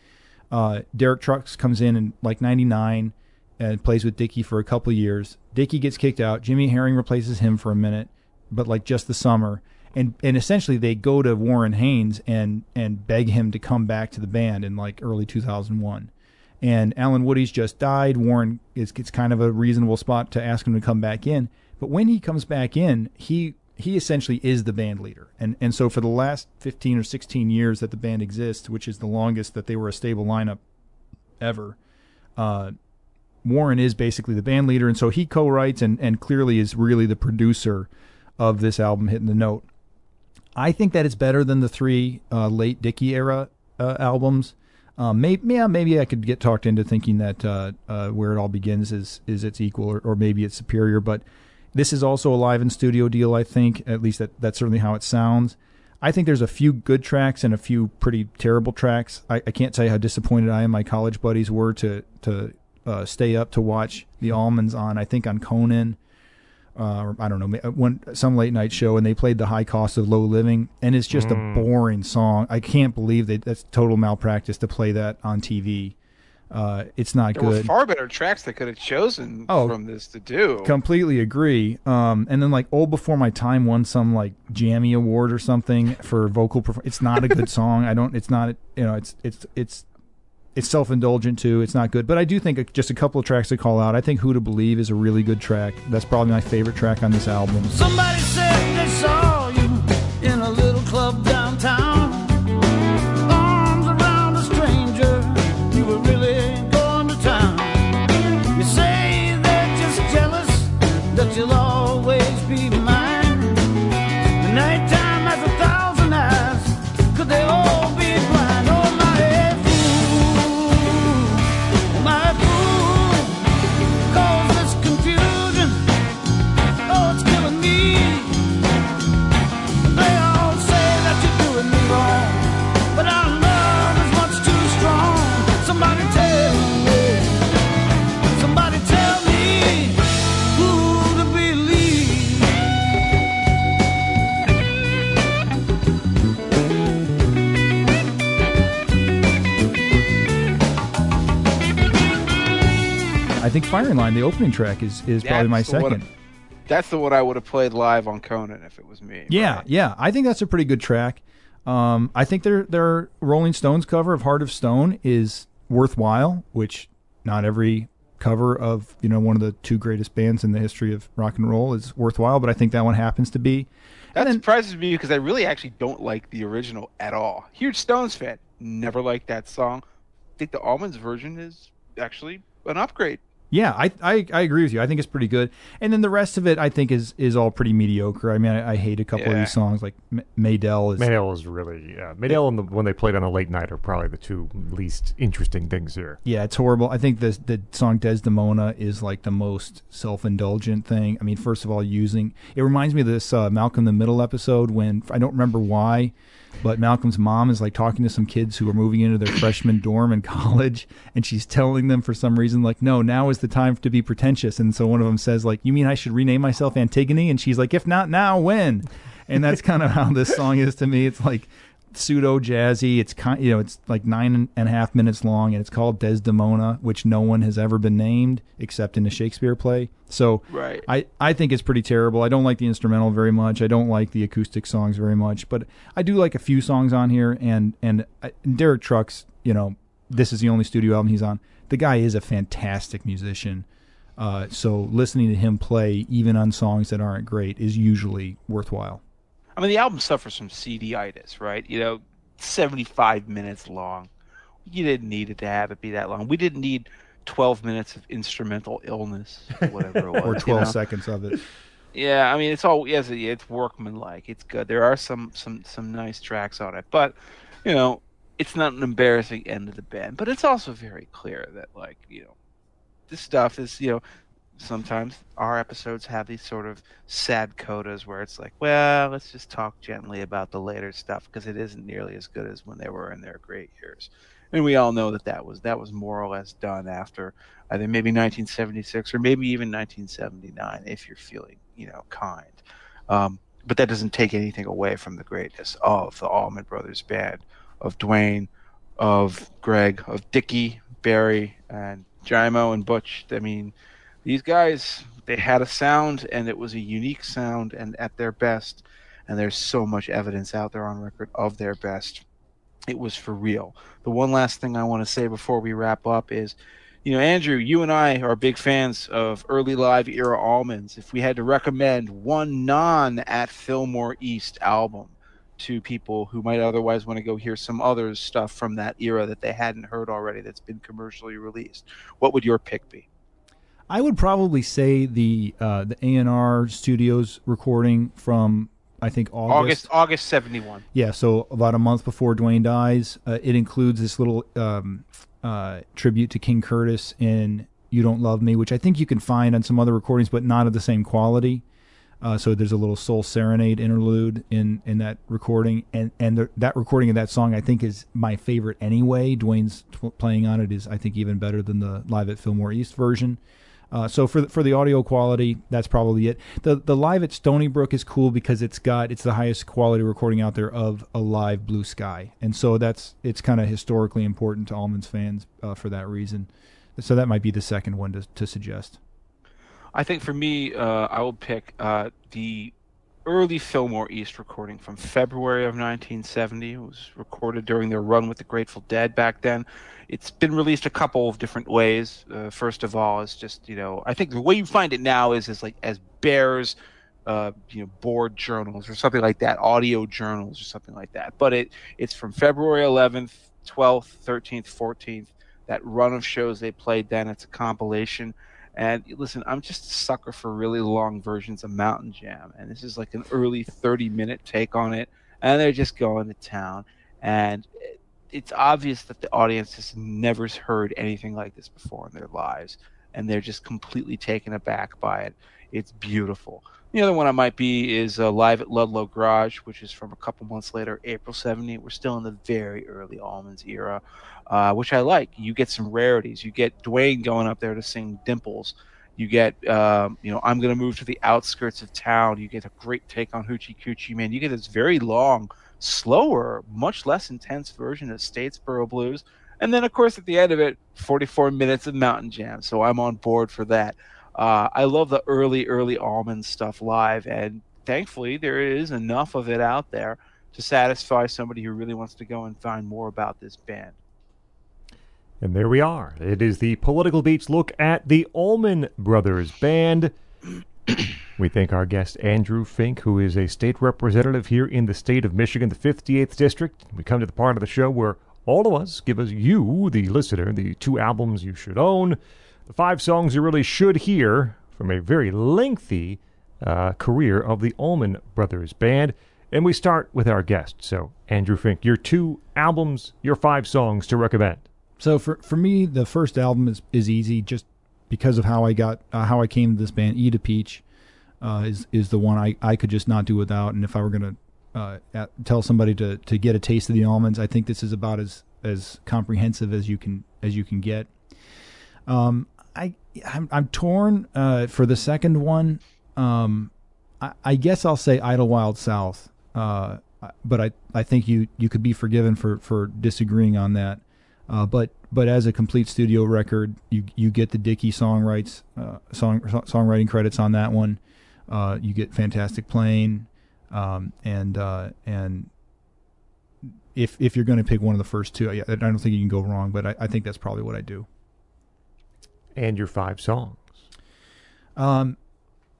Uh, Derek Trucks comes in in like '99 and plays with Dickey for a couple years. Dickey gets kicked out. Jimmy Herring replaces him for a minute, but like just the summer. And and essentially they go to Warren Haynes and and beg him to come back to the band in like early 2001 and Allen Woody's just died. Warren is it's kind of a reasonable spot to ask him to come back in. But when he comes back in, he he essentially is the band leader. And and so for the last 15 or 16 years that the band exists, which is the longest that they were a stable lineup ever, uh, Warren is basically the band leader, and so he co-writes and and clearly is really the producer of this album hitting the note. I think that it's better than the three uh, late Dickey era uh, albums. Um, maybe, yeah, maybe I could get talked into thinking that uh, uh, where it all begins is is its equal, or, or maybe it's superior. But this is also a live in studio deal. I think at least that that's certainly how it sounds. I think there's a few good tracks and a few pretty terrible tracks. I, I can't tell you how disappointed I and my college buddies were to to uh, stay up to watch the Allmans on. I think on Conan uh, or I don't know, ma- one some late night show, and they played the high cost of low living, and it's just a boring song. I can't believe they that's total malpractice to play that on TV. Uh, it's not There were good. far better tracks they could have chosen Oh, from this to do. Completely agree. Um, and then like "Old Before My Time" won some like Jammy Award or something for vocal. Perform- it's not a good song. I don't. It's not. You know. It's it's it's it's self indulgent too. It's not good. But I do think just a couple of tracks to call out. I think "Who to Believe" is a really good track. That's probably my favorite track on this album. Somebody "Firing Line," the opening track, is is probably my second. That's the one I would have played live on Conan if it was me. Yeah, right? yeah. I think that's a pretty good track. Um, I think their their Rolling Stones cover of Heart of Stone is worthwhile, which not every cover of you know one of the two greatest bands in the history of rock and roll is worthwhile. But I think that one happens to be. That then- surprises me because I really actually don't like the original at all. Huge Stones fan, never liked that song. I think the Allmans version is actually an upgrade. Yeah, I, I I agree with you. I think it's pretty good. And then the rest of it, I think, is is all pretty mediocre. I mean, I, I hate a couple of these songs, like M- Maydell is. Maydell is really yeah. Maydell and the, when they played on a late night are probably the two least interesting things here. Yeah, it's horrible. I think the the song Desdemona is like the most self indulgent thing. I mean, first of all, using it reminds me of this uh, Malcolm in the Middle episode when I don't remember why, but Malcolm's mom is like talking to some kids who are moving into their freshman dorm in college, and she's telling them for some reason like, no, now is the time to be pretentious. And so one of them says like, you mean I should rename myself Antigone? And she's like, if not now, when? And that's kind of how this song is to me. It's like pseudo jazzy. It's kind, you know, it's like nine and a half minutes long, and it's called Desdemona, which no one has ever been named except in a Shakespeare play. So Right. I I think it's pretty terrible. I don't like the instrumental very much. I don't like the acoustic songs very much, but I do like a few songs on here. And and I, Derek Trucks, you know, this is the only studio album he's on. The guy is a fantastic musician. Uh, so listening to him play, even on songs that aren't great, is usually worthwhile. I mean, the album suffers from CD-itis, right? You know, 75 minutes long. You didn't need it to have it be that long. We didn't need 12 minutes of instrumental illness, or whatever it was. Or you 12 know? seconds of it. Yeah, I mean it's all yes, it's workmanlike. It's good. There are some some some nice tracks on it, but you know, it's not an embarrassing end of the band. But it's also very clear that like you know, this stuff is you know, sometimes our episodes have these sort of sad codas where it's like, well, let's just talk gently about the later stuff because it isn't nearly as good as when they were in their great years. And we all know that that was that was more or less done after either maybe 1976 or maybe even 1979 if you're feeling you know kind. Um, but that doesn't take anything away from the greatness of the Allman Brothers band, of Duane, of Gregg, of Dickey, Berry, and Jaimoe and Butch. I mean, these guys they had a sound and it was a unique sound and at their best. And there's so much evidence out there on record of their best. It was for real. The one last thing I want to say before we wrap up is, you know, Andrew, you and I are big fans of early live era Allmans. If we had to recommend one non at Fillmore East album to people who might otherwise want to go hear some other stuff from that era that they hadn't heard already that's been commercially released, what would your pick be? I would probably say the uh, the A and R Studios recording from I think August August 71. Yeah, so about a month before Duane dies, uh, it includes this little um, uh, tribute to King Curtis in "You Don't Love Me," which I think you can find on some other recordings, but not of the same quality. Uh, so there's a little soul serenade interlude in in that recording, and and the, that recording of that song I think is my favorite anyway. Duane's t- playing on it is I think even better than the live at Fillmore East version. Uh, so for the, for the audio quality, that's probably it. the The live at Stony Brook is cool because it's got it's the highest quality recording out there of a live Blue Sky, and so that's it's kind of historically important to Allmans fans uh, for that reason. So that might be the second one to to suggest. I think for me, uh, I will pick uh, the early Fillmore East recording from February of 1970. It was recorded during their run with the Grateful Dead back then. It's been released a couple of different ways. Uh, first of all, it's just you know, I think the way you find it now is is like as bears, uh, you know, board journals or something like that, audio journals or something like that. But it it's from February 11th, 12th, 13th, 14th. That run of shows they played then. It's a compilation. And listen, I'm just a sucker for really long versions of Mountain Jam, and this is like an early 30 minute take on it, and they're just going to town, and it's obvious that the audience has never heard anything like this before in their lives, and they're just completely taken aback by it. It's beautiful. The other one I might be is uh, live at Ludlow Garage, which is from a couple months later, April 70. We're still in the very early Allmans era, uh, which I like. You get some rarities. You get Duane going up there to sing Dimples. You get, um, you know, I'm going to move to the outskirts of town. You get a great take on Hoochie Coochie Man. You get this very long, slower, much less intense version of Statesboro Blues. And then, of course, at the end of it, 44 minutes of Mountain Jam. So I'm on board for that. Uh, I love the early, early Allman stuff live, and thankfully there is enough of it out there to satisfy somebody who really wants to go and find more about this band. And there we are. It is the Political Beats look at the Allman Brothers Band. we thank our guest Andrew Fink, who is a state representative here in the state of Michigan, the 58th District. We come to the part of the show where all of us give us you, the listener, the two albums you should own, the five songs you really should hear from a very lengthy uh, career of the Allman Brothers Band. And we start with our guest. So, Andrew Fink, your two albums, your five songs to recommend. So for for me, the first album is is easy just because of how I got uh, how I came to this band. Eat a Peach uh, is is the one I, I could just not do without. And if I were gonna uh, at, tell somebody to, to get a taste of the Allmans, I think this is about as as comprehensive as you can as you can get. Um, I I'm, I'm torn uh, for the second one. Um, I, I guess I'll say Idlewild South. Uh, but I, I think you, you could be forgiven for, for disagreeing on that. Uh, but but as a complete studio record, you you get the Dickey songwrites uh, song songwriting credits on that one. Uh, you get fantastic playing, um, and uh, and if if you're going to pick one of the first two, I, I don't think you can go wrong. But I, I think that's probably what I do. And your five songs. Um,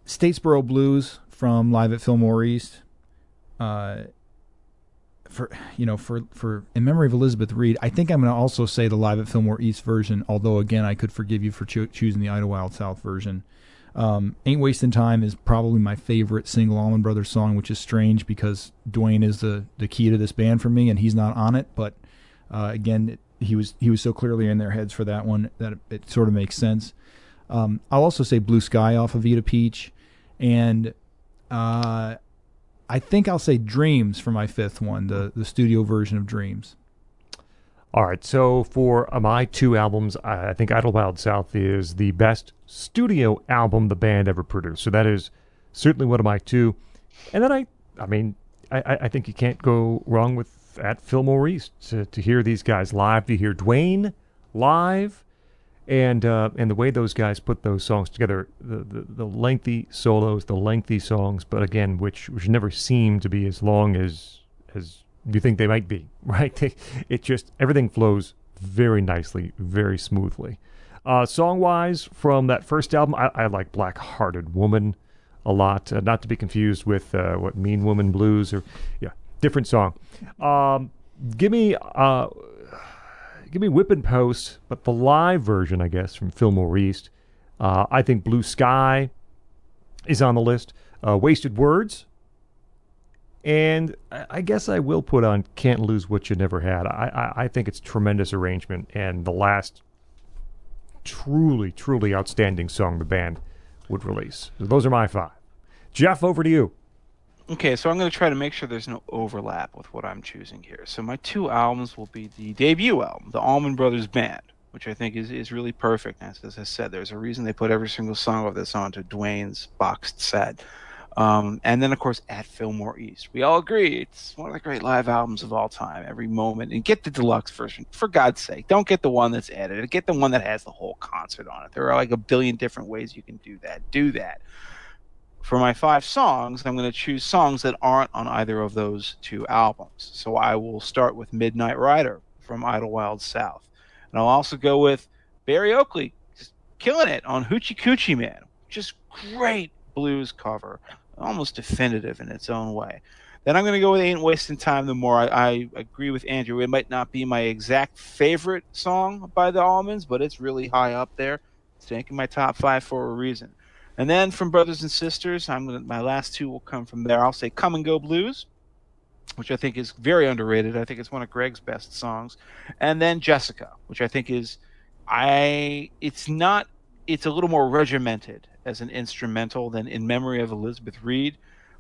Statesboro Blues from Live at Fillmore East. Uh, for you know, for for in memory of Elizabeth Reed, I think I'm going to also say the Live at Fillmore East version. Although again, I could forgive you for cho- choosing the Idlewild South version. Um, Ain't Wasting Time is probably my favorite single Allman Brothers song, which is strange because Duane is the the key to this band for me, and he's not on it. But uh, again, it, he was he was so clearly in their heads for that one that it, it sort of makes sense. Um, I'll also say Blue Sky off of Eat a Peach, and uh, I think I'll say Dreams for my fifth one, the the studio version of Dreams. All right, so for uh, my two albums, I think Idlewild South is the best studio album the band ever produced. So that is certainly one of my two. And then I, I mean, I- I think you can't go wrong with at Fillmore East to, to hear these guys live, to hear Duane live, and uh, and the way those guys put those songs together, the, the, the lengthy solos, the lengthy songs, but again, which which never seem to be as long as as you think they might be, right? It just everything flows very nicely, very smoothly. Uh, song wise, from that first album, I, I like Black Hearted Woman a lot, uh, not to be confused with uh, what Mean Woman Blues or yeah, different song. Um, give me uh, give me Whipping Post, but the live version, I guess, from Fillmore East. Uh, I think Blue Sky is on the list. Uh, Wasted Words. And I guess I will put on Can't Lose What You Never Had. I, I, I think it's tremendous arrangement and the last truly, truly outstanding song the band would release. So those are my five. Jeff, over to you. Okay, so I'm going to try to make sure there's no overlap with what I'm choosing here. So my two albums will be the debut album, the Allman Brothers Band, which I think is, is really perfect. As, as I said, there's a reason they put every single song of this onto Duane's boxed set. Um, and then, of course, at Fillmore East. We all agree it's one of the great live albums of all time, every moment. And get the deluxe version, for God's sake. Don't get the one that's edited. Get the one that has the whole concert on it. There are like a billion different ways you can do that. Do that for my five songs, I'm going to choose songs that aren't on either of those two albums. So I will start with Midnight Rider from Idlewild South. And I'll also go with Berry Oakley, just killing it on Hoochie Coochie Man. Just great blues cover, almost definitive in its own way. Then I'm going to go with Ain't Wasting Time the More. I, I agree with Andrew. It might not be my exact favorite song by the Allmans, but it's really high up there. It's making my top five for a reason. And then from Brothers and Sisters, I'm gonna my last two will come from there. I'll say Come and Go Blues, which I think is very underrated. I think it's one of Gregg's best songs. And then Jessica, which I think is I it's not it's a little more regimented as an instrumental than In Memory of Elizabeth Reed,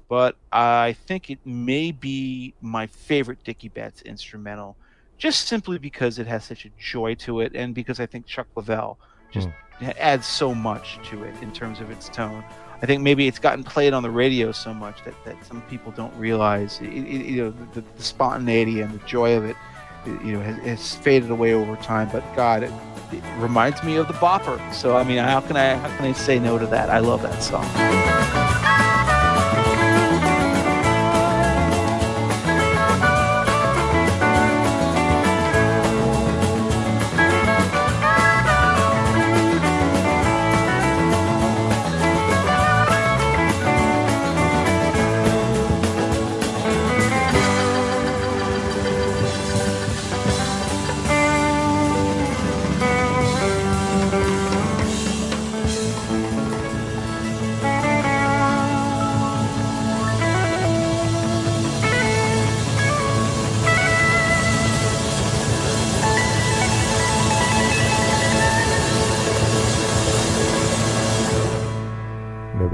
but I think it may be my favorite Dickey Betts instrumental, just simply because it has such a joy to it, and because I think Chuck Leavell just hmm. Adds so much to it in terms of its tone. I think maybe it's gotten played on the radio so much that, that some people don't realize, it, it, you know, the, the spontaneity and the joy of it, you know, has, has faded away over time. But God, it, it reminds me of the Bopper. So I mean, how can I how can I say no to that? I love that song.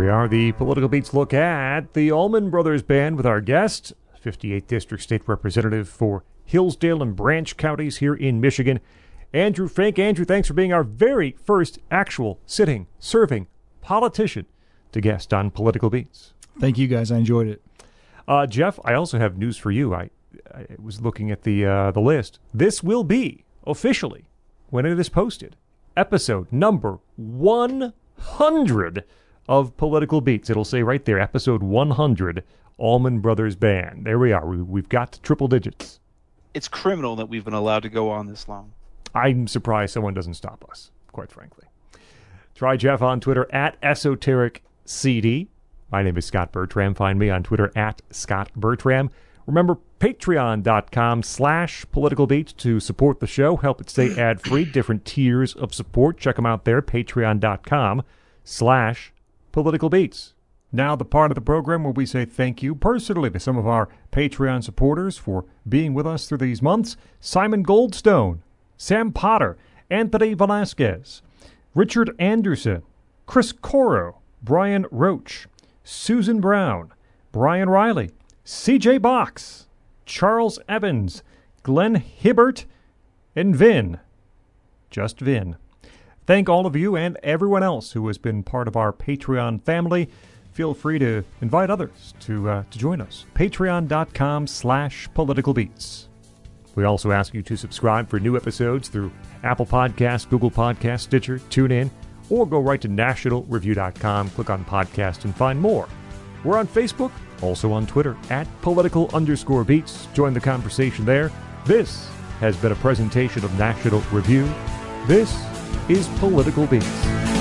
We are, the Political Beats look at the Allman Brothers Band with our guest, 58th District State Representative for Hillsdale and Branch counties here in Michigan, Andrew Fink. Andrew, thanks for being our very first actual sitting, serving politician to guest on Political Beats. Thank you guys. I enjoyed it. Uh, Jeff, I also have news for you. I, I was looking at the uh, the list. This will be officially, when it is posted, episode number 100 of Political Beats. It'll say right there, episode 100, Allman Brothers Band. There we are. We, we've got triple digits. It's criminal that we've been allowed to go on this long. I'm surprised someone doesn't stop us, quite frankly. Try Jeff on Twitter at EsotericCD. My name is Scott Bertram. Find me on Twitter at Scott Bertram. Remember, patreon.com slash political beats to support the show. Help it stay ad free. Different tiers of support. Check them out there. Patreon.com slash political beats. Now, the part of the program where we say thank you personally to some of our Patreon supporters for being with us through these months Simon Goldstone, Sam Potter, Anthony Velasquez, Richard Anderson, Chris Coro, Brian Roach, Susan Brown, Brian Riley, CJ Box, Charles Evans, Glenn Hibbert, and Vin. Just Vin. Thank all of you and everyone else who has been part of our Patreon family. Feel free to invite others to uh, to join us. Patreon.com slash political beats. We also ask you to subscribe for new episodes through Apple Podcasts, Google Podcasts, Stitcher, TuneIn, or go right to nationalreview.com, click on podcast, and find more. We're on Facebook, also on Twitter, at political underscore beats. Join the conversation there. This has been a presentation of National Review. This is Political Beats.